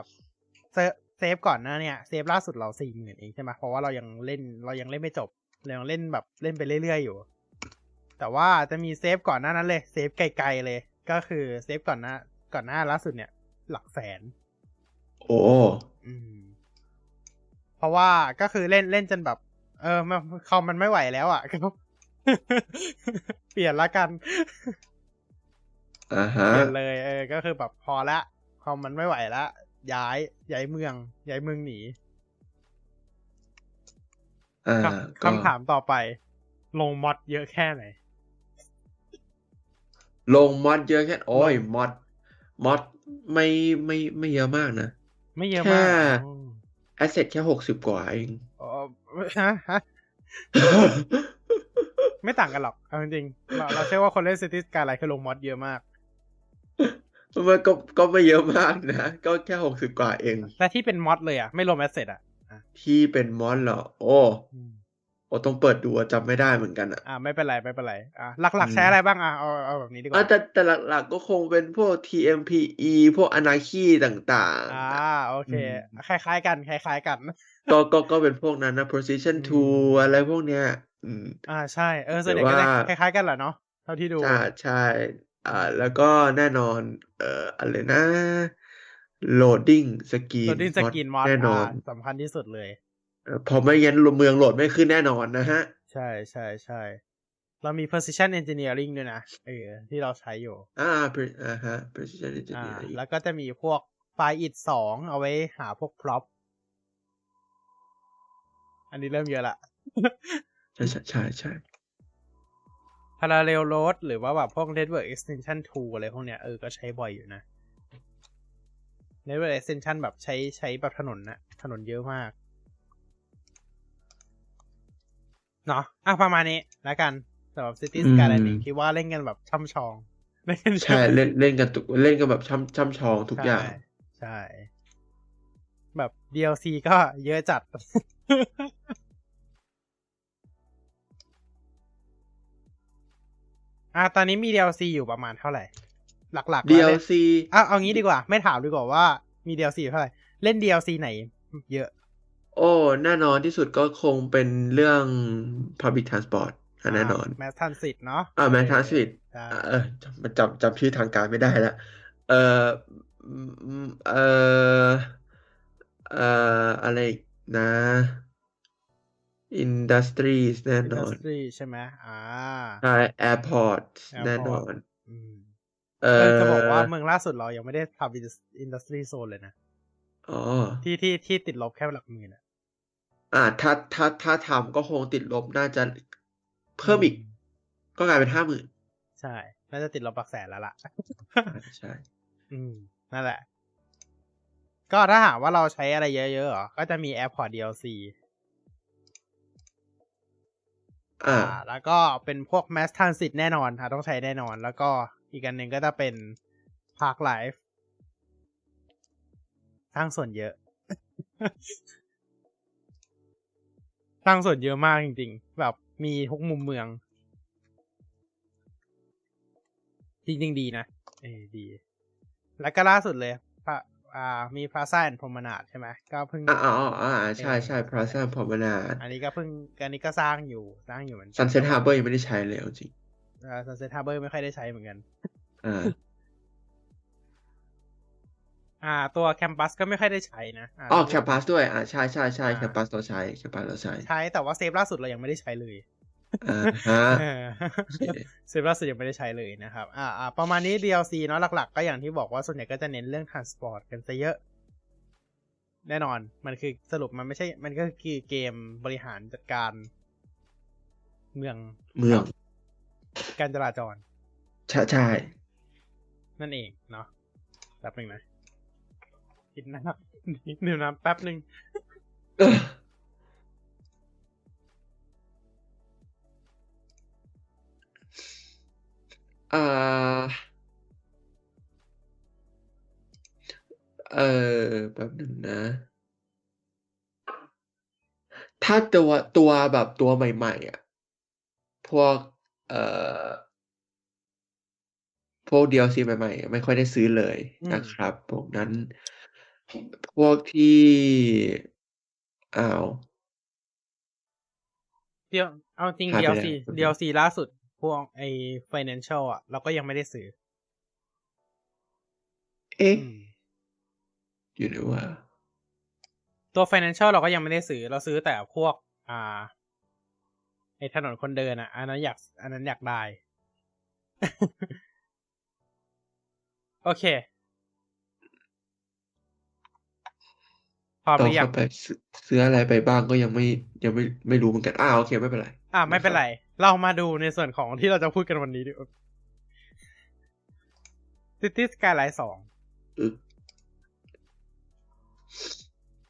save ก่อนนะเนี่ย save ล่าสุดเราสี่หมื่นเองใช่ไหมเพราะว่าเรายังเล่นเรายังเล่นไม่จบเรายังเล่นแบบเล่นไปเรื่อยๆอยู่ แต่ว่าจะมี save ก่อนหน้านั้นเลย save ไกลๆเลย ก็คือ save ก่อนหน้าก่อนหน้าล่าสุดเนี่ย หลักแสน โอ้อืม เพราะว่าก็คือเล่นเล่นจนแบบ เออมันคอมมันไม่ไหวแล้วอะก็เปลี่ยนละกันอ่าฮะเปลี่ยนเลย เออ ก็คือแบบพอละคอมมันไม่ไหวละย้ายย้ายเมืองย้ายเมืองหนีคำถามต่อไป ลงมอดเยอะแค่ไหน ลง mod เยอะแค่โอ้ย mod mod ไม่ไม่ไม่เยอะมากนะ ไม่เยอะมาก asset แค่หกสิบกว่าเอง ฮะฮะไม่ต่างกันหรอก เอาจริงๆเราเราเชื่อว่าคนเล่น Cities Skylines คือลง mod เยอะมากมันก็ก็ไม่เยอะมากนะ ก็แค่หกสิบกว่าเองแต่ที่เป็น mod เลยอะ ไม่รวม asset อะ ที่เป็น mod เหรอ โอ้โอ้ต้องเปิดดูจำไม่ได้เหมือนกันอะ อ่าไม่เป็นไรไม่เป็นไร อ่าหลักๆใช้อะไรบ้างอะเอาเอาแบบนี้ดีกว่าแต่แต่หลักๆก็คงเป็นพวก TMPE พวกอนาคีต่างๆ อ่าโอเค คล้ายๆกัน คล้ายๆกัน ก็ก็ก็เป็นพวกนั้นนะ precision tool อะไรพวกเนี้ย อืม อ่าใช่ เออส่วนใหญ่ก็คล้ายๆกันแหละเนาะเท่าที่ดู อ่าใช่ อ่า แล้วก็แน่นอน เอ่ออะไรนะ loading screen loading screen mod แน่นอนสำคัญที่สุดเลยพอไม่งั้นเมืองโหลดไม่ขึ้นแน่นอนนะฮะ ใช่ใช่ใช่เรามี precision engineering ด้วยนะ เออ ที่เราใช้อยู่ อ่าอ่าฮะ precision engineering แล้วก็จะมีพวกไฟล์ it สองเอาไว้หาพวก prop อันนี้เริ่มเยอะละ ใช่ใช่ใช่ใช่ parallel load หรือว่าแบบพวก network extension tool อะไรพวกเนี้ยเออ ก็ใช้บ่อยอยู่นะ network extension แบบใช้ใช้แบบถนนนะถนนเยอะมาก เนาะอะประมาณนี้แล้วกันสำหรับ City Skylines คิดว่าเล่นกันแบบช่ำชองใช่ เล่นเล่นกันตุกเล่นกันแบบช่ำช่ำชองทุกอย่าง ใช่แบบ DLC ก็เยอะจัด อะตอนนี้มี DLC อยู่ประมาณเท่าไหร่ หลักๆ DLC อะเอางี้ดีกว่า ไม่ถามดีกว่าว่ามี DLC เท่าไหร่ เล่น DLC ไหน เยอะ โอ้แน่นอนที่สุดก็คงเป็นเรื่อง Public Transport แน่นอนแมสทันสิทเนาะอ่าแมสทันสิทเออจำจำจำชื่อทางการไม่ได้แล้วเออเออ เอ่ออะไรนะ Industries แน่นอน Industry ใช่ไหมอ่าใช่ Airport แน่นอนเอเอออจะบอกว่าเมืองล่าสุดเรายังไม่ได้ทำอินดัสทรีโซนเลยนะอ๋อที่ที่ที่ติดลบแค่หลักหมื่นอะอ่า ถ้าถ้าถ้าทำก็คงติดลบน่าจะเพิ่มอีก ก็กลายเป็นห้าหมื่นใช่ น่าจะติดลบหลักแสนแล้วล่ะ ใช่ อืมนั่นแหละ ก็ถ้าหากว่าเราใช้อะไรเยอะๆเหรอก็จะมี AirPod DLC อ่าอ่า แล้วก็เป็นพวก Mass Transit แน่นอนค่ะต้องใช้แน่นอน แล้วก็อีกอันหนึ่งก็จะเป็น Park Life สร้างส่วนเยอะสร้างส่วนเยอะมากจริงๆ แบบมีทุกมุมเมือง จริงๆดีนะ เออดี แล้วก็ล่าสุดเลยพระ อ่ามีพาซ่าแอนพรมนาดใช่ไหมก็เพิ่งอ่าอ๋ออ่าใช่ใช่พราซ่าพอมนาอันนี้ก็เพิ่งอันนี้ก็สร้างอยู่สร้างอยู่เหมือนกัซันเซ็ตฮาร์เบอร์ยังไม่ได้ใช้เลยเอาจริงอ่า Sunset Harbor ไม่ค่อยได้ใช้เหมือนกันอ่าอ่าตัวแคมปัสก็ไม่ค่อยได้ใช้นะาอ๋อแคมปัสด้วยอ่าใช่ใช่ใช่อ่าแคมปัสเราใช้แคมปัสเราใช้ ใช้แต่ว่าเซฟล่าสุดเรายังไม่ได้ใช้เลยอ่าฮะ เออเซฟล่าสุดยังไม่ได้ใช้เลยนะครับอ่าอ่าประมาณนี้ DLC เนาะหลัก ๆ ก็อย่างที่บอกว่าส่วนใหญ่ก็จะเน้นเรื่อง transport กันซะเยอะ แน่นอน มันคือสรุปมันไม่ใช่ มันก็คือเกมบริหารจัดการ เมืองเมือง การจราจร ใช่ใช่ นั่นเองเนาะแป๊บหนึ่งนะกินน้ำดื่มน้ำแป๊บหนึ่ง เอออ่าเออแป๊บหนึ่งนะ ถ้าตัวตัวแบบตัวใหม่ ๆ อะ พวก เอ่อ พวก DLC ใหม่ ๆ ไม่ค่อยได้ซื้อเลยอืมนะครับ พวกนั้น พวกที่ อ้าว เดียวเอาจริง หายไป DLC แล้ว DLC ล่าสุด พวกไอ้ financial อะ เราก็ยังไม่ได้ซื้อ เอ๊ะอืมอยู่ไหนว่า ตัว financial เราก็ยังไม่ได้ซื้อ เราซื้อแต่พวก อ่า ไอ้ถนนคนเดินอะ อันนั้นอยาก อันนั้นอยากได้ โอเคพร้อมหต่อรือยังเข้าไปซื้อซื้ออะไรไปบ้างก็ยังไม่ยังไม่ไม่รู้เหมือนกัน อ้าวโอเค ไม่เป็นไร อ่าไม่เป็นไร เรามาดูในส่วนของที่เราจะพูดกันวันนี้ดีกว่า City Skyline สอง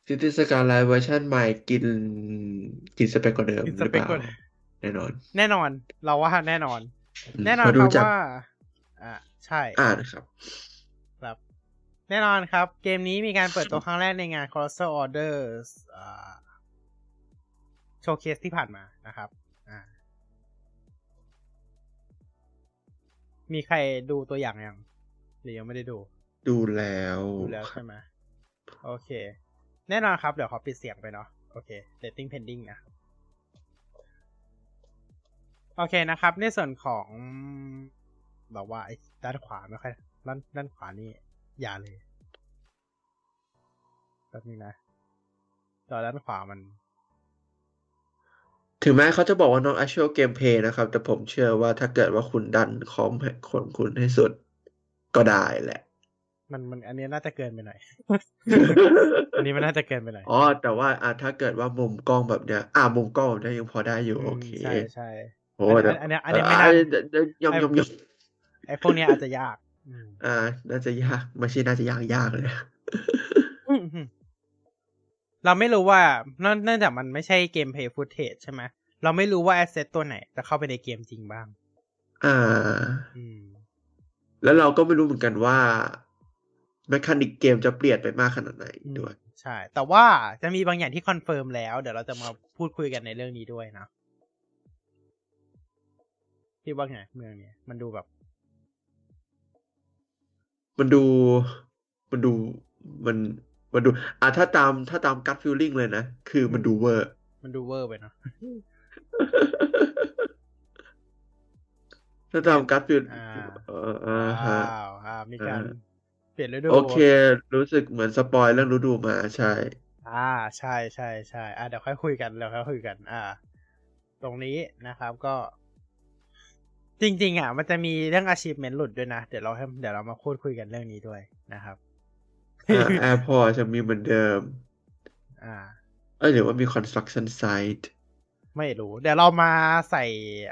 ซิตี้สกายไลน์เวอร์ชันใหม่กิน กินสเปคกว่าเดิมกินหสรือเปเปคล่าก่อนแน่นอน แน่นอน เราว่าแน่นอนอืมแน่นอนเพราะคดูรับจากว่าอ่าใช่ อ่านครับครับ แน่นอนครับ เกมนี้มีการเปิดตัวครั้งแรกในงาน Colossal Orders อ่าโชว์เคสที่ผ่านมานะครับ มีใครดูตัวอย่างยังหรือยังไม่ได้ดู ดูแล้วดูแล้วใช่ไหมโอเค แน่นอนครับ เดี๋ยวขอปิดเสียงไปเนาะโอเค rating pending นะครับโอเคนะครับ ในส่วนของแบบว่าไอ้ด้านขวาไม่ค่อยด้านด้านขวานี่อย่าเลยแป๊บนึงนะจอด้านขวามัน ถึงแม้เขาจะบอกว่า non actual gameplay นะครับ แต่ผมเชื่อว่าถ้าเกิดว่าคุณดันคอมให้ของคุณให้สุดก็ได้แหละ มันมันอันนี้น่าจะเกินไปหน่อย อันนี้มันน่าจะเกินไปหน่อย อ๋อ แต่ว่าอะถ้าเกิดว่ามุมกล้องแบบเนี้ย อะมุมกล้องแบบเนี้ยยังพอได้อยู่ โอเค ใช่ใช่โอ้อันแต่อันเนี้ยอันเนี้ยไม่น่าเดี๋ยวเดี๋ยวยอมยอมยอมไอ้พวกเนี้ยอาจจะยากอืมอ่า น่าจะยาก ไม่ใช่น่าจะยากยากเลยอืมอืม เราไม่รู้ว่าเนื่องเนื่องจากมันไม่ใช่ gameplay footage ใช่ไหมเราไม่รู้ว่า asset ตัวไหนจะเข้าไปในเกมจริงบ้าง อ่าอืมแล้วเราก็ไม่รู้เหมือนกันว่า mechanic เกมจะเปลี่ยนไปมากขนาดไหนด้วยใช่ แต่ว่าจะมีบางอย่างที่ confirm แล้ว เดี๋ยวเราจะมาพูดคุยกันในเรื่องนี้ด้วยนะพี่ว่าไงเมืองเนี้ยมันดูแบบ มันดู มันดูมัน มันดูอะถ้าตามถ้าตามกั t ฟิลลิ่งเลยนะ คือมันดู over มันดู over ไปเนาะถ้าตามกั t ฟิลอ่าเอออ่าฮะว้าวอ่ามีการอ่าเปลี่ยนฤดูโอเค รู้สึกเหมือน spoil เรื่องฤดูมาใช่ อ่าใช่ใช่ใช่อ่าเดี๋ยวค่อยคุยกันเดี๋ยวค่อยคุยกัน อ่า ตรงนี้นะครับก็ จริง ๆ อะ มันจะมีเรื่อง achievement หลุดด้วยนะ เดี๋ยวเราให้เดี๋ยวเรามาพูดคุยกันเรื่องนี้ด้วยนะครับ airport จะมีเหมือนเดิม อ่า เอ้ยหรือว่ามี construction site ไม่รู้ เดี๋ยวเรามาใส่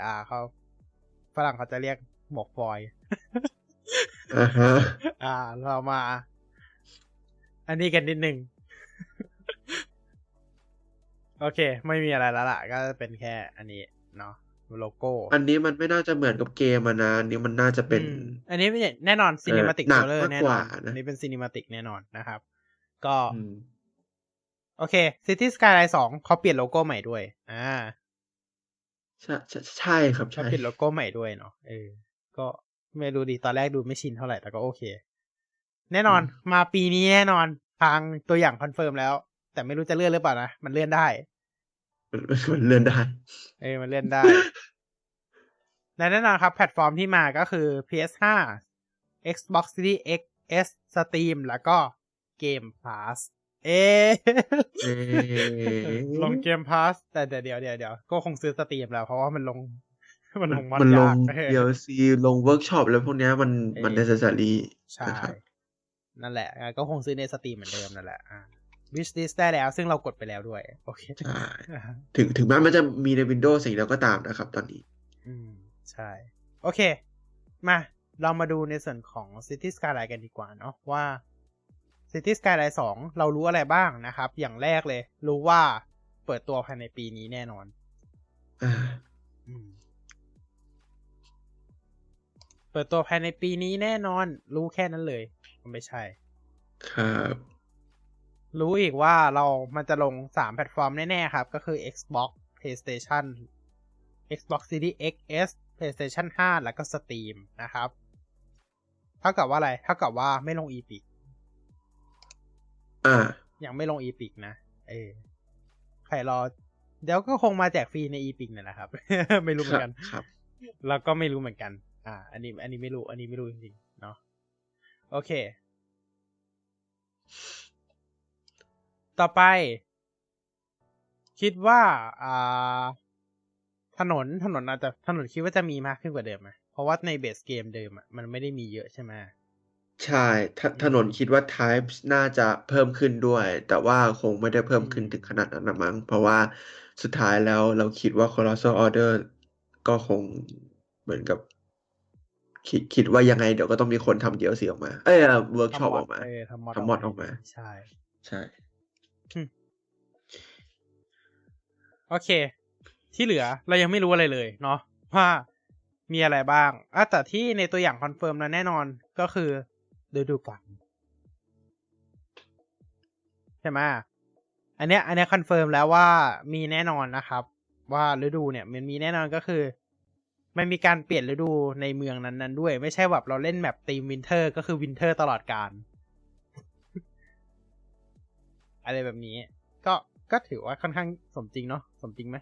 อ่าเขาฝรั่งเขาจะเรียกหมวกฟอยล์อ่าฮะอ่า เรามา อันนี้กันนิดนึง โอเค ไม่มีอะไรแล้วล่ะ ก็เป็นแค่อันนี้เนาะ โลโก้ อันนี้มันไม่น่าจะเหมือนกับเกมอะนะอันนี้มันน่าจะเป็นอืมอันนี้ไม่ใช่แน่นอนซีนิมาติกหนัโทกเลอร์มากแน่กนอว่านนะอันนี้เป็นซีนิมาติกแน่นอนนะครับ ก็อืมโอเค City Skyline 2เขาเปลี่ยนโลโก้ใหม่ด้วย อ่า ใช่ใช่ใช่ครับเขาใช่เปลี่ยนโลโก้ใหม่ด้วยเนาะเออ ก็ไม่รู้ดีตอนแรกดูไม่ชินเท่าไหร่แต่ก็โอเค แน่นอนมาปีนี้แน่นอนทางตัวอย่างคอนเฟิร์มแล้ว แต่ไม่รู้จะเลื่อนหรือเปล่านะ มันเลื่อนได้ มันมันเลื่อนได้ เออมันเลื่อนได้และแน่นอนครับแพลตฟอร์มที่มาก็คือ PS5 Xbox Series X S Steam แล้วก็ Game Pass เอ๊ะเอ๊ะลง Game Pass แต่แต่เดี๋ยวเดี๋ยวเดี๋ยวก็คงซื้อ Steam แล้ว เพราะว่ามันลง มันลง mod มันลยางกเออ DLC ลงเวิร์กช็อปแล้วพวกเนี้ยมันมันเออ necessary ใช่นะครับนั่นแหละอะก็คงซื้อในสตรีมเหมือนเดิมนั่นแหละ อ่า wish list ได้แล้ว ซึ่งเรากดไปแล้วด้วย โอเคใช่ถึงถึงแม้มันจะมีใน Windows สิ่งแล้วก็ตามนะครับตอนนี้ อืม ใช่ โอเค มาเรามาดูในส่วนของ City Skyline กันดีกว่าเนาะว่า City Skyline 2 เรารู้อะไรบ้างนะครับ อย่างแรกเลย รู้ว่าเปิดตัวภายในปีนี้แน่นอนอ่าอืมเปิดตัวภายในปีนี้แน่นอน รู้แค่นั้นเลยไม่ใช่ ครับ รู้อีกว่าเรามันจะลงสามแพลตฟอร์มแน่ ๆ ครับ ก็คือ Xbox PlayStation Xbox Series XS PlayStation 5 แล้วก็ Steam นะครับ เท่ากับว่าอะไร เท่ากับว่าไม่ลง Epic อ่า ยังไม่ลง Epic นะ เออ ใครรอ เดี๋ยวก็คงมาแจกฟรีใน Epic เนี่ยแหละครับ ไม่รู้เหมือนกัน ครับ แล้วก็ไม่รู้เหมือนกัน อ่า อันนี้ อันนี้ไม่รู้ อันนี้ไม่รู้จริงๆ เนาะ โอเค ต่อไป คิดว่าอ่าถนนถนนอาจจะถนนคิดว่าจะมีมากขึ้นกว่าเดิมไหมเพราะว่าในเบสเกมเดิมอะมันไม่ได้มีเยอะใช่ไหมใช่ถนนคิดว่า types น่าจะเพิ่มขึ้นด้วย แต่ว่าคงไม่ได้เพิ่มขึ้นถึงขนาดนั้นนะมั้ง เพราะว่าสุดท้ายแล้วเราคิดว่า Colossal Order ก็คงเหมือนกับ คิดคิดว่ายังไงเดี๋ยวก็ต้องมีคนทำ DLC ออกมา เอ้ยเวิร์กช็อปทำออกมาเออทำ mod ทำ mod ออกมา ใช่ ใช่ โอเค ที่เหลือเรายังไม่รู้อะไรเลยเนาะว่ามีอะไรบ้างอะแต่ที่ในตัวอย่างคอนเฟิร์มแล้วแน่นอนก็คือฤดูกาลใช่ไหมอันเนี้ย อันเนี้ยคอนเฟิร์มแล้วว่ามีแน่นอนนะครับ ว่าฤดูเนี่ย มันมีแน่นอนก็คือ มันมีการเปลี่ยนฤดูในเมืองนั้นๆด้วย ไม่ใช่แบบเราเล่นแบบธีม winter ก็คือ winter ตลอดกาล อะไรแบบนี้ ก็ก็ถือว่าค่อนข้างสมจริงเนาะสมจริงไหม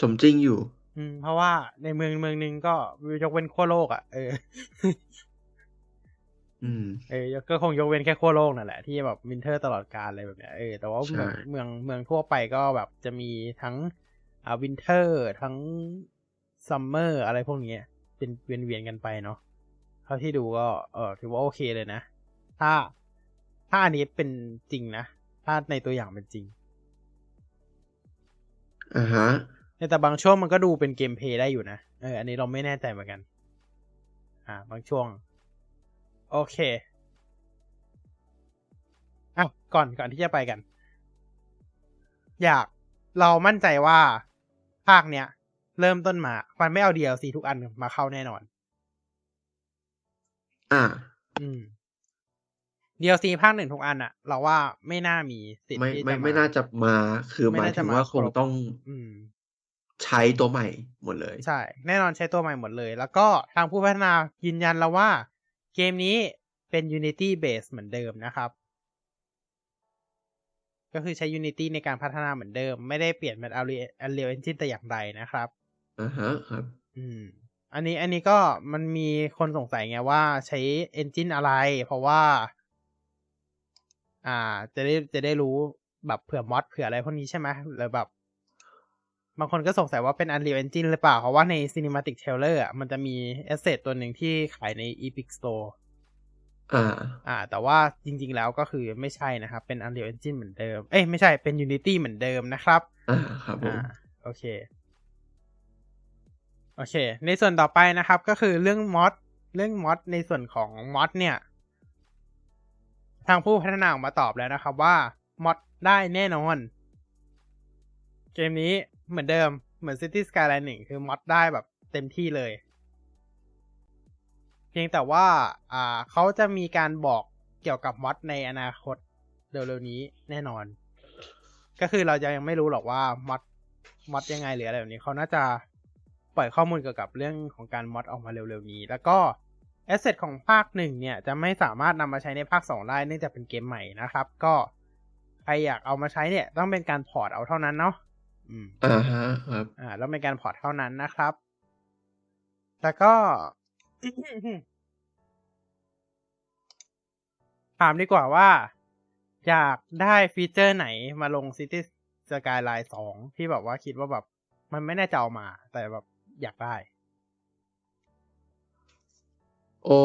สมจริงอยู่ อืม เพราะว่าในเมืองเมืองหนึ่งก็ยกเว้นขั้วโลกอะ่ะเออ อืม เออก็คงยกเว้นแค่ขั้วโลกนั่นแหละที่แบบ winter ตลอดกาลอะไรแบบเนี้ยเออแต่ว่าใช่เมืองเมืองเมืองทั่วไปก็แบบจะมีทั้งอ่า winter ทั้ง summer อะไรพวกนี้เป็นเวียนเวียนๆกันไปเนาะเท่าที่ดูก็เออถือว่าโอเคเลยนะ ถ้า ถ้าอันนี้เป็นจริงนะ ถ้าในตัวอย่างเป็นจริงอ่าฮะแต่บางช่วงมันก็ดูเป็นเกมเพลย์ได้อยู่นะ เออ อันนี้เราไม่แน่ใจเหมือนกัน อ่า บางช่วง โอเคอะก่อนก่อนที่จะไปกัน อยากเรามั่นใจว่าภาคเนี้ย เริ่มต้นมา มันไม่เอา DLC ทุกอันมาเข้าแน่นอน อ่า อืม DLC ภาคหนึ่งทุกอันอะเราว่าไม่น่ามีสิทธิ์ไม่ที่ไม่จะไม่น่าจะมา คือไม่หมายน่าถึจะงมาว่าคงครบต้องอืมใช้ตัวใหม่หมดเลย ใช่ แน่นอนใช้ตัวใหม่หมดเลย แล้วก็ทางผู้พัฒนายืนยันแล้วว่า เกมนี้เป็น Unity base เหมือนเดิมนะครับ ก็คือใช้ Unity ในการพัฒนาเหมือนเดิม ไม่ได้เปลี่ยนเป็น Unreal Engine แต่อย่างใดนะครับอ่าฮะครับ อืมอันนี้อันนี้ก็มันมีคนสงสัยไงว่าใช้ Engine อะไร เพราะว่า อ่า จะได้จะได้รู้แบบเผื่อมอดเผื่ออะไรพวกนี้ใช่ไหมหรือแบบ บางคนก็สงสัยว่าเป็น Unreal Engine หรือเปล่า เพราะว่าใน Cinematic Trailer อะมันจะมี asset ตัวหนึ่งที่ขายใน Epic Store อ่า อ่า แต่ว่าจริง ๆ แล้วก็คือไม่ใช่นะครับ เป็น Unreal Engine เหมือนเดิม เอ้ยไม่ใช่เป็น Unity เหมือนเดิมนะครับ อ่าครับผมอ่าโอเค โอเค ในส่วนต่อไปนะครับ ก็คือเรื่องมอดเรื่องมอดในส่วนของมอดเนี่ย ทางผู้พัฒนาออกมาตอบแล้วนะครับว่ามอดได้แน่นอน เกมนี้เหมือนเดิมเหมือน City Skyline 1 คือมอดได้แบบเต็มที่เลย เพียงแต่ว่าอ่าเขาจะมีการบอกเกี่ยวกับมอดในอนาคตเร็วๆนี้แน่นอน ก็คือเราจะยังไม่รู้หรอกว่า mod mod ยังไงหรืออะไรแบบนี้เขาน่าจะปล่อยข้อมูลเกี่ยวกับเรื่องของการ mod ออกมาเร็วๆนี้ แล้วก็ asset ของภาคหนึ่งเนี่ยจะไม่สามารถนำมาใช้ในภาคสองได้เนื่องจากเป็นเกมใหม่นะครับ ก็ใครอยากเอามาใช้เนี่ย ต้องเป็นการ port เอาเท่านั้นเนาะอืมอ่าฮะครับอ่าแล้วเป็นการ port เท่านั้นนะครับ แล้วก็ถามดีกว่าว่า อยากได้ฟีเจอร์ไหนมาลง City Skyline 2 ที่แบบว่าคิดว่าแบบ มันไม่แน่จะเอามา แต่แบบอยากได้ โอ้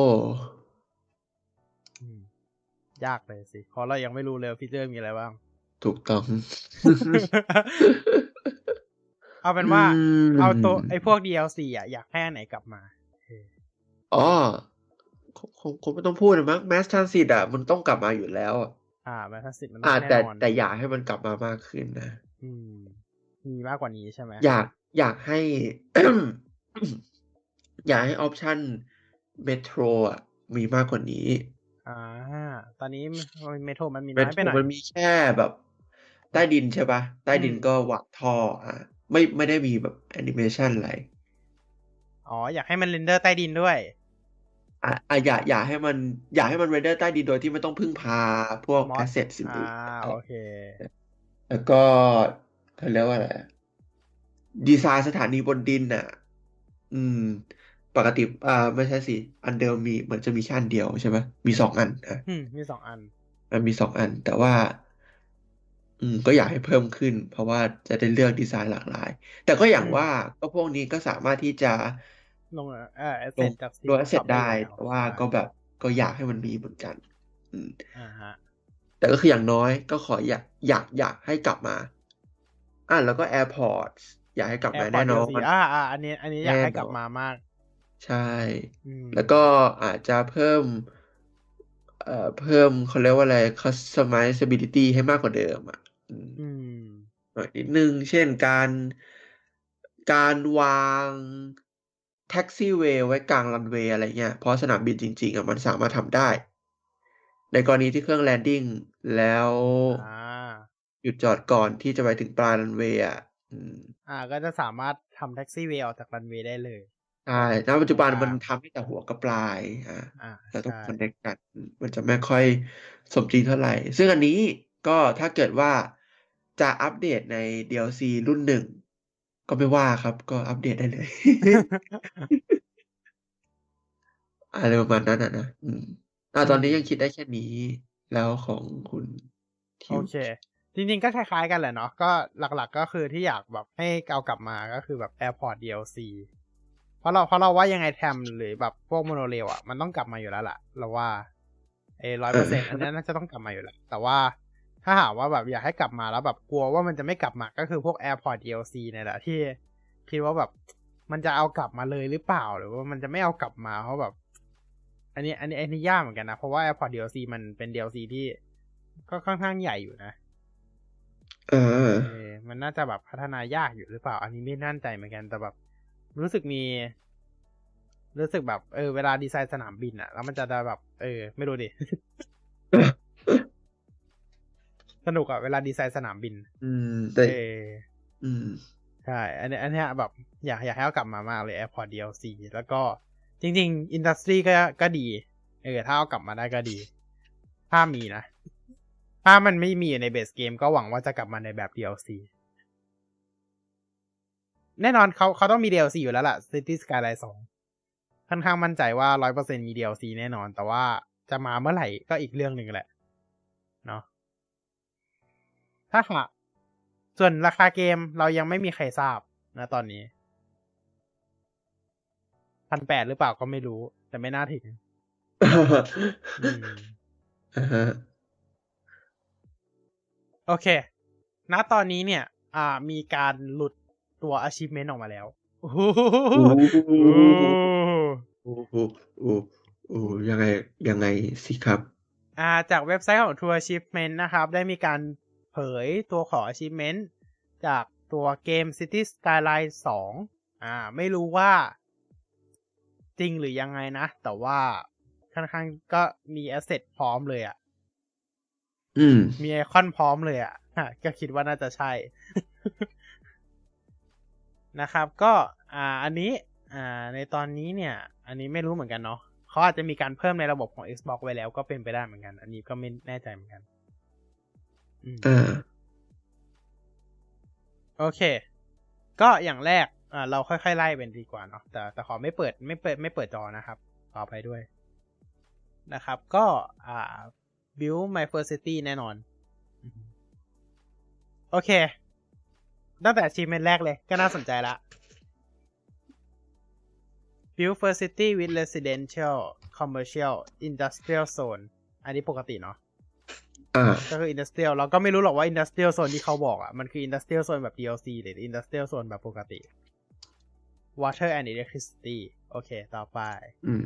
อืมยากเลยสิเพราะเรายังไม่รู้เลยว่าฟีเจอร์มีอะไรบ้าง ถูกต้อง เอาเป็นว่ามเอาตัวไอ้พวก DLC อะอยากให้อันไหนกลับมาอ๋อคงคงคงไม่ต้องพูดนะมั้งแมสทรานสิตอะมันต้องกลับมาอยู่แล้วอะอ่าแมทัสิตมันต้อ่าองแน่แต่นอนแต่อยากให้มันกลับมามากขึ้นนะอืมมีมากกว่านี้ใช่ไหมอยากอยากให้ อยากให้ออปชัน เมโทรอะมีมากกว่านี้อ่าตอนนี้เมโทรมันมีเมน้อยโทไปรหน่อยมันมีแค่แบบ ใต้ดินใช่ปะใต้ดินอืมก็หวักท่ออะไม่ไม่ได้มีแบบแอนิเมชันอะไร อ๋อ อยากให้มัน render ใต้ดินด้วยอะอะอยากอยากให้มัน อยากให้มัน render ใต้ดินโดยที่ไม่ต้องพึ่งพาพวก Mod แอสเซทสิ่งอ่าอื่นโอเค แล้วก็เขาเรียกว่าอะไรอะดีไซน์สถานีบนดินน่ะ อืม ปกติอ่าไม่ใช่สิ อันเดิมมีเหมือนจะมีแค่อันเดียวใช่ไหมมีสองอันอะอืมมีสองอันมันมีสองอัน แต่ว่า อืม ก็อยากให้เพิ่มขึ้น เพราะว่าจะได้เลือกดีไซน์หลากหลาย แต่ก็อย่างอืมว่าก็พวกนี้ก็สามารถที่จะลงเอ่อแอสลเซงทจากโดยเสร็จได้อยู่แต่ว่าใช่ก็แบบก็อยากให้มันมีเหมือนกัน อืมอ่าฮะแต่ก็คืออย่างน้อยก็ขออยากอยากอยากให้กลับมา อะแล้วก็ AirPods อยากให้กลับแอมาร์พอแน่ร์ตนเดีอยวนสีอ่าอ่าอันนี้ อันนี้อยากให้แน่นอนกลับมามาก ใช่อืมแล้วก็อาจจะเพิ่ม เอ่อ เพิ่มเขาเรียกว่าอะไร customizability ให้มากกว่าเดิมอะอืมอืมหน่อยนิดนึง เช่นการการวาง taxiway ไว้กลางรันเวย์อะไรเงี้ย เพราะสนามบินจริง ๆอะมันสามารถทำได้ ในกรณีที่เครื่อง landing แล้วอ่าหยุดจอดก่อนที่จะไปถึงปลายรันเวย์อะอืมอ่า ก็จะสามารถทำ taxiway ออกจากรันเวย์ได้เลย ใช่ ณ ปัจจุบันอ่ามันมันทำให้แต่หัวกับปลายอ่าอ่าเราต้องใช่ connect กัน มันจะไม่ค่อยสมจริงเท่าไหร่ซึ่งอันนี้ก็ถ้าเกิดว่า จะอัปเดตใน DLC รุ่นหนึ่งก็ไม่ว่าครับ ก็อัปเดตได้เลย อะไรประมาณนั้นอะนะ อืมอ่าตอนนี้ยังคิดได้แค่นี้ แล้วของคุณทิโอวเค จริง ๆ ก็คล้าย ๆ กันแหละเนาะ ก็หลัก ๆ ก็คือที่อยากแบบให้เอากลับมา ก็คือแบบ Airport DLC เพ ราะเราเพราะเราว่ายังไงแทมหรือแบบพวกโมโนเรลอะมันต้องกลับมาอยู่แล้วล่ะ เราว่าเอร้อยเปอร์เซ็นต์อันนั้นน่าจะต้องกลับมาอยู่แล้ว แต่ว่าถ้าหากว่าแบบอยากให้กลับมาแล้วแบบกลัวว่ามันจะไม่กลับมาก็คือพวก Airport DLC เนี่ยแหละที่คิดว่าแบบมันจะเอากลับมาเลยหรือเปล่าหรือว่ามันจะไม่เอากลับมาเพราะแบบ อันนี้ อันนี้อันนี้ยากเหมือนกันนะ เพราะว่า Airport DLC มันเป็น DLC ที่ก็ค่อนข้างใหญ่อยู่นะเออเออมันน่าจะแบบพัฒนายากอยู่หรือเปล่า อันนี้ไม่แน่ใจเหมือนกันแต่แบบ รู้สึกมี รู้สึกแบบเออเวลาดีไซน์สนามบินอะแล้วมันจะได้แบบ เออ ไม่รู้ดิ สนุกอะเวลาดีไซน์สนามบิน อืมแต่เอออืมใช่ อันนี้อันเนี้ยแบบ อยากอยากให้เอากลับมามากเลย Airport DLC แล้วก็จริง ๆ อินดัสทรีก็ก็ดี เออ ถ้าเอากลับมาได้ก็ดี ถ้ามีนะ ถ้ามันไม่มีอยู่ในเบสเกมก็หวังว่าจะกลับมาในแบบ DLC แน่นอนเขาเขาต้องมี DLC อยู่แล้วล่ะ City Skyline 2 ค่อนข้างมั่นใจว่า100%มี DLC แน่นอน แต่ว่าจะมาเมื่อไหร่ก็อีกเรื่องหนึ่งแหละเนาะถ้าหากส่วนราคาเกมเรายังไม่มีใครทราบนะตอนนี้พันแปดหรือเปล่าก็ไม่รู้ แต่ไม่น่าถึงอืมอ่าฮะโอเค ณ ตอนนี้เนี่ย อ่า มีการหลุด ตัว achievement ออกมาแล้วโอ้โหโอ้โหโอ้โหโอ้โหยังไงยังไงสิครับ อ่าจากเว็บไซต์ของ True Achievement นะครับ ได้มีการเผยตัวของ achievement จากตัวเกม City Skyline 2 อ่า ไม่รู้ว่า จริงหรือยังไงนะ แต่ว่าค่อนข้างก็มีแอสเซทพร้อมเลยอะอืมมีไอคอนพร้อมเลยอะ่ะก็คิดว่าน่าจะใช่ นะครับก็อ่าอันนี้อ่าในตอนนี้เนี่ย อันนี้ไม่รู้เหมือนกันเนาะเขาอาจจะมีการเพิ่มในระบบของ Xbox ไว้แล้วก็เป็นไปได้เหมือนกัน อันนี้ก็ไม่แน่ใจเหมือนกันอืมอ่าโอเค ก็อย่างแรกอ่าเราค่อยๆไล่เป็นดีกว่าเนาะแต่แต่ขอไม่เปิดไม่เปิดไม่เปิดจอนะครับขออภัยด้วยนะครับ ก็อ่า build my first city แน่นอนอืมโอเค ตั้งแต่ achievement แรกเลยก็น่าสนใจละ build first city with residential commercial industrial zone อันนี้ปกติเนาะอ่าก็คือ industrial เราก็ไม่รู้หรอกว่า industrial zone ที่เขาบอกอะ มันคือ industrial zone แบบ DLC หรือ industrial zone แบบปกติ water and electricity โอเค ต่อไป อืม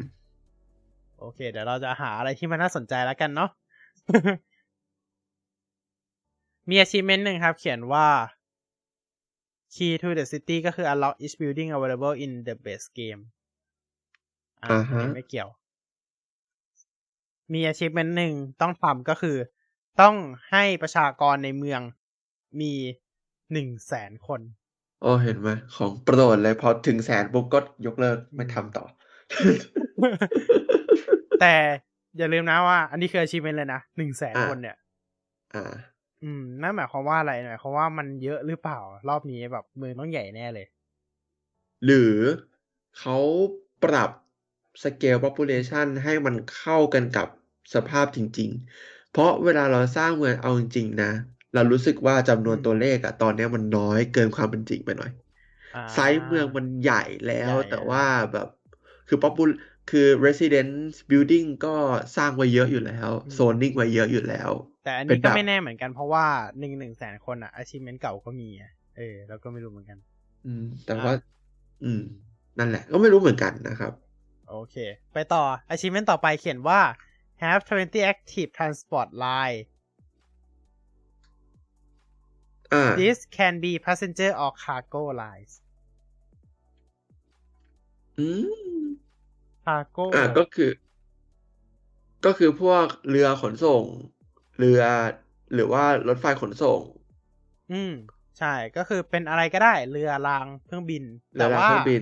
โอเค เดี๋ยวเราจะหาอะไรที่มันน่าสนใจแล้วกันเนาะมี achievement หนึ่งครับ เขียนว่า key to the city ก็คือ unlock each building available in the base game อ่าอ่าฮะไม่เกี่ยว มี achievement หนึ่งต้องทำก็คือ ต้องให้ประชากรในเมืองมีหนึ่งแสนคนโอ้เห็นไหมของโปรดเลยพอถึงแสนปุ๊บก็ยกเลิกไม่ทำต่อ แต่อย่าลืมนะว่า อันนี้คือ achievement เลยนะหนึ่งแสนอ่าคนเนี่ย อ่า อืมนั่นหมายความว่าอะไรหมายความว่ามันเยอะหรือเปล่า รอบนี้แบบเมืองต้องใหญ่แน่เลย หรือเขาปรับ scale population ให้มันเข้ากันกับสภาพจริง ๆ เพราะเวลาเราสร้างเมืองเอาจริงๆนะ เรารู้สึกว่าจำนวนอืมตัวเลขอะตอนเนี้ยมันน้อยเกินความเป็นจริงไปหน่อยอ่าไซส์เมืองมันใหญ่แล้วใหญ่แต่อะว่าแบบคือ popul คือ residence building ก็สร้างไว้เยอะอยู่แล้ว zoning ไว้เยอะอยู่แล้ว แต่อันเป็นี้นก็แบบไม่แน่เหมือนกันเพราะว่าหนึ่งหนึ่งแสนคนอะ achievement เก่าก็มีอะเออเราก็ไม่รู้เหมือนกัน อืม แต่อะว่า อืม นั่นแหละ ก็ไม่รู้เหมือนกันนะครับ โอเค ไปต่อ achievement ต่อไปเขียนว่า have 20 active transport line อ่า this can be passenger or cargo lines อืม cargo อ่าก็คือ ก็คือพวกเรือขนส่ง เรือ หรือว่ารถไฟขนส่ง อืม ใช่ ก็คือเป็นอะไรก็ได้ เรือรางเครื่องบินเรือแต่รางว่าเครื่องบิน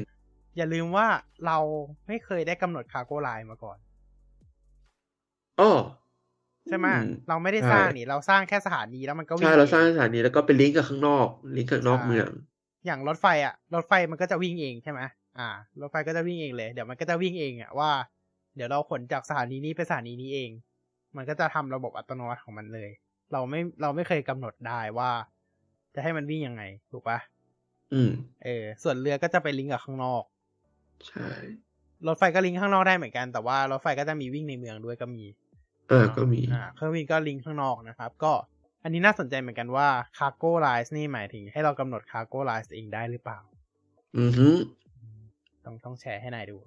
อย่าลืมว่าเราไม่เคยได้กำหนด cargo line มาก่อนอ้อใช่ไหมอืมเราไม่ได้ใช่สร้างนี่ เราสร้างแค่สถานีแล้วมันก็วิ่ใช่งเราเองสร้างสถานีแล้วก็ไปลิงก์กับข้างนอก ลิงก์กับนอกใช่เมือง อย่างรถไฟอะ รถไฟมันก็จะวิ่งเองใช่ไหมอ่า รถไฟก็จะวิ่งเองเลย เดี๋ยวมันก็จะวิ่งเองอะว่า เดี๋ยวเราขนจากสถานีนี้ไปสถานีนี้เอง มันก็จะทำระบบอัตโนมัติของมันเลย เราไม่เราไม่เคยกำหนดได้ว่า จะให้มันวิ่งยังไง ถูกปะอืม เออ ส่วนเรือก็จะไปลิงก์กับข้างนอก ใช่ รถไฟก็ลิงก์ข้างนอกได้เหมือนกัน แต่ว่ารถไฟก็จะมีวิ่งในเมืองด้วยก็มีอ่าก็มี อ่า เครื่องบินก็ลิงก์ข้างนอกนะครับ ก็อันนี้น่าสนใจเหมือนกันว่า cargo lines นี่หมายถึงให้เรากำหนด cargo lines เองได้หรือเปล่า อือฮึต้องต้องแชร์ให้นายดู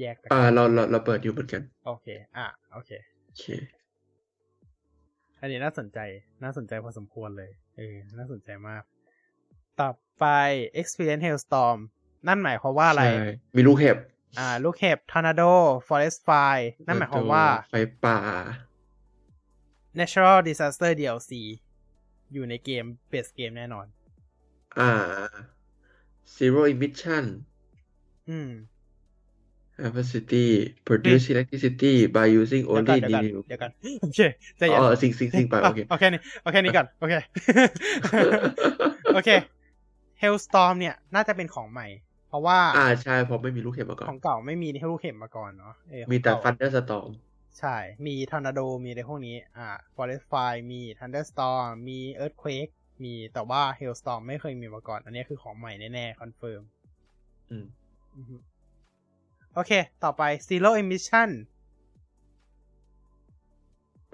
แยกไปอ่าเราเราเราเปิดอยู่เหมือนกัน โอเค อะโอเค โอเคอันนี้น่าสนใจ น่าสนใจพอสมควรเลย เออ น่าสนใจมาก ต่อไป experience hailstorm นั่นหมายความว่าอะไรใช่มีลูกเห็บ อ่า ลูกเห็บ tornado forest fire นั่นหมายความว่า ไฟป่า natural disaster DLC อยู่ในเกม base เกมแน่นอน อ่า zero emission อืม capacity produce electricity by using เดี๋ยวก่อ only นเดี๋ยวก่อน new เดี๋ยวก่อนโอเคใจเย็นอ๋อสิงสิงสิงไปโอเค โอเคนี่โอเคนี้ก่อน โอเค โอเค Hellstorm เนี่ย น่าจะเป็นของใหม่ เพราะว่าอ่าใช่เพราะไม่มีลูกเห็บมาก่อขอนงเก่าไม่มีให้ลูกเข็มมาก่อนเนาะเออมีแต่ของเก่า thunderstorm ใช่ มีทอร์นาโด มีอะไรพวกนี้ อ่า forest fire มี thunderstorm มี earthquake มีแต่ว่า Hailstorm ไม่เคยมีมาก่อน อันนี้คือของใหม่แน่ๆ คอนเฟิร์ม อืม อือฮึ โอเค ต่อไป Zero Emission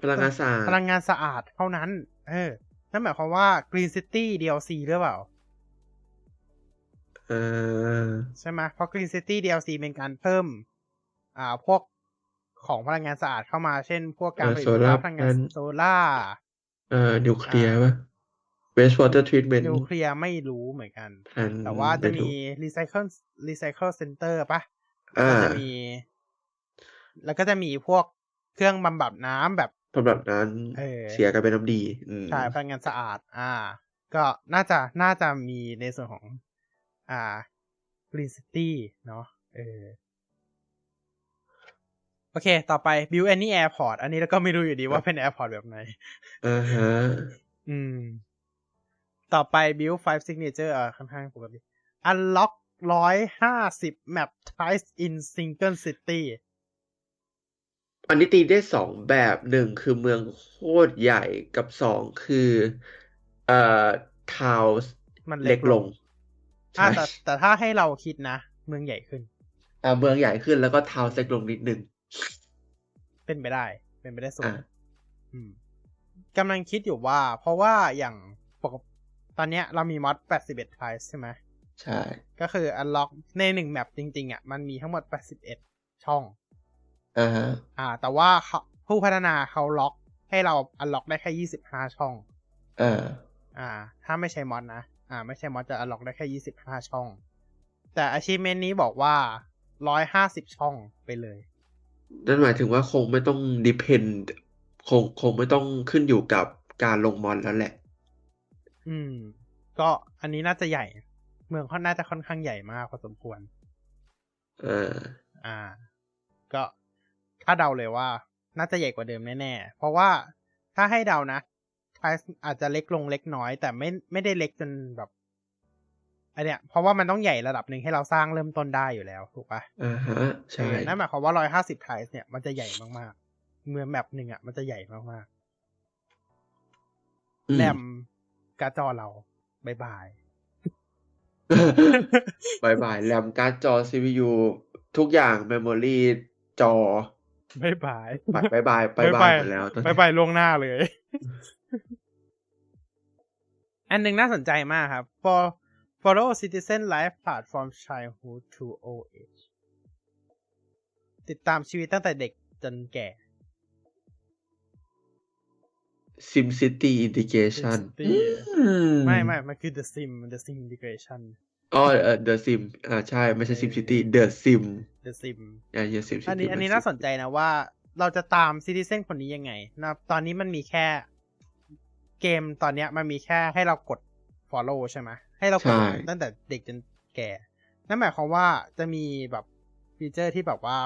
พลังงานสะอาด พลังงานสะอาดเท่านั้น เออ นั่นหมายความว่า Green City DLC หรือเปล่า เออ ใช่ไหมเพราะ Green City DLC เป็นการเพิ่ม อ่า พวกของพลังงานสะอาดเข้ามา เช่น พวกการผลิตโซล่าพลังงานโซล่า เอ่อนิวเคลียร์ป่ะ waste water treatment นิวเคลียร์ไม่รู้เหมือนกันแผนแต่ว่าจะไม่ถูมีก Recycle Recycle Center ปะอ่า ก็จะมี แล้วก็จะมีพวกเครื่องบำบัดน้ำแบบสำหรับนั้นเออเสียกันเป็นน้ำดีอืมใช่พลังงานสะอาด อ่า ก็น่าจะน่าจะมีในส่วนของ อ่า Green City เนาะเออโอเค ต่อไป Build Any Airport อันนี้แล้วก็ไม่รู้อยู่ดีว่าเป็น Airport แบบไหนอ่าฮะอืม ต่อไป Build Five Signature อ่าค่อนข้างปกติ Unlock ร้อยห้าสิบ Map Types in Single City อันนี้ตีได้สองแบบหนึ่งคือเมืองโคตรใหญ่กับสองคือเอ่อทาวส์มันเล็กลงอ่าใช่แต่แต่ถ้าให้เราคิดนะ เมืองใหญ่ขึ้นอ่าเมืองใหญ่ขึ้นแล้วก็ทาวส์เล็กลงนิดนึง เป็นไปได้ เป็นไปได้สูงอ่าอืมกำลังคิดอยู่ว่า เพราะว่าอย่างปกตอนเนี้ยเรามีมอด81 types ใช่ไหม ใช่ ก็คือ unlock ในหนึ่งแมปจริง ๆ อะ มันมีทั้งหมด 81 ช่อง อ่าฮะอ่า แต่ว่าเขาผู้พัฒนาเขาล็อกให้เรา unlock ได้แค่ 25 ช่องอ่าอ่า ถ้าไม่ใช่มอดนะ อ่า ไม่ใช่มอดจะ unlock ได้แค่ 25 ช่อง แต่ achievement นี้บอกว่า 150 ช่องไปเลย นั่นหมายถึงว่าคงไม่ต้อง depend คงคงไม่ต้องขึ้นอยู่กับการลงมอนแล้วแหละ อืม ก็อันนี้น่าจะใหญ่ เมืองเขาน่าจะค่อนข้างใหญ่มากพอสมควรอ่าอ่า ก็ถ้าเดาเลยว่า น่าจะใหญ่กว่าเดิมแน่ๆ เพราะว่าถ้าให้เดานะ tile อาจจะเล็กลงเล็กน้อย แต่ไม่ไม่ได้เล็กจนแบบอันเนี้ยเพราะว่ามันต้องใหญ่ระดับหนึ่งให้เราสร้างเริ่มต้นได้อยู่แล้วถูกปะอ่าฮะใช่เออนั่นหมายความว่าร้อยห้าสิบ tile เนี่ยมันจะใหญ่มากๆ เมืองแบบหนึ่งอะมันจะใหญ่มากอืๆมแรมการ์ดจอเรา bye bye bye bye แรมการ์ดจอ CPU ทุกอย่าง memory จอ bye bye bye bye bye bye หมดแล้วตอนบายนี้ bye ล่วงหน้าเลย อันหนึ่งน่าสนใจมากครับ for follow citizen life path from childhood to old age ติดตามชีวิตตั้งแต่เด็กจนแก่ Sim City Integration City อืมไม่ไม่มันคือ the sim the sim integration อ๋อเออ The Sim อ่าใช่ไม่ใช่ Sim City The Sim the sim อ่า yes Sim อัน City นี้อันนี้มัน่าสนใจนะว่าเราจะตามซิติเซนคนนี้ยังไงนะตอนนี้มันมีแค่เกมตอนเนี้ยมันมีแค่ให้เรากด follow ใช่ไหมให้เรากดใช่ตั้งแต่เด็กจนแก่ นั่นหมายความว่าจะมีแบบฟีเจอร์ที่แบบว่า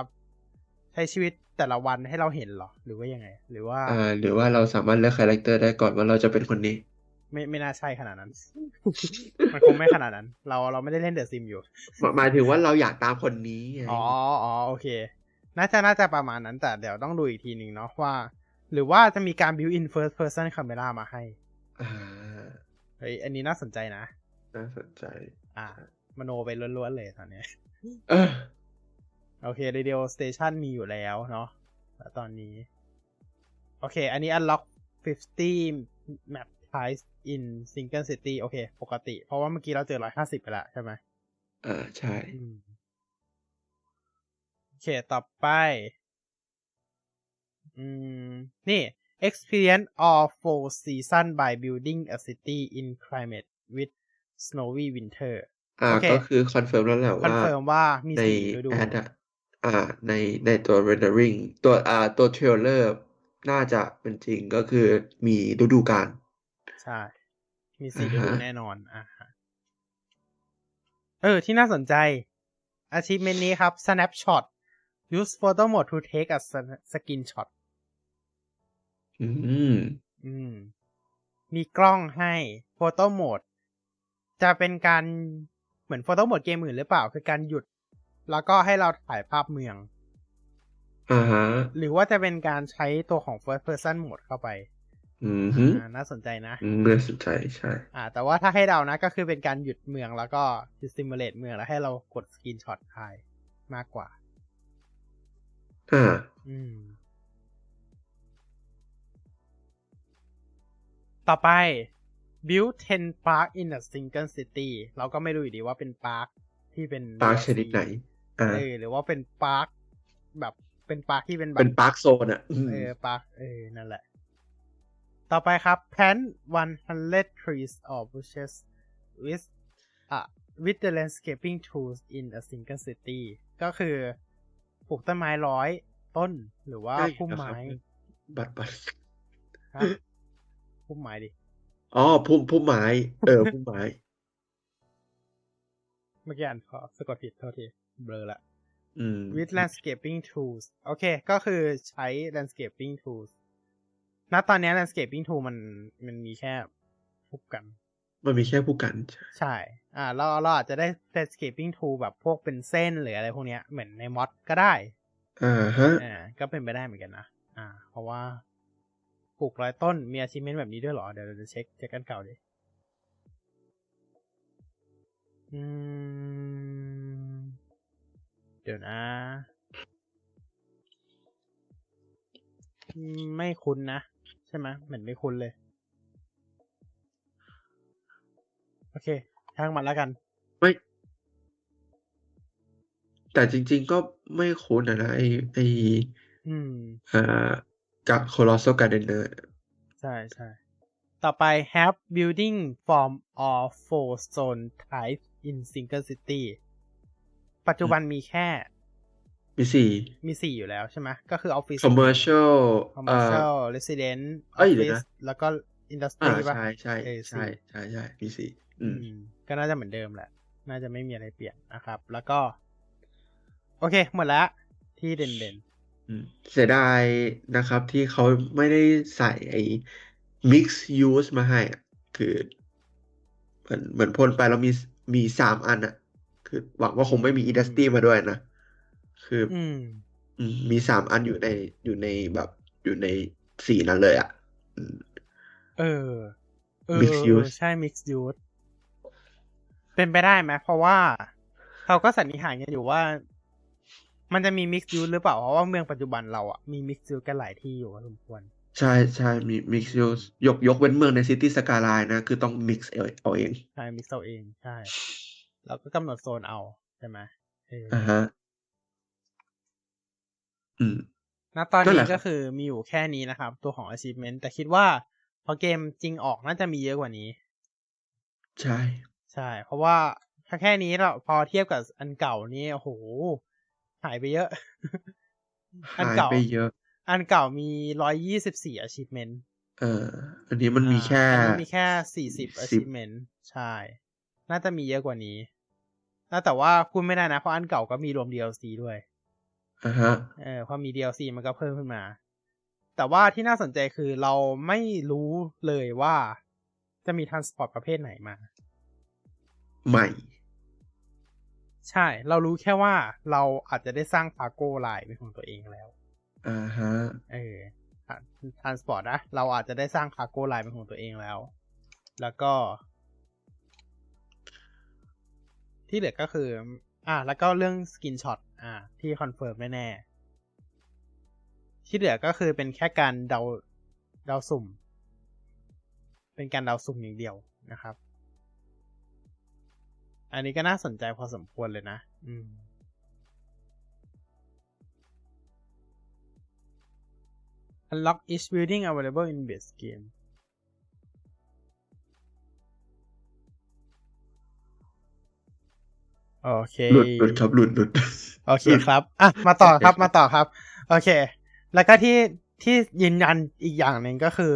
ใช้ชีวิตแต่ละวันให้เราเห็นเหรอ หรือว่ายังไง หรือว่าอ่าหรือว่าเราสามารถเลือกคาแรคเตอร์ได้ก่อนว่าเราจะเป็นคนนี้ ไม่ไม่น่าใช่ขนาดนั้น มันคงไม่ขนาดนั้น เราเราไม่ได้เล่น The Sims อยู่หมายหมายถึงว่าเราอยากตามคนนี้ไงอ๋ออ๋อโอเค น่าจะน่าจะประมาณนั้น แต่เดี๋ยวต้องดูอีกทีหนึ่งเนาะว่า หรือว่าจะมีการ built in first person camera มาให้อ่าเฮ้ยอันนี้น่าสนใจนะ น่าสนใจ อ่ามโนไปล้วนๆเลยตอนเนี้ยเออ โอเค radio station มีอยู่แล้วเนาะแล้วตอนนี้ โอเค อันนี้ unlock 50 map types in single city โอเค ปกติ เพราะว่าเมื่อกี้เราเจอ 150 ไปแล้วใช่ไหมอ่าใช่อืมโอเค ต่อไป อืม นี่ experience all four season by building a city in climate with snowy winter อ่าโอเคก็คือคอนเฟิร์มแล้วแหละคอนว่าเฟิร์มว่ามีในสี่ฤดูแอดอะ อ่าในในตัว rendering ตัวอ่าตัว trailer น่าจะเป็นจริงก็คือมีฤดูกาลใช่ มีสี่ฤอ่าดูฮะแน่นอนอ่าฮะเออ ที่น่าสนใจ achievement นี้ครับ snapshot use photo mode to take a screenshot อืม อืม มีกล้องให้ photo mode จะเป็นการเหมือน photo mode เกมอื่นหรือเปล่า คือการหยุด แล้วก็ให้เราถ่ายภาพเมืองอ่าฮะหรือว่าจะเป็นการใช้ตัวของ first person mode เข้าไป อืมฮึอ่าน่าสนใจนะอืมน่าสนใจใช่ อ่า แต่ว่าถ้าให้เดานะก็คือเป็นการหยุดเมืองแล้วก็ simulate เมืองแล้วให้เรากด screenshot ถ่ายมากกว่าอ่าอืมต่อไป build 10 park in a single city เราก็ไม่รู้อยู่ดีว่าเป็น park ที่เป็น park ชนิดไหนอ่า เออหรือว่าเป็น park แบบเป็น park ที่เป็นแบบเป็น park โซนอะอืมเออ park เออนั่นแหละ ต่อไปครับ plant 100 trees or bushes with อะ with the landscaping tools in a single city ก็คือปลูกต้นไม้ร้อยต้นหรือว่าได้พุ่มนะครับไม้ บัตรบัตรฮะพุ่มไม้ดิ อ๋อพุ่มพุ่มไม้ เออพุ่มไม้ เมื่อกี้อ่านขอสะกดผิดโทษที เบลอละอืม with landscaping tools โอเค ก็คือใช้ landscaping tools ณตอนนี้ landscaping tool มันมันมีแค่พบกัน มันมีแค่ผู้กัน ใช่ อ่า เราเราอาจจะได้ landscaping tool แบบพวกเป็นเส้นหรืออะไรพวกเนี้ย เหมือนในมอดก็ได้ อ่าฮะ อ่า ก็เป็นไปได้เหมือนกันนะ อ่า เพราะว่าปลูกร้อยต้นมี achievement แบบนี้ด้วยเหรอ เดี๋ยวเราจะเช็คเช็คกันเก่าดิ อืม เดี๋ยวนะ ไม่คุ้นนะ ใช่ไหมเหมือนไม่คุ้นเลย โอเคช่างมันแล้วกัน ไม่ แต่จริง ๆ ก็ไม่คุ้นนะนะไอไออืมอ่ากับ Colossal Gardenerใช่ใช่ต่อไป have building from all four zone type in single city ปัจจุบันมีแค่ มีสี่มีสี่อยู่แล้วใช่ไหมก็คือ office commercial เอ่อ commercial resident เอ้ยเดี๋ยว office นะแล้วก็อ่า industry ป่ะใช่ใช่เออใช่สี่ใช่ใช่มีสี่อืมอืมก็น่าจะเหมือนเดิมแหละ น่าจะไม่มีอะไรเปลี่ยนนะครับ แล้วก็ โอเค หมดแล้วที่เด่นเด่นอืมเสียดายนะครับที่เขาไม่ได้ใส่ไอ้ mix use มาให้อะคือ เหมือนเหมือนพ่นไปแล้วมีมีสามอันอะ คือหวังว่าคงไม่มี industry มาด้วยนะ คือๆอืมอืมมีสามอันอยู่ในอยู่ในแบบอยู่ในสี่นั้นเลยอะอืมเออเออ Mixed use ใช่ mixed use เป็นไปได้ไหมเพราะว่าเขาก็สันนิษฐานกันอยู่ว่า มันจะมี mixed use หรือเปล่า เพราะว่าเมืองปัจจุบันเราอะมี mixed use กันหลายที่อยู่พอสมควร ใช่ใช่มี mix use ยกยกเว้นเมืองใน city skyline นะ คือต้อง mix เอาเอาเอง ใช่ mix เอาเอง ใช่ เราก็กำหนดโซนเอาใช่ไหมเอออ่าฮะอืมณตอนนั่นแหนี้ละครับก็คือมีอยู่แค่นี้นะครับ ตัวของ achievement แต่คิดว่า พอเกมจริงออกน่าจะมีเยอะกว่านี้ ใช่ ใช่ เพราะว่าถ้าแค่นี้เราพอเทียบกับอันเก่านี่โอ้โหหายไปเยอะ อันหายเก่าไปเยอะ อันเก่ามีร้อยยี่สิบสี่ achievement เออ อันนี้มันมีแค่อ่าอันนี้มีแค่สี่สิบ10 achievement ใช่ น่าจะมีเยอะกว่านี้แล้วแต่ว่าพูดไม่ได้นะ เพราะอันเก่าก็มีรวม DLC ด้วยอ่าฮะ เออพอมี DLC มันก็เพิ่มขึ้นมา แต่ว่าที่น่าสนใจคือเราไม่รู้เลยว่าจะมีท r นสปอร์ตประเภทไหนมา ใหม่ ใช่ เรารู้แค่ว่าเราอาจจะได้สร้างพาโก้ไลน์เป็นของตัวเองแล้ว อ่าฮะ เออท r นสปอร์ตนะ เราอาจจะได้สร้าง cargo line เป็นของตัวเองแล้ว แล้วก็ ที่เหลือก็คือ อ่า แล้วก็เรื่อง screenshot อ่า ที่คอนเฟิร์มแน่ๆที่เหลือก็คือเป็นแค่การเดาเดาสุ่ม เป็นการเดาสุ่มอย่างเดียวนะครับ อันนี้ก็น่าสนใจพอสมควรเลยนะ อืม Unlock each building available in base game โอเคหลุดหลุดครับหลุดหลุดโอเคครับอะมาต่อครับมาต่อครับ โอเค แล้วก็ที่ที่ยืนยันอีกอย่างหนึ่งก็คือ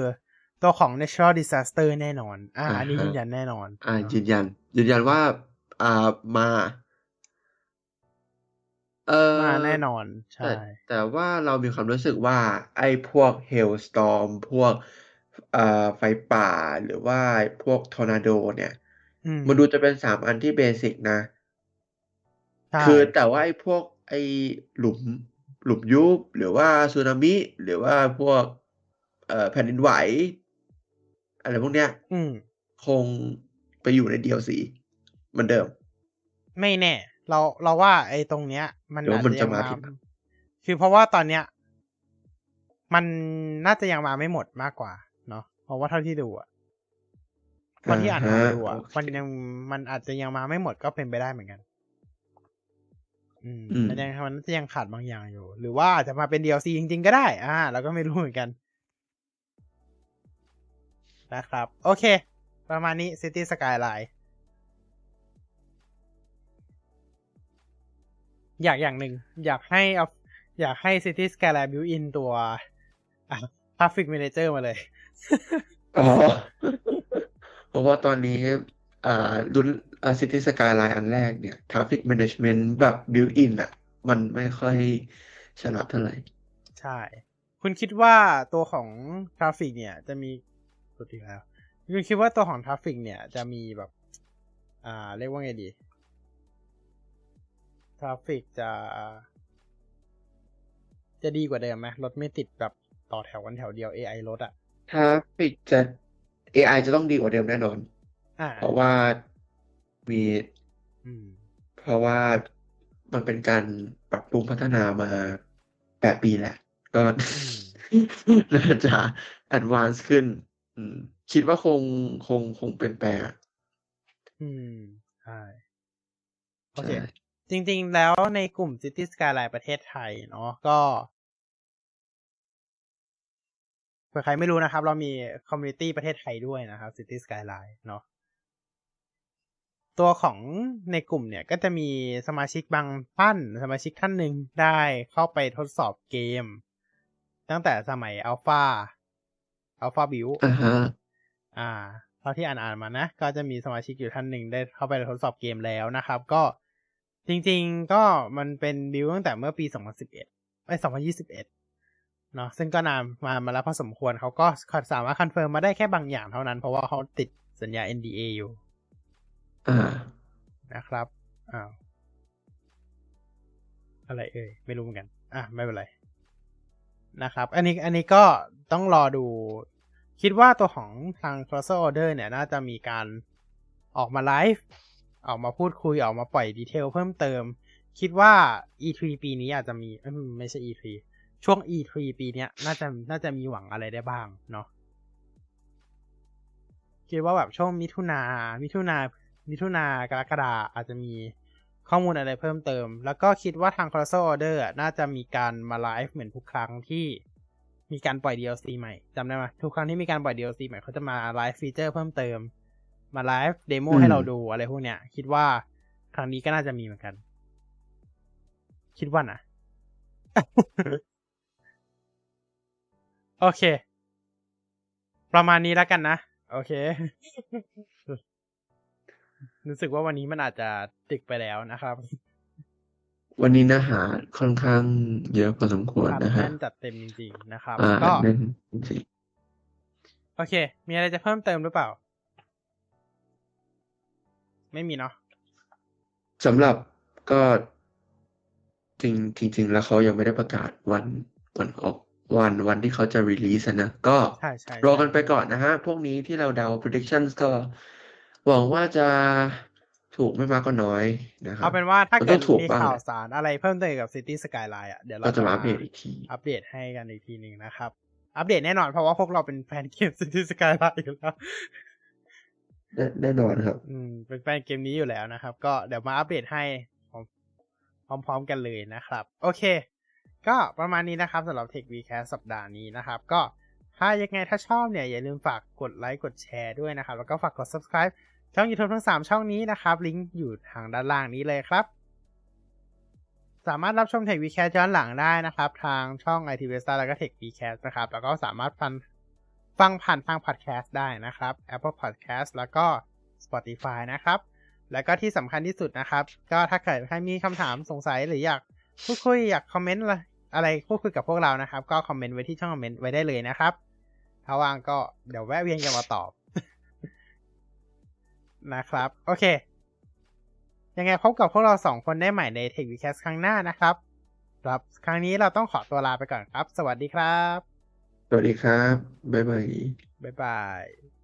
ตัวของ natural disaster แน่นอน อ่า อันนี้อ่าฮะยืนยันแน่นอน อ่า ยืนยัน ยืนยันว่า อ่ามา เออมาแน่นอน ใช่ แต่แต่ว่าเรามีความรู้สึกว่า ไอ้พวก hailstorm พวกเอ่อไฟป่าหรือว่าพวกทอร์นาโดเนี่ยอืมมันดูจะเป็นสามอันที่เบสิกนะใช่ คือแต่ว่าไอ้พวกไอ้หลุมหลุมยุบหรือว่าสึนามิ หรือว่าพวกเอ่อแผ่นดินไหว อะไรพวกเนี้ยอืมคงไปอยู่ใน DLC เหมือนเดิม ไม่แน่ เราเราว่า ไอ้ตรงเนี้ย มันหรืออาว่าจมันจะจะยังมามาผิดคือเพราะว่าตอนเนี้ย มันน่าจะยังมาไม่หมดมากกว่า เนาะเพราะว่าเท่าที่ดูอะคนที่อ่านมาดูอะโเคมันยังมันอาจจะยังมาไม่หมดก็เป็นไปได้เหมือนกัน อืมอืมมันยังมันน่าจะยังขาดบางอย่างอยู่ หรือว่าอาจจะมาเป็น DLC จริง ๆ ก็ได้ อ่าเราก็ไม่รู้เหมือนกัน นะครับ โอเค ประมาณนี้ City Skyline อยากอย่างหนึ่ง อยากให้เอาอยากให้ City Skyline build in ตัวอะ Traffic Manager มาเลยอ๋อเพราะว่าตอนนี้ อ่ารุ่น อ่า City Skyline อันแรกเนี่ย Traffic Management แบบ built-in อะ มันไม่ค่อยฉลาดเท่าไหร่ ใช่ คุณคิดว่าตัวของ traffic เนี่ย จะมีปกติแล้ว คุณคิดว่าตัวของ traffic เนี่ยจะมีแบบ อ่า เรียกว่าไงดี traffic จะ จะดีกว่าเดิมไหมรถไม่ติดแบบต่อแถวกันแถวเดียว AI รถอะ Traffic จะ AI จะต้องดีกว่าเดิมแน่นอนอ่าเพราะว่า มีอืมเพราะว่ามันเป็นการปรับปรุงพัฒนามาแปดปีแหละ ก็น่าจะ advance ขึ้นอืมคิดว่าคงคงคงเปลี่ยนแปลงอะอืมใช่โอเคใช่จริง ๆ แล้วในกลุ่ม City Skyline ประเทศไทยเนาะก็เผื่อใครไม่รู้นะครับ เรามี community ประเทศไทยด้วยนะครับ City Skyline เนาะ ตัวของในกลุ่มเนี่ยก็จะมีสมาชิกบางท่านสมาชิกท่านหนึ่งได้เข้าไปทดสอบเกม ตั้งแต่สมัย alpha alpha build อ่าฮะอ่าเท่าที่อ่านอ่านมานะ ก็จะมีสมาชิกอยู่ท่านหนึ่งได้เข้าไปทดสอบเกมแล้วนะครับ ก็จริงๆก็มันเป็นบิวตั้งแต่เมื่อปี 2011ไอ้2021เนาะซึ่งก็นานมามาแล้วพอสมควรเขาก็สามารถคอนเฟิร์มมาได้แค่บางอย่างเท่านั้น เพราะว่าเขาติดสัญญา NDA อยู่อ่า นะครับอ้าวอะไรเอ่ยไม่รู้เหมือนกัน อะไม่เป็นไรนะครับ อันนี้อันนี้ก็ต้องรอดู คิดว่าตัวของทาง Crosser Order เนี่ย น่าจะมีการออกมาไลฟ์ออกมาพูดคุยออกมาปล่อยดีเทลเพิ่มเติม คิดว่า E3 ปีนี้อาจจะมีไม่ใช่ E3 ช่วง E3 ปีนี้น่าจะน่าจะมีหวังอะไรได้บ้างเนาะคิดว่าแบบช่วงมิถุนามิถุนา มิถุนากรกฎาอาจจะมีข้อมูลอะไรเพิ่มเติม แล้วก็คิดว่าทาง Colossal Order อะน่าจะมีการมาไลฟ์เหมือนทุกครั้งที่มีการปล่อย DLC ใหม่จำได้ไหมทุกครั้งที่มีการปล่อย DLC ใหม่เขาจะมาไลฟ์ feature เพิ่มเติม มาไลฟ์ demo อืมให้เราดูอะไรพวกเนี้ย คิดว่าครั้งนี้ก็น่าจะมีเหมือนกัน คิดว่านะโอเค ประมาณนี้แล้วกันนะ โอเค รู้สึกว่าวันนี้มันอาจจะดึกไปแล้วนะครับ วันนี้เนื้อหาค่อนข้างเยอะพอสมควรครับนะฮะแน่นจัดเต็มจริงๆนะครับอ่าก็แน่นจริงโอเค มีอะไรจะเพิ่มเติมหรือเปล่า ไม่มีเนาะๆสำหรับก็จริงจริง ๆ แล้วเขายังไม่ได้ประกาศวันวันออกวันวันที่เขาจะ release อะนะ ก็ใช่ใช่รอกันไปก่อนนะฮะ พวกนี้ที่เราเดา predictions ก็ หวังว่าจะถูกไม่มากก็น้อยนะครัเอาบเป็นว่าถ้ามันเกิต้ดองถูกมีบ้างข่าวแหละสารอะไรเพิ่มเติมกับ City Skyline อะเดี๋ยวเราก็จะจะมามาอัปเดตอีกที อัปเดตให้กันอีกทีหนึ่งนะครับ อัปเดตแน่นอนเพราะว่าพวกเราเป็นแฟนเกม City Skyline อยู่แล้วแน่แน่นอนครับ อืม เป็นแฟนเกมนี้อยู่แล้วนะครับ ก็เดี๋ยวมาอัปเดตให้พร้อมๆกันเลยนะครับ โอเค ก็ประมาณนี้นะครับสำหรับ Tech Vcast สัปดาห์นี้นะครับ ก็ถ้ายังไงถ้าชอบเนี่ยอย่าลืมฝากกดไลค์กดแชร์ด้วยนะครับ แล้วก็ฝากกด subscribe ช่อง YouTube ทั้ง 3 ช่องนี้นะครับ ลิงก์อยู่ทางด้านล่างนี้เลยครับ สามารถรับชม Tech Vcast ย้อนหลังได้นะครับ ทางช่อง IT v e s t a แล้วก็ Tech Vcast นะครับ แล้วก็สามารถฟังฟังผ่านทาง Podcast ได้นะครับ Apple Podcast แล้วก็ Spotify นะครับ แล้วก็ที่สำคัญที่สุดนะครับ ก็ถ้าเกิดใครมีคำถามสงสัยหรืออยากพูดคุยอยากคอมเมนต์อะไรอะไรพูดคุยกับพวกเรานะครับ ก็คอมเมนต์ไว้ที่ช่องคอมเมนต์ไว้ได้เลยนะครับถ้าว่างก็เดี๋ยวแวะเวียนกันมาตอบ นะครับ โอเค ยังไงพบกับพวกเราสองคนได้ใหม่ใน Tech Vcast ครั้งหน้านะครับครับครั้งนี้เราต้องขอตัวลาไปก่อนครับ สวัสดีครับ สวัสดีครับ บ๊ายบาย บ๊ายบาย